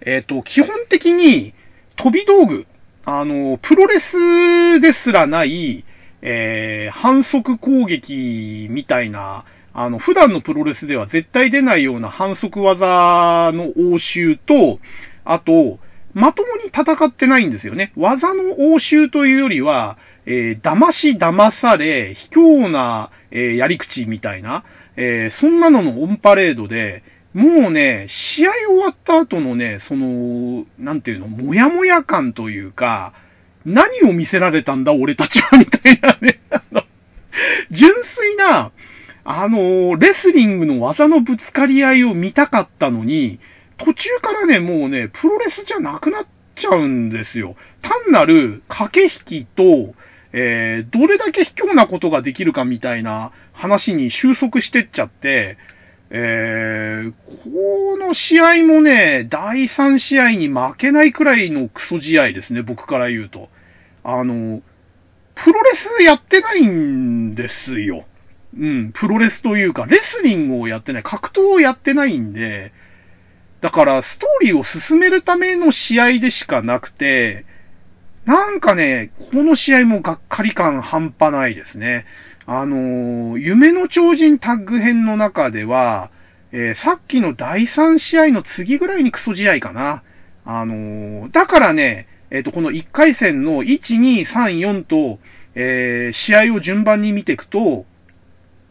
えっ、と、基本的に飛び道具、あの、プロレスですらない、えー、反則攻撃みたいな、あの、普段のプロレスでは絶対出ないような反則技の応酬と、あと、まともに戦ってないんですよね。技の応酬というよりは、えー、騙し騙され、卑怯な、えー、やり口みたいな、えー、そんなののオンパレードで、もうね、試合終わった後のね、その、なんていうの、もやもや感というか、何を見せられたんだ、俺たちは、みたいなね。あの、純粋な、あの、レスリングの技のぶつかり合いを見たかったのに、途中からね、もうね、プロレスじゃなくなっちゃうんですよ。単なる駆け引きと、えー、どれだけ卑怯なことができるかみたいな話に収束してっちゃって、えー、この試合もね、第3試合に負けないくらいのクソ試合ですね、僕から言うと。あの、プロレスやってないんですよ。うん、プロレスというか、レスリングをやってない、格闘をやってないんで、だからストーリーを進めるための試合でしかなくて、なんかね、この試合もがっかり感半端ないですね。あのー、夢の超人タッグ編の中では、えー、さっきの第3試合の次ぐらいにクソ試合かな。あのー、だからね、えっ、と、この1回戦の1、2、3、4と、え試合を順番に見ていくと、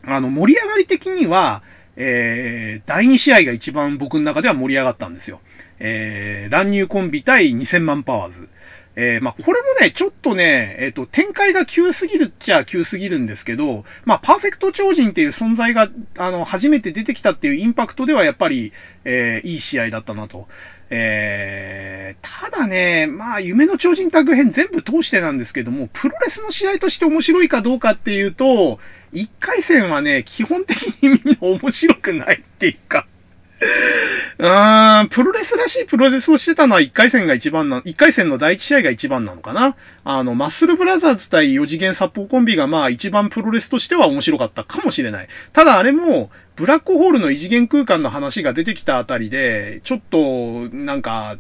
あの、盛り上がり的には、え第2試合が一番僕の中では盛り上がったんですよ。え乱入コンビ対2000万パワーズ。えー、まあ、これもね、ちょっとね、えっ、ー、と、展開が急すぎるっちゃ急すぎるんですけど、まあ、パーフェクト超人っていう存在が、あの、初めて出てきたっていうインパクトではやっぱり、えー、いい試合だったなと。えー、ただね、まあ、夢の超人タグ編全部通してなんですけども、プロレスの試合として面白いかどうかっていうと、1回戦はね、基本的にみんな面白くないっていうか、うん、プロレスらしいプロレスをしてたのは1回戦が一番な、1回戦の第1試合が一番なのかな？あの、マッスルブラザーズ対4次元サッポーコンビがまあ一番プロレスとしては面白かったかもしれない。ただあれも、ブラックホールの異次元空間の話が出てきたあたりで、ちょっと、なんか、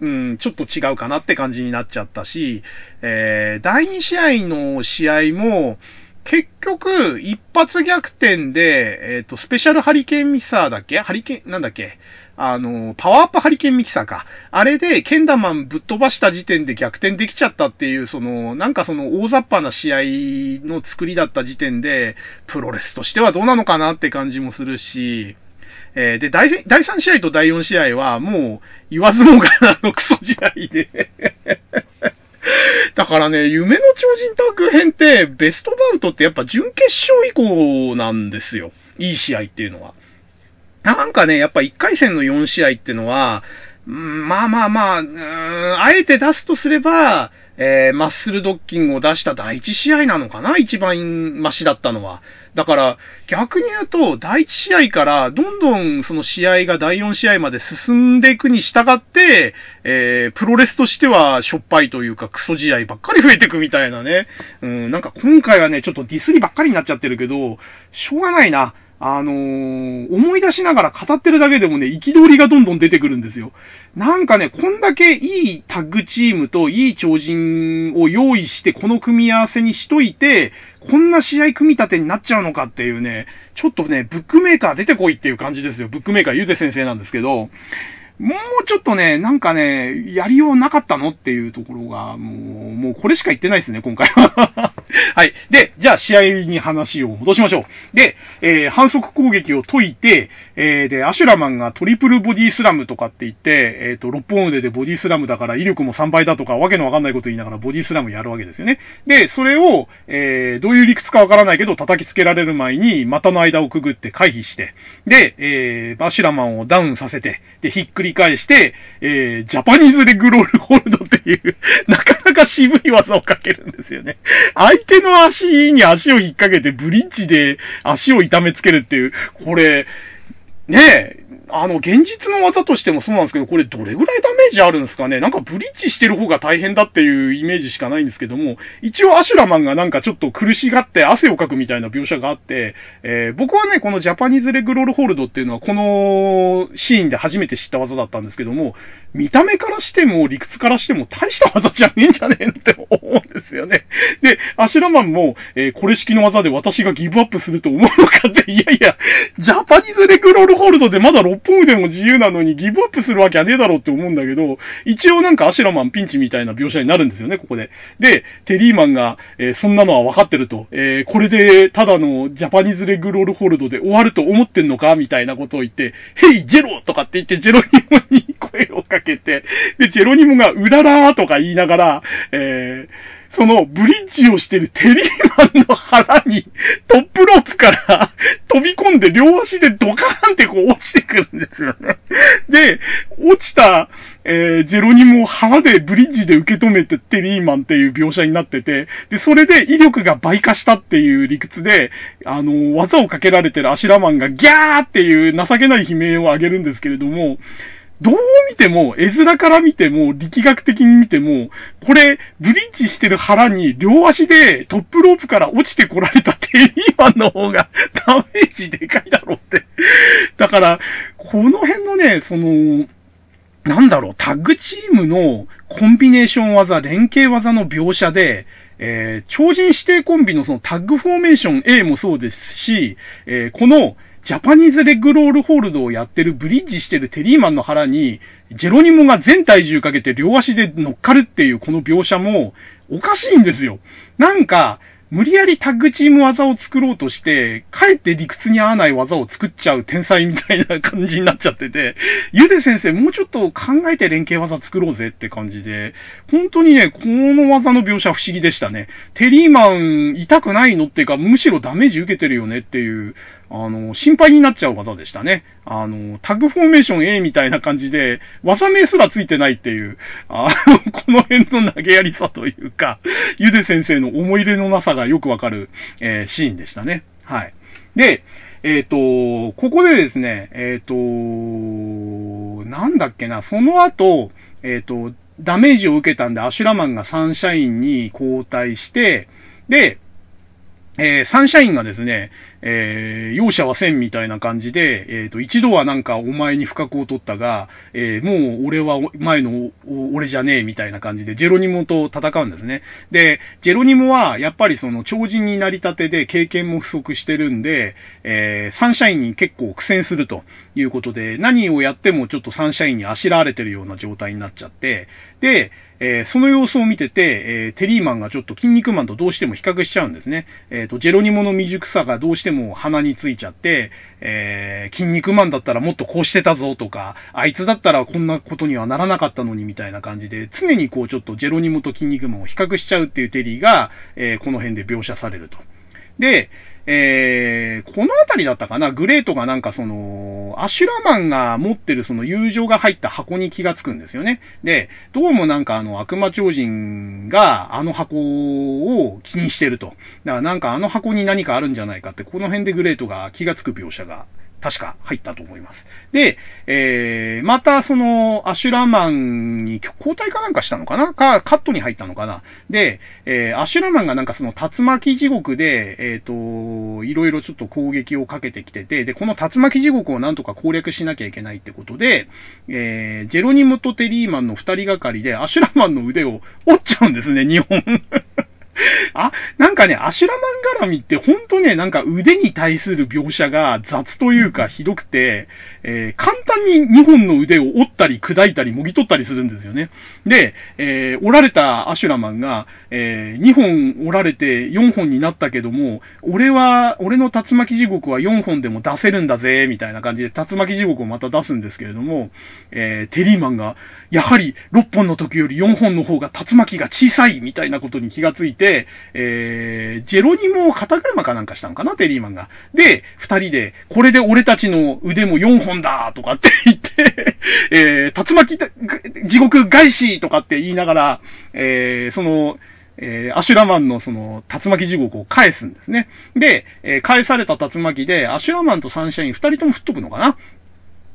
うん、ちょっと違うかなって感じになっちゃったし、えー、第2試合の試合も、結局、一発逆転で、えっ、ー、と、スペシャルハリケーンミキサーだっけ？ハリケーン、なんだっけ？あの、パワーアップハリケーンミキサーか。あれで、ケンダマンぶっ飛ばした時点で逆転できちゃったっていう、その、なんかその大雑把な試合の作りだった時点で、プロレスとしてはどうなのかなって感じもするし、えー、で、第、第3試合と第4試合は、もう、言わずもがなのクソ試合で。[LAUGHS] だからね、夢の超人タッグ編って、ベストバウトってやっぱ準決勝以降なんですよ。いい試合っていうのは。なんかね、やっぱ1回戦の4試合ってのは、まあまあまあ、あえて出すとすれば、えー、マッスルドッキングを出した第一試合なのかな一番マシだったのは。だから、逆に言うと、第一試合からどんどんその試合が第4試合まで進んでいくに従って、えー、プロレスとしてはしょっぱいというかクソ試合ばっかり増えていくみたいなね。うん、なんか今回はね、ちょっとディスりばっかりになっちゃってるけど、しょうがないな。あのー、思い出しながら語ってるだけでもね、憤りがどんどん出てくるんですよ。なんかね、こんだけいいタッグチームといい超人を用意して、この組み合わせにしといて、こんな試合組み立てになっちゃうのかっていうね、ちょっとね、ブックメーカー出てこいっていう感じですよ。ブックメーカーゆで先生なんですけど、もうちょっとね、なんかね、やりようなかったのっていうところが、もう、もうこれしか言ってないですね、今回は。[LAUGHS] はい。で、じゃあ試合に話を戻しましょう。で、えー、反則攻撃を解いて、えー、で、アシュラマンがトリプルボディスラムとかって言って、えっ、ー、と、6本腕でボディスラムだから威力も3倍だとか、わけのわかんないこと言いながらボディスラムやるわけですよね。で、それを、えー、どういう理屈かわからないけど、叩きつけられる前に、股の間をくぐって回避して、で、えー、アシュラマンをダウンさせて、で、ひっくり返して、えー、ジャパニーズレグロールホールドっていう、[LAUGHS] なかなか渋い技をかけるんですよね。相手の足に足を引っ掛けてブリッジで足を痛めつけるっていう、これ、ねえ、あの、現実の技としてもそうなんですけど、これどれぐらいダメージあるんですかね？なんかブリッジしてる方が大変だっていうイメージしかないんですけども、一応アシュラマンがなんかちょっと苦しがって汗をかくみたいな描写があって、えー、僕はね、このジャパニーズレグロールホールドっていうのはこのシーンで初めて知った技だったんですけども、見た目からしても理屈からしても大した技じゃねえんじゃねえのって思うんですよね。で、アシュラマンも、えー、これ式の技で私がギブアップすると思うのかって、いやいや、ジャパニーズレグロールホールドでまだ6本腕も自由なのにギブアップするわけはねえだろうって思うんだけど、一応なんかアシュラマンピンチみたいな描写になるんですよね、ここで。で、テリーマンが、えー、そんなのは分かってると、えー、これでただのジャパニーズレグロールホールドで終わると思ってんのかみたいなことを言って、ヘイ、ジェロとかって言ってジェロニモに声をかけて、で、ジェロニモがうららーとか言いながら、えーそのブリッジをしてるテリーマンの腹にトップロープから飛び込んで両足でドカーンってこう落ちてくるんですよね。[LAUGHS] で、落ちた、えー、ジェロニモを腹でブリッジで受け止めてテリーマンっていう描写になってて、で、それで威力が倍化したっていう理屈で、あの、技をかけられてるアシラマンがギャーっていう情けない悲鳴を上げるんですけれども、どう見ても、絵面から見ても、力学的に見ても、これ、ブリッジしてる腹に両足でトップロープから落ちてこられたテリーマンの方がダメージでかいだろうって。だから、この辺のね、その、なんだろう、タッグチームのコンビネーション技、連携技の描写で、えー、超人指定コンビのそのタッグフォーメーション A もそうですし、えー、このジャパニーズレッグロールホールドをやってるブリッジしてるテリーマンの腹に、ジェロニモが全体重かけて両足で乗っかるっていうこの描写もおかしいんですよ。なんか、無理やりタッグチーム技を作ろうとして、かえって理屈に合わない技を作っちゃう天才みたいな感じになっちゃってて、ゆで先生もうちょっと考えて連携技作ろうぜって感じで、本当にね、この技の描写不思議でしたね。テリーマン痛くないのっていうか、むしろダメージ受けてるよねっていう、あの、心配になっちゃう技でしたね。あの、タグフォーメーション A みたいな感じで、技名すらついてないっていう、あの、[LAUGHS] この辺の投げやりさというか、ゆで先生の思い入れのなさがよくわかる、えー、シーンでしたね。はい。で、えっ、ー、と、ここでですね、えっ、ー、と、なんだっけな、その後、えっ、と、ダメージを受けたんで、アシュラマンがサンシャインに交代して、で、えー、サンシャインがですね、えー、容赦はせんみたいな感じで、えっ、ー、と、一度はなんかお前に不覚を取ったが、えー、もう俺は前の俺じゃねえみたいな感じで、ジェロニモと戦うんですね。で、ジェロニモはやっぱりその超人になりたてで経験も不足してるんで、え、サンシャインに結構苦戦するということで、何をやってもちょっとサンシャインにあしらわれてるような状態になっちゃって、で、えー、その様子を見てて、えー、テリーマンがちょっと筋肉マンとどうしても比較しちゃうんですね。えっ、ー、と、ジェロニモの未熟さがどうしても鼻についちゃって、えー、筋肉マンだったらもっとこうしてたぞとか、あいつだったらこんなことにはならなかったのにみたいな感じで、常にこうちょっとジェロニモと筋肉マンを比較しちゃうっていうテリーが、え、この辺で描写されると。で、えー、この辺りだったかな、グレートがなんかその、アシュラマンが持ってるその友情が入った箱に気がつくんですよね。で、どうもなんかあの悪魔超人があの箱を気にしてると。だからなんかあの箱に何かあるんじゃないかって、この辺でグレートが気がつく描写が確か入ったと思います。で、えー、またその、アシュラマンに交代かなんかしたのかな？か、カットに入ったのかな？で、えー、アシュラマンがなんかその竜巻地獄で、えっ、ー、と、いろいろちょっと攻撃をかけてきてて、で、この竜巻地獄をなんとか攻略しなきゃいけないってことで、えー、ジェロニムとテリーマンの二人がかりで、アシュラマンの腕を折っちゃうんですね、日本。[LAUGHS] あ、なんかね、アシュラマン絡みってほんとね、なんか腕に対する描写が雑というかひどくて、えー、簡単に2本の腕を折ったり砕いたりもぎ取ったりするんですよね。で、えー、折られたアシュラマンが、えー、2本折られて4本になったけども、俺は、俺の竜巻地獄は4本でも出せるんだぜ、みたいな感じで竜巻地獄をまた出すんですけれども、えー、テリーマンが、やはり6本の時より4本の方が竜巻が小さいみたいなことに気がついて、でえー、ジェロニモを肩車かなんかしたのかな、テリーマンが。で、二人で、これで俺たちの腕も4本だとかって言って [LAUGHS] えー、竜巻地獄返しとかって言いながら、えー、その、えー、アシュラマンのその、竜巻地獄を返すんですね。で、えー、返された竜巻で、アシュラマンとサンシャイン二人とも吹っ飛ぶのかな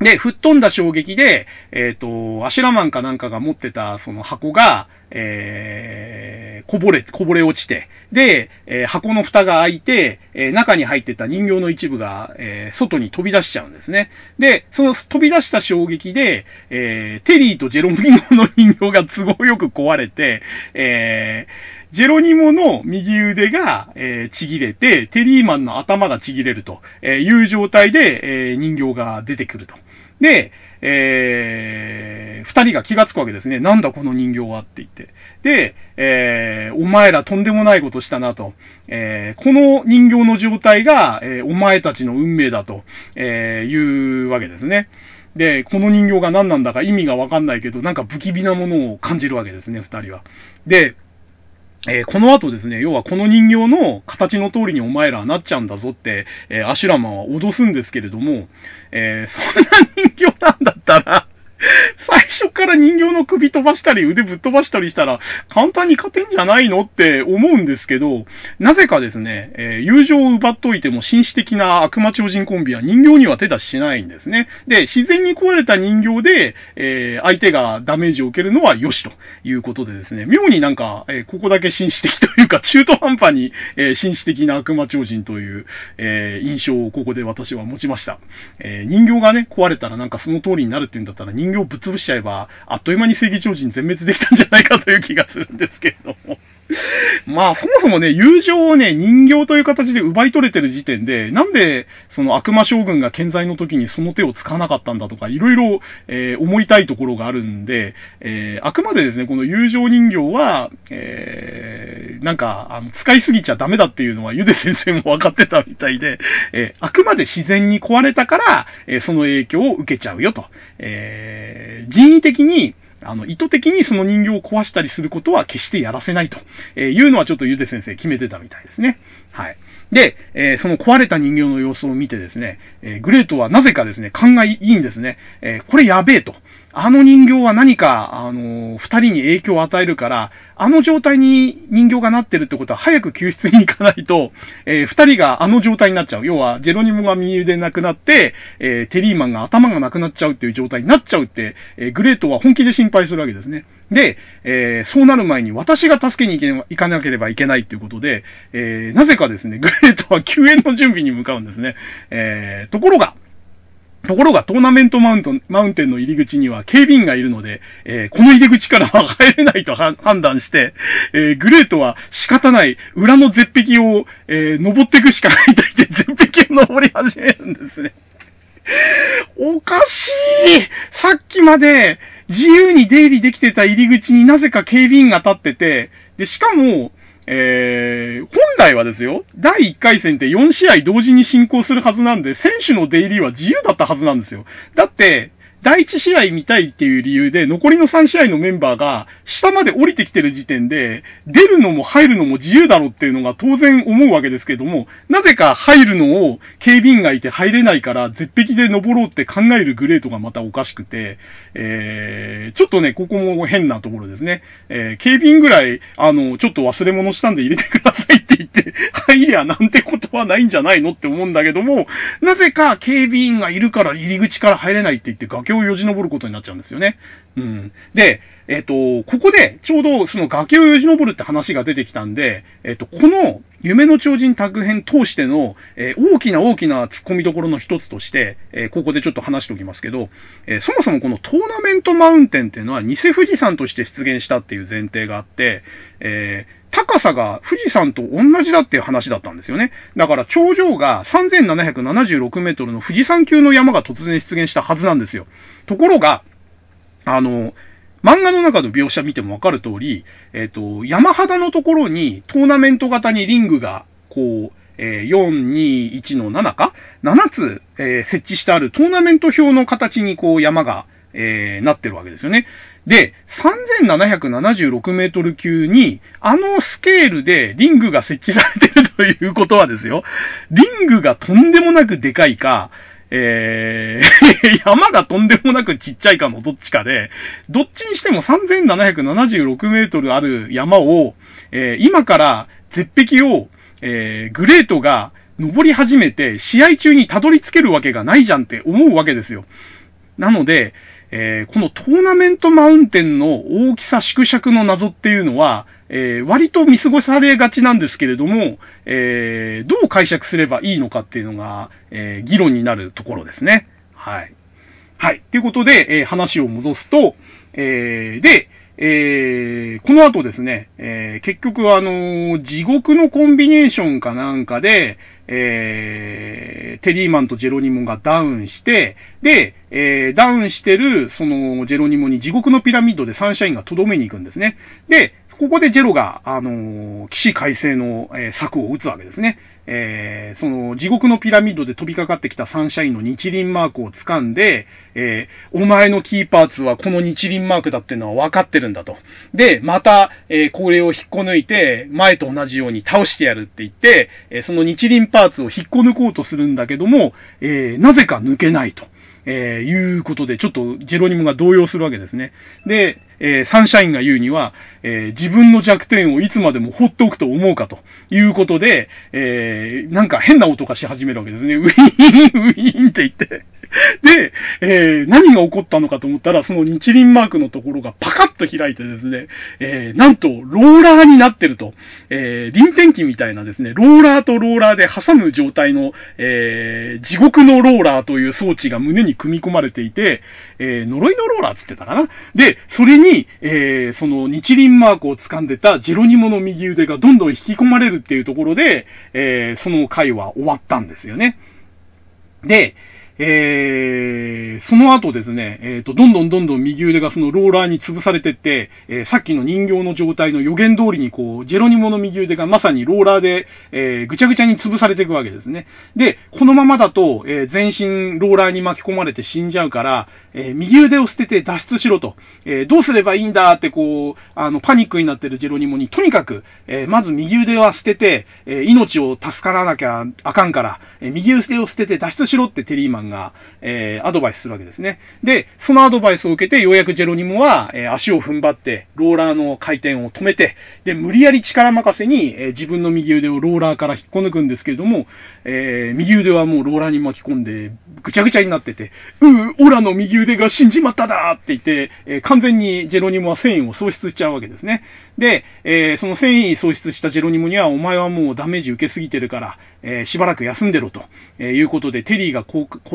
で、吹っ飛んだ衝撃で、えっ、ー、と、アシュラマンかなんかが持ってたその箱が、えー、こぼれ、こぼれ落ちて、で、えー、箱の蓋が開いて、えー、中に入ってた人形の一部が、えー、外に飛び出しちゃうんですね。で、その飛び出した衝撃で、えー、テリーとジェロミモの人形が都合よく壊れて、えー、ジェロニモの右腕が、えー、ちぎれて、テリーマンの頭がちぎれるという状態で、えー、人形が出てくると。で、えー、二人が気がつくわけですね。なんだこの人形はって言って。で、えー、お前らとんでもないことしたなと。えー、この人形の状態が、えー、お前たちの運命だと、えー、いうわけですね。で、この人形が何なんだか意味がわかんないけど、なんか不気味なものを感じるわけですね、二人は。で、えー、この後ですね、要はこの人形の形の通りにお前らはなっちゃうんだぞって、えー、アシュラマンは脅すんですけれども、えー、そんな人形なんだったら [LAUGHS] 最初から人形の首飛ばしたり腕ぶっ飛ばしたりしたら簡単に勝てんじゃないのって思うんですけど、なぜかですね、えー、友情を奪っといても紳士的な悪魔超人コンビは人形には手出ししないんですね。で、自然に壊れた人形で、えー、相手がダメージを受けるのは良しということでですね、妙になんか、えー、ここだけ紳士的というか中途半端に、えー、紳士的な悪魔超人という、えー、印象をここで私は持ちました。えー、人形がね、壊れたらなんかその通りになるっていうんだったら人形をぶっ潰しちゃえば、あっという間に正義超人全滅できたんじゃないかという気がするんですけれども。[LAUGHS] まあ、そもそもね、友情をね、人形という形で奪い取れてる時点で、なんで、その悪魔将軍が健在の時にその手を使わなかったんだとか、いろいろ、えー、思いたいところがあるんで、えー、あくまでですね、この友情人形は、えー、なんか、あの、使いすぎちゃダメだっていうのは、ゆで先生も分かってたみたいで、えー、あくまで自然に壊れたから、えー、その影響を受けちゃうよと。えー、人為的に、あの、意図的にその人形を壊したりすることは決してやらせないと、えいうのはちょっとゆで先生決めてたみたいですね。はい。で、えー、その壊れた人形の様子を見てですね、え、グレートはなぜかですね、勘がいいんですね。え、これやべえと。あの人形は何か、あの、二人に影響を与えるから、あの状態に人形がなってるってことは早く救出に行かないと、えー、二人があの状態になっちゃう。要は、ジェロニモが右腕なくなって、えー、テリーマンが頭がなくなっちゃうっていう状態になっちゃうって、えー、グレートは本気で心配するわけですね。で、えー、そうなる前に私が助けに行かなければいけないっていうことで、えー、なぜかですね、グレートは救援の準備に向かうんですね。えー、ところが、ところがトーナメントマウント、マウンテンの入り口には警備員がいるので、えー、この入り口からは入れないと判断して、えー、グレートは仕方ない裏の絶壁を、えー、登っていくしかないと言って絶壁を登り始めるんですね。おかしいさっきまで自由に出入りできてた入り口になぜか警備員が立ってて、で、しかも、えー、本来はですよ、第1回戦って4試合同時に進行するはずなんで、選手の出入りは自由だったはずなんですよ。だって、第1試合見たいっていう理由で、残りの3試合のメンバーが、下まで降りてきてる時点で、出るのも入るのも自由だろうっていうのが当然思うわけですけども、なぜか入るのを警備員がいて入れないから、絶壁で登ろうって考えるグレートがまたおかしくて、えー、ちょっとね、ここも変なところですね。えー、警備員ぐらい、あの、ちょっと忘れ物したんで入れてくださいって言って、[LAUGHS] 入りゃなんてことはないんじゃないのって思うんだけども、なぜか警備員がいるから入り口から入れないって言って崖をよじ登ることになっちゃうんですよね。うん。で、えっ、ー、と、ここで、ちょうどその崖をよじ登るって話が出てきたんで、えっ、ー、と、この、夢の超人タッグ編通しての、えー、大きな大きな突っ込みどころの一つとして、えー、ここでちょっと話しておきますけど、えー、そもそもこのトーナメントマウンテンっていうのは偽富士山として出現したっていう前提があって、え高さが富士山と同じだっていう話だったんですよね。だから頂上が3776メートルの富士山級の山が突然出現したはずなんですよ。ところが、あの、漫画の中の描写見てもわかる通り、えっ、ー、と、山肌のところにトーナメント型にリングが、こう、えー、4、2、1の7か ?7 つ、えー、設置してあるトーナメント表の形にこう山が、えー、なってるわけですよね。で、3776メートル級に、あのスケールでリングが設置されてるということはですよ、リングがとんでもなくでかいか、えー、[LAUGHS] 山がとんでもなくちっちゃいかのどっちかで、どっちにしても3776メートルある山を、えー、今から絶壁を、えー、グレートが登り始めて、試合中にたどり着けるわけがないじゃんって思うわけですよ。なので、えー、このトーナメントマウンテンの大きさ縮尺の謎っていうのは、えー、割と見過ごされがちなんですけれども、えー、どう解釈すればいいのかっていうのが、えー、議論になるところですね。はい。はい。ということで、えー、話を戻すと、えー、で、えー、この後ですね、えー、結局あのー、地獄のコンビネーションかなんかで、えー、テリーマンとジェロニモがダウンして、で、えー、ダウンしてる、その、ジェロニモに地獄のピラミッドでサンシャインがとどめに行くんですね。で、ここでジェロが、あのー、騎士改正の、えー、策を打つわけですね。えー、その、地獄のピラミッドで飛びかかってきたサンシャインの日輪マークを掴んで、えー、お前のキーパーツはこの日輪マークだってのは分かってるんだと。で、また、えー、これを引っこ抜いて、前と同じように倒してやるって言って、え、その日輪パーツを引っこ抜こうとするんだけども、え、なぜか抜けないと。え、いうことで、ちょっとジェロニモが動揺するわけですね。で、えー、サンシャインが言うには、えー、自分の弱点をいつまでも放っておくと思うかということで、えー、なんか変な音がし始めるわけですね。[LAUGHS] ウィーン、ウィーンって言って。で、え、何が起こったのかと思ったら、その日輪マークのところがパカッと開いてですね、え、なんと、ローラーになってると、えー、臨転機みたいなですね、ローラーとローラーで挟む状態の、え、地獄のローラーという装置が胸に組み込まれていて、え、呪いのローラーつってたかなで、それに、にえー、その日輪マークを掴んでたジェロニモの右腕がどんどん引き込まれるっていうところで、えー、その回は終わったんですよね。で、えー、その後ですね、えっ、ー、と、どんどんどんどん右腕がそのローラーに潰されてって、えー、さっきの人形の状態の予言通りにこう、ジェロニモの右腕がまさにローラーで、えー、ぐちゃぐちゃに潰されていくわけですね。で、このままだと、えー、全身ローラーに巻き込まれて死んじゃうから、えー、右腕を捨てて脱出しろと、えー、どうすればいいんだってこう、あの、パニックになってるジェロニモに、とにかく、えー、まず右腕は捨てて、えー、命を助からなきゃあかんから、えー、右腕を捨てて脱出しろってテリーマンが、えー、アドバイスするわけですね。で、そのアドバイスを受けて、ようやくジェロニモは、えー、足を踏ん張って、ローラーの回転を止めて、で、無理やり力任せに、えー、自分の右腕をローラーから引っこ抜くんですけれども、えー、右腕はもうローラーに巻き込んで、ぐちゃぐちゃになってて、うー、オラの右腕が死んじまっただって言って、えー、完全にジェロニモは繊維を喪失しちゃうわけですね。で、えー、その繊維喪失したジェロニモには、お前はもうダメージ受けすぎてるから、えー、しばらく休んでろと、えー、いうことで、テリーが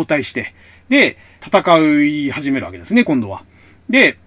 交代して、で、戦い始めるわけですね、今度は。で、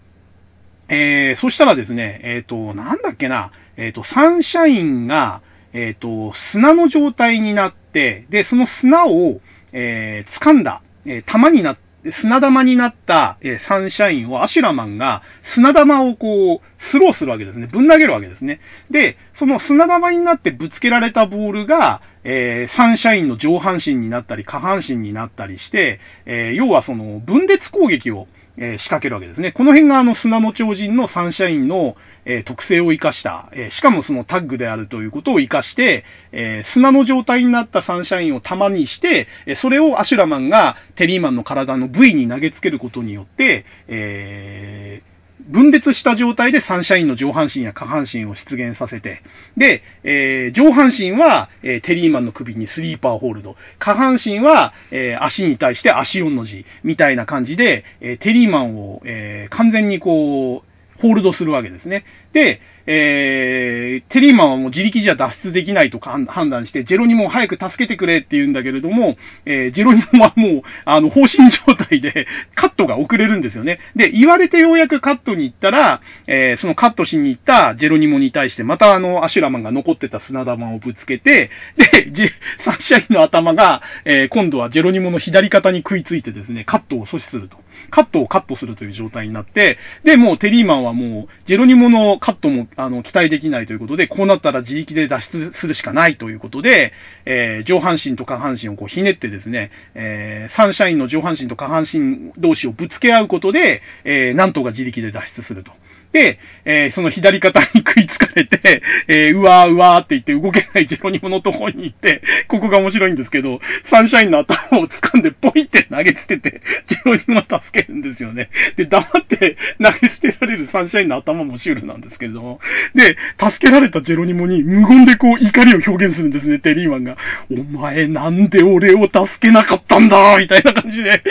えー、そしたらですね、えっ、ー、と、なんだっけな、えっ、ー、と、サンシャインが、えっ、と、砂の状態になって、で、その砂を、えー掴んだ、え玉になって、砂玉になった、えサンシャインをアシュラマンが砂玉をこう、スローするわけですね。ぶん投げるわけですね。で、その砂玉になってぶつけられたボールが、えー、サンシャインの上半身になったり下半身になったりして、えー、要はその分裂攻撃を、えー、仕掛けるわけですね。この辺があの砂の超人のサンシャインの、えー、特性を活かした、えー、しかもそのタッグであるということを活かして、え、砂の状態になったサンシャインを玉にして、えそれをアシュラマンがテリーマンの体の部位に投げつけることによって、えー、分裂した状態でサンシャインの上半身や下半身を出現させて、で、えー、上半身は、えー、テリーマンの首にスリーパーホールド、下半身は、えー、足に対して足4の字、みたいな感じで、えテリーマンを、え完全にこう、ホールドするわけですね。で、えー、テリーマンはもう自力じゃ脱出できないと判断して、ジェロニモを早く助けてくれって言うんだけれども、えー、ジェロニモはもう、あの、放心状態で、[LAUGHS] カットが遅れるんですよね。で、言われてようやくカットに行ったら、えー、そのカットしに行ったジェロニモに対して、またあの、アシュラマンが残ってた砂玉をぶつけて、で、ジサンシャインの頭が、えー、今度はジェロニモの左肩に食いついてですね、カットを阻止すると。カットをカットするという状態になって、で、もうテリーマンはもう、ジェロニモのカットも、あの、期待できないということで、こうなったら自力で脱出するしかないということで、えー、上半身と下半身をこうひねってですね、えー、サンシャインの上半身と下半身同士をぶつけ合うことで、えー、なんとか自力で脱出すると。で、えー、その左肩に食いつかれて、えー、うわーうわーって言って動けないジェロニモのところに行って、ここが面白いんですけど、サンシャインの頭を掴んでポイって投げ捨てて、ジェロニモを助けるんですよね。で、黙って投げ捨てられるサンシャインの頭もシュールなんですけれども、で、助けられたジェロニモに無言でこう怒りを表現するんですね、テリーマンが。お前なんで俺を助けなかったんだみたいな感じで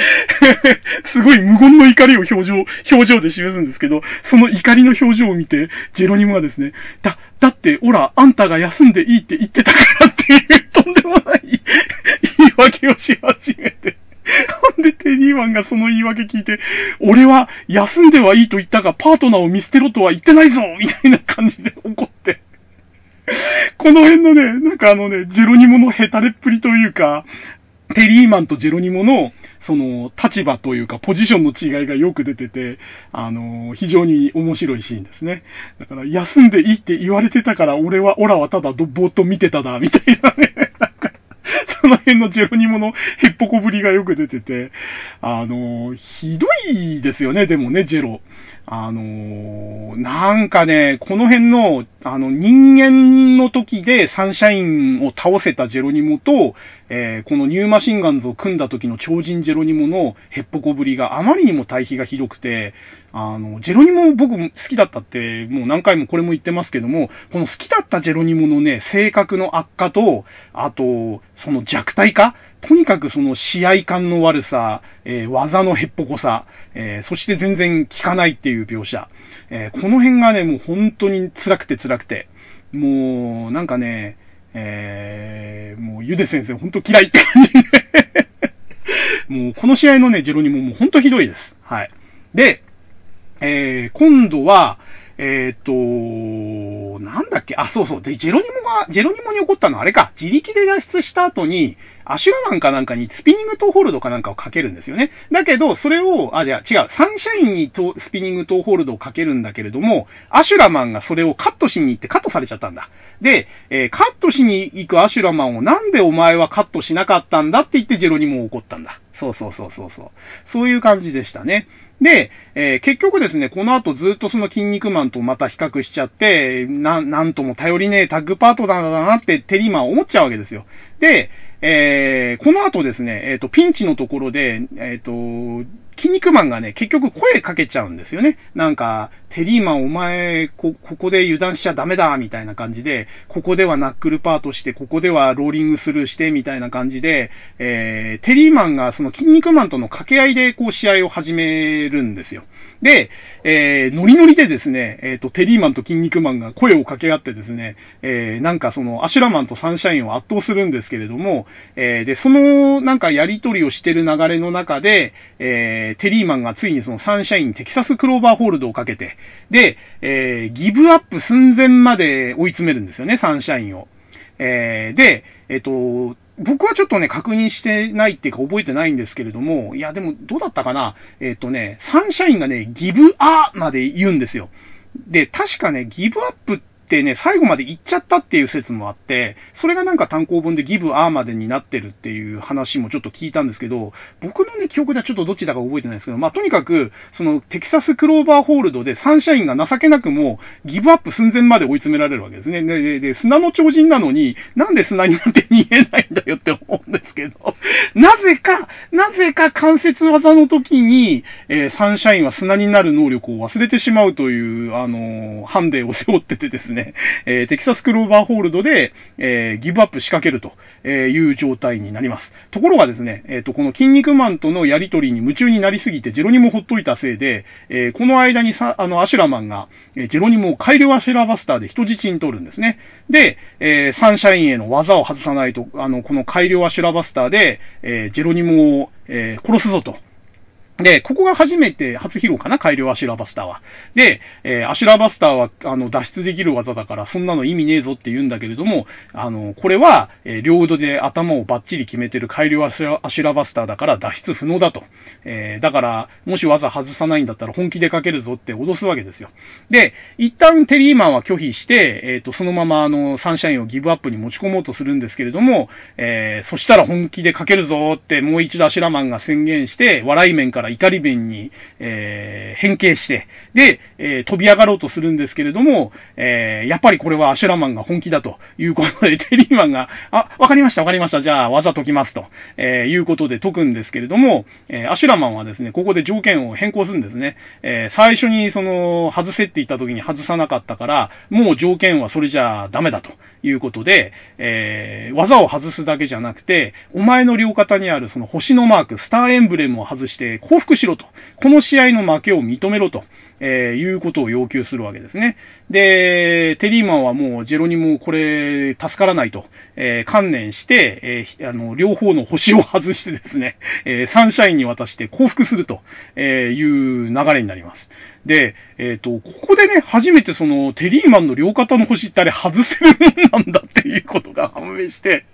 [LAUGHS] すごい無言の怒りを表情、表情で示すんですけど、その怒りの表情を見て、ジェロニモはですね、だ、だって、ほら、あんたが休んでいいって言ってたからっていう、[LAUGHS] とんでもない [LAUGHS] 言い訳をし始めて。ほんで、テリーマンがその言い訳聞いて、俺は休んではいいと言ったが、パートナーを見捨てろとは言ってないぞみたいな感じで怒って。この辺のね、なんかあのね、ジェロニモのヘタレっぷりというか、テリーマンとジェロニモの、その、立場というか、ポジションの違いがよく出てて、あの、非常に面白いシーンですね。だから、休んでいいって言われてたから、俺は、オラはただぼーっと見てただ、みたいなね。なんか、その辺のジェロニモのヘッポコぶりがよく出てて、あの、ひどいですよね、でもね、ジェロ。あのー、なんかね、この辺の、あの、人間の時でサンシャインを倒せたジェロニモと、えー、このニューマシンガンズを組んだ時の超人ジェロニモのヘッポコぶりがあまりにも対比がひどくて、あの、ジェロニモ僕好きだったって、もう何回もこれも言ってますけども、この好きだったジェロニモのね、性格の悪化と、あと、その弱体化とにかくその試合感の悪さ、えー、技のへっぽこさ、えー、そして全然効かないっていう描写。えー、この辺がね、もう本当に辛くて辛くて。もう、なんかね、えー、もうゆで先生本当嫌いって感じでもうこの試合のね、ジェロニモも本当ひどいです。はい。で、えー、今度は、えっ、と、なんだっけ？あ、そうそう。で、ジェロニモが、ジェロニモに起こったのはあれか。自力で脱出した後に、アシュラマンかなんかにスピニングトーホールドかなんかをかけるんですよね。だけど、それを、あ、じゃあ違う。サンシャインにスピニングトーホールドをかけるんだけれども、アシュラマンがそれをカットしに行ってカットされちゃったんだ。で、えー、カットしに行くアシュラマンをなんでお前はカットしなかったんだって言ってジェロニモを怒ったんだ。そうそうそうそうそう。そういう感じでしたね。で、えー、結局ですね、この後ずっとその筋肉マンとまた比較しちゃって、な、なんとも頼りねえタッグパートナーだなってテリーマン思っちゃうわけですよ。で、えー、この後ですね、えっ、ー、と、ピンチのところで、えっ、と、筋肉マンがね、結局声かけちゃうんですよね。なんか、テリーマンお前、こ、ここで油断しちゃダメだ、みたいな感じで、ここではナックルパートして、ここではローリングスルーして、みたいな感じで、えー、テリーマンがその筋肉マンとの掛け合いで、こう、試合を始めるんですよ。で、えー、ノリノリでですね、えっ、ー、と、テリーマンと筋肉マンが声を掛け合ってですね、えー、なんかその、アシュラマンとサンシャインを圧倒するんですけれども、えー、で、その、なんかやりとりをしてる流れの中で、えー、えテリーマンがついにそのサンシャインテキサスクローバーホールドをかけて、で、えー、ギブアップ寸前まで追い詰めるんですよね、サンシャインを。えー、で、えっ、と、僕はちょっとね、確認してないっていうか覚えてないんですけれども、いや、でもどうだったかな？えっ、とね、サンシャインがね、ギブアまで言うんですよ。で、確かね、ギブアップってってね、最後まで行っちゃったっていう説もあって、それがなんか単行本でギブアーまでになってるっていう話もちょっと聞いたんですけど、僕のね、記憶ではちょっとどっちだか覚えてないですけど、まあ、とにかく、そのテキサスクローバーホールドでサンシャインが情けなくもギブアップ寸前まで追い詰められるわけですね。で、でで砂の超人なのに、なんで砂になんて逃げないんだよって思うんですけど、[LAUGHS] なぜか、なぜか関節技の時に、えー、サンシャインは砂になる能力を忘れてしまうという、あのー、ハンデを背負っててですね、ね、えー、テキサスクローバーホールドで、えー、ギブアップしかけるという状態になります。ところがですね、えっ、ー、と、この筋肉マンとのやりとりに夢中になりすぎて、ジェロニモほっといたせいで、えー、この間にさ、あの、アシュラマンが、え、ジェロニモを改良アシュラバスターで人質に取るんですね。で、え、サンシャインへの技を外さないと、あの、この改良アシュラバスターで、え、ジェロニモを、え、殺すぞと。で、ここが初めて初披露かな改良アシュラバスターは。で、えー、アシュラバスターは、あの、脱出できる技だから、そんなの意味ねえぞって言うんだけれども、あの、これは、えー、両腕で頭をバッチリ決めてる改良アシュラバスターだから脱出不能だと。えー、だから、もし技外さないんだったら本気でかけるぞって脅すわけですよ。で、一旦テリーマンは拒否して、えっ、と、そのままあの、サンシャインをギブアップに持ち込もうとするんですけれども、え、そしたら本気でかけるぞってもう一度アシュラマンが宣言して、笑い面からから怒り面にえー、変形して、で、えー、飛び上がろうとするんですけれども、えー、やっぱりこれはアシュラマンが本気だということで、[LAUGHS] テリーマンが、あ、わかりました、わかりました、じゃあ技解きますと、えー、いうことで解くんですけれども、えー、アシュラマンはですね、ここで条件を変更するんですね。えー、最初にその、外せって言った時に外さなかったから、もう条件はそれじゃダメだということで、えー、技を外すだけじゃなくて、お前の両肩にあるその星のマーク、スターエンブレムを外して降伏しろと。この試合の負けを認めろと。えー、いうことを要求するわけですね。で、テリーマンはもうジェロニモこれ助からないと、えー、観念して、えー、あの、両方の星を外してですね、え、サンシャインに渡して降伏するという流れになります。で、えっ、ー、と、ここでね、初めてその、テリーマンの両肩の星ってあれ外せるもんなんだっていうことが判明して、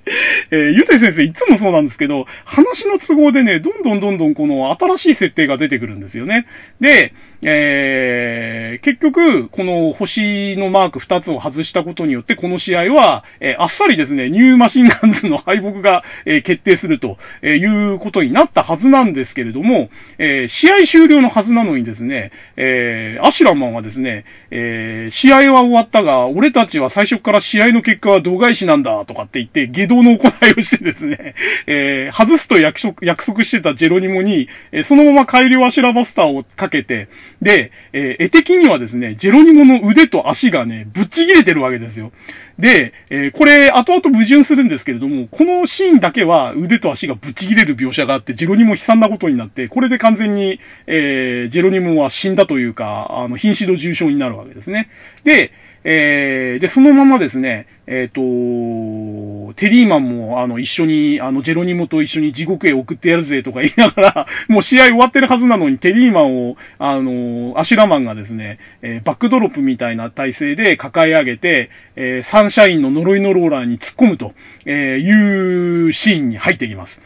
えー、ゆて先生いつもそうなんですけど、話の都合でね、どんどんどんどんこの新しい設定が出てくるんですよね。で、えー、結局、この星のマーク2つを外したことによって、この試合は、えー、あっさりですね、ニューマシンガンズの敗北が、えー、決定すると、えいうことになったはずなんですけれども、え試合終了のはずなのにですね、ええアシュラマンはですね、え試合は終わったが、俺たちは最初から試合の結果は度外視なんだ、とかって言って、外道の行いをしてですね、[LAUGHS] え外すと約束約束してたジェロニモに、えそのまま改良アシュラバスターをかけて、で、えー、絵的にはですね、ジェロニモの腕と足がね、ぶっちぎれてるわけですよ。で、えー、これ、後々矛盾するんですけれども、このシーンだけは腕と足がぶっちぎれる描写があって、ジェロニモ悲惨なことになって、これで完全に、えー、ジェロニモは死んだというか、あの、瀕死の重症になるわけですね。で、えー、で、そのままですね、えっ、ー、と、テリーマンも、あの、一緒に、あの、ジェロニモと一緒に地獄へ送ってやるぜとか言いながら、[LAUGHS] もう試合終わってるはずなのに、テリーマンを、あの、アシュラマンがですね、えー、バックドロップみたいな体勢で抱え上げて、えー、サンシャインの呪いのローラーに突っ込むと、えいうシーンに入ってきます。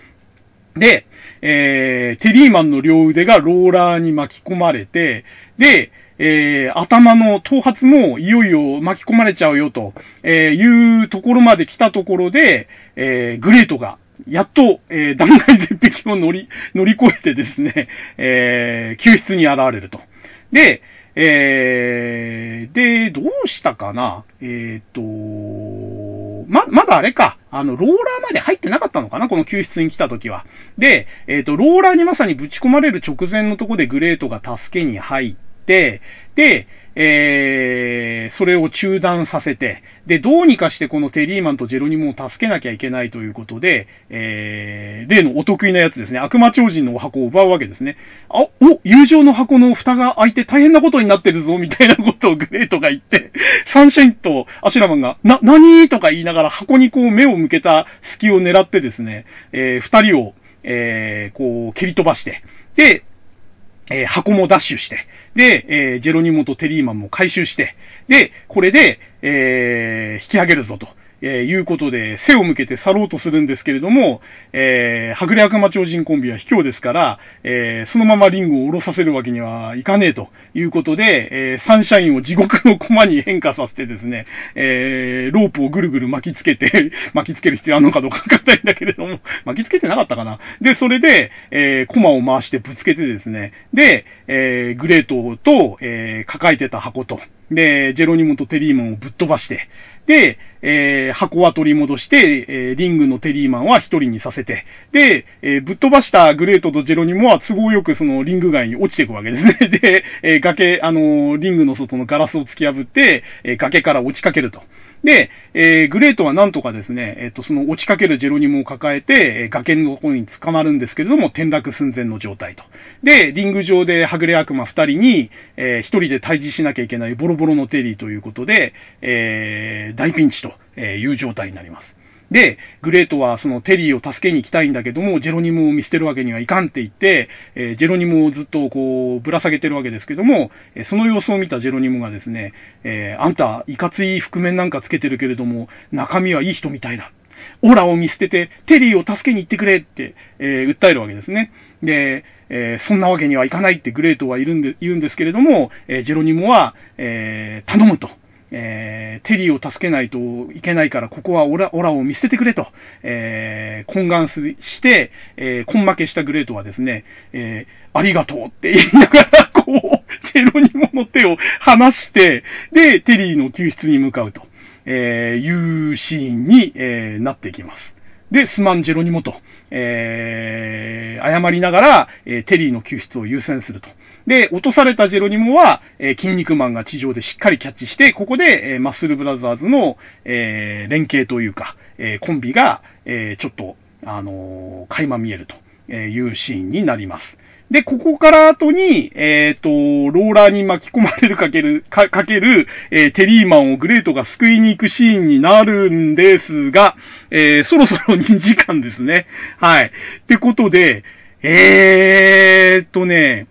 で、えー、テリーマンの両腕がローラーに巻き込まれて、で、えー、頭の頭髪もいよいよ巻き込まれちゃうよと、えー、いうところまで来たところで、えー、グレートが、やっと、えー、断崖絶壁を乗り、[LAUGHS] 乗り越えてですね、えー、救出に現れると。で、えー、で、どうしたかな？えっ、と、ま、まだあれか。あの、ローラーまで入ってなかったのかな？この救出に来た時は。で、えっ、と、ローラーにまさにぶち込まれる直前のとこでグレートが助けに入って、で、えー、それを中断させて、で、どうにかしてこのテリーマンとジェロニモを助けなきゃいけないということで、えー、例のお得意なやつですね、悪魔超人のお箱を奪うわけですね。あ、お、友情の箱の蓋が開いて大変なことになってるぞ、みたいなことをグレートが言って、サンシャインとアシュラマンが、な、なにとか言いながら箱にこう目を向けた隙を狙ってですね、えー、二人を、えー、こう、蹴り飛ばして、で、えー、箱もダッシュして、で、えー、ジェロニモとテリーマンも回収して、で、これで、えー、引き上げるぞと。えー、いうことで、背を向けて去ろうとするんですけれども、えー、はぐれ悪魔超人コンビは卑怯ですから、えー、そのままリングを下ろさせるわけにはいかねえということで、えー、サンシャインを地獄の駒に変化させてですね、えー、ロープをぐるぐる巻きつけて [LAUGHS] 巻きつける必要あるのかどうかわかんないんだけれども、[LAUGHS] 巻きつけてなかったかな。で、それで、えー、駒を回してぶつけてですね、で、えー、グレートと、えー、抱えてた箱と、で、ジェロニモとテリーマンをぶっ飛ばして、で、えー、箱は取り戻して、えー、リングのテリーマンは一人にさせて、で、えー、ぶっ飛ばしたグレートとジェロニモは都合よくそのリング外に落ちていくわけですね。[LAUGHS] で、えー、崖、あのー、リングの外のガラスを突き破って、えー、崖から落ちかけると。で、えー、グレートはなんとかですね、えっ、ー、と、その落ちかけるジェロニモを抱えて、えー、崖のところに捕まるんですけれども、転落寸前の状態と。で、リング上ではぐれ悪魔二人に、えー、一人で退治しなきゃいけないボロボロのテリーということで、えー、大ピンチという状態になります。で、グレートはそのテリーを助けに行きたいんだけども、ジェロニモを見捨てるわけにはいかんって言って、えー、ジェロニモをずっとこう、ぶら下げてるわけですけども、えその様子を見たジェロニモがですね、えー、あんた、いかつい覆面なんかつけてるけれども、中身はいい人みたいだ。オラを見捨てて、テリーを助けに行ってくれって、えー、訴えるわけですね。で、えー、そんなわけにはいかないってグレートはいるんで、言うんですけれども、えー、ジェロニモは、え頼むと。えー、テリーを助けないといけないから、ここはオラ、オラを見捨ててくれと、えー、懇願すして、えー、根負けしたグレートはですね、えー、ありがとうって言いながら、こう、チェロニモの手を離して、で、テリーの救出に向かうと、え、いうシーンに、え、なっていきます。で、すまんジェロニモと、えー、謝りながら、えー、テリーの救出を優先すると。で、落とされたジェロニモは、えー、筋肉マンが地上でしっかりキャッチして、ここで、えー、マッスルブラザーズの、えー、連携というか、えー、コンビが、えー、ちょっと、あのー、垣間見えるというシーンになります。で、ここから後に、えっ、ー、と、ローラーに巻き込まれるかける、かかける、えー、テリーマンをグレートが救いに行くシーンになるんですが、えー、そろそろ2時間ですね。はい。ってことで、えーっとね、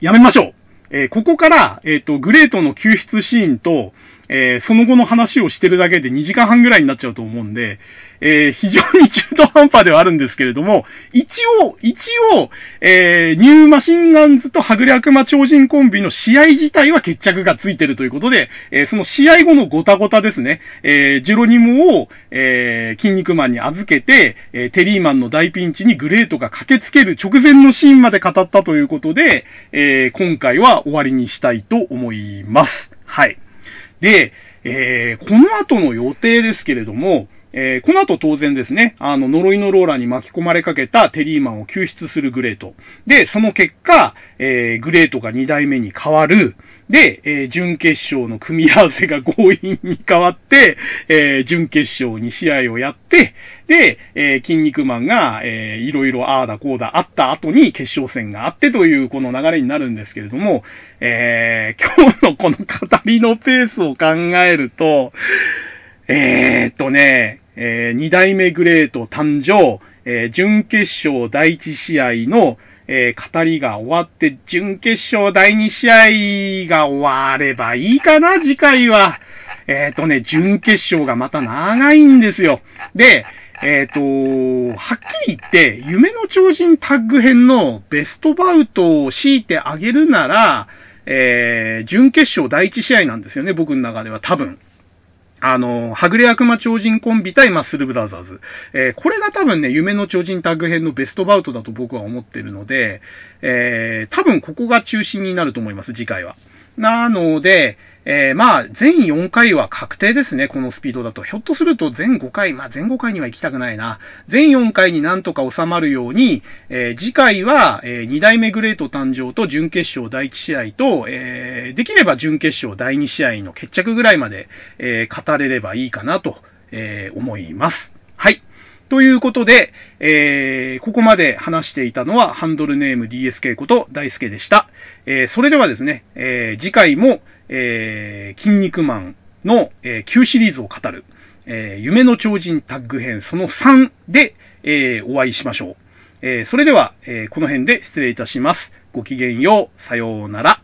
やめましょう。え、ここから、えっ、と、グレートの救出シーンと、えー、その後の話をしてるだけで2時間半ぐらいになっちゃうと思うんで、えー、非常に中途半端ではあるんですけれども、一応、一応、えー、ニューマシンガンズとはぐれ悪魔超人コンビの試合自体は決着がついてるということで、えー、その試合後のごたごたですね、えー、ジェロニモを、えー、筋肉マンに預けて、えー、テリーマンの大ピンチにグレートが駆けつける直前のシーンまで語ったということで、えー、今回は終わりにしたいと思います。はい。で、えー、この後の予定ですけれども、えー、この後当然ですね、あの、呪いのローラーに巻き込まれかけたテリーマンを救出するグレート。で、その結果、えー、グレートが2代目に変わる。で、えー、準決勝の組み合わせが強引に変わって、えー、準決勝2試合をやって、で、えー、筋肉マンが、えー、いろいろああだこうだあった後に決勝戦があってというこの流れになるんですけれども、えー、今日のこの語りのペースを考えると、えー、っとね、えー、二代目グレート誕生、えー、準決勝第一試合の、えー、語りが終わって、準決勝第二試合が終わればいいかな、次回は。えっ、ー、とね、準決勝がまた長いんですよ。で、えっ、ー、と、はっきり言って、夢の超人タッグ編のベストバウトを強いてあげるなら、えー、準決勝第一試合なんですよね、僕の中では多分。あの、はぐれ悪魔超人コンビ対マッスルブラザーズ。えー、これが多分ね、夢の超人タッグ編のベストバウトだと僕は思ってるので、えー、多分ここが中心になると思います、次回は。なので、えー、まあ、全4回は確定ですね、このスピードだと。ひょっとすると全5回、まあ全5回には行きたくないな。全4回になんとか収まるように、えー、次回は、えー、2代目グレート誕生と準決勝第1試合と、え、できれば準決勝第2試合の決着ぐらいまで、え、語れればいいかなと、え、思います。はい。ということで、えー、ここまで話していたのは、ハンドルネーム DSK こと大輔でした。えー、それではですね、えー、次回も、えー、筋肉マンの、えー、旧シリーズを語る、えー、夢の超人タッグ編その3で、えー、お会いしましょう。えー、それでは、えー、この辺で失礼いたします。ごきげんよう。さようなら。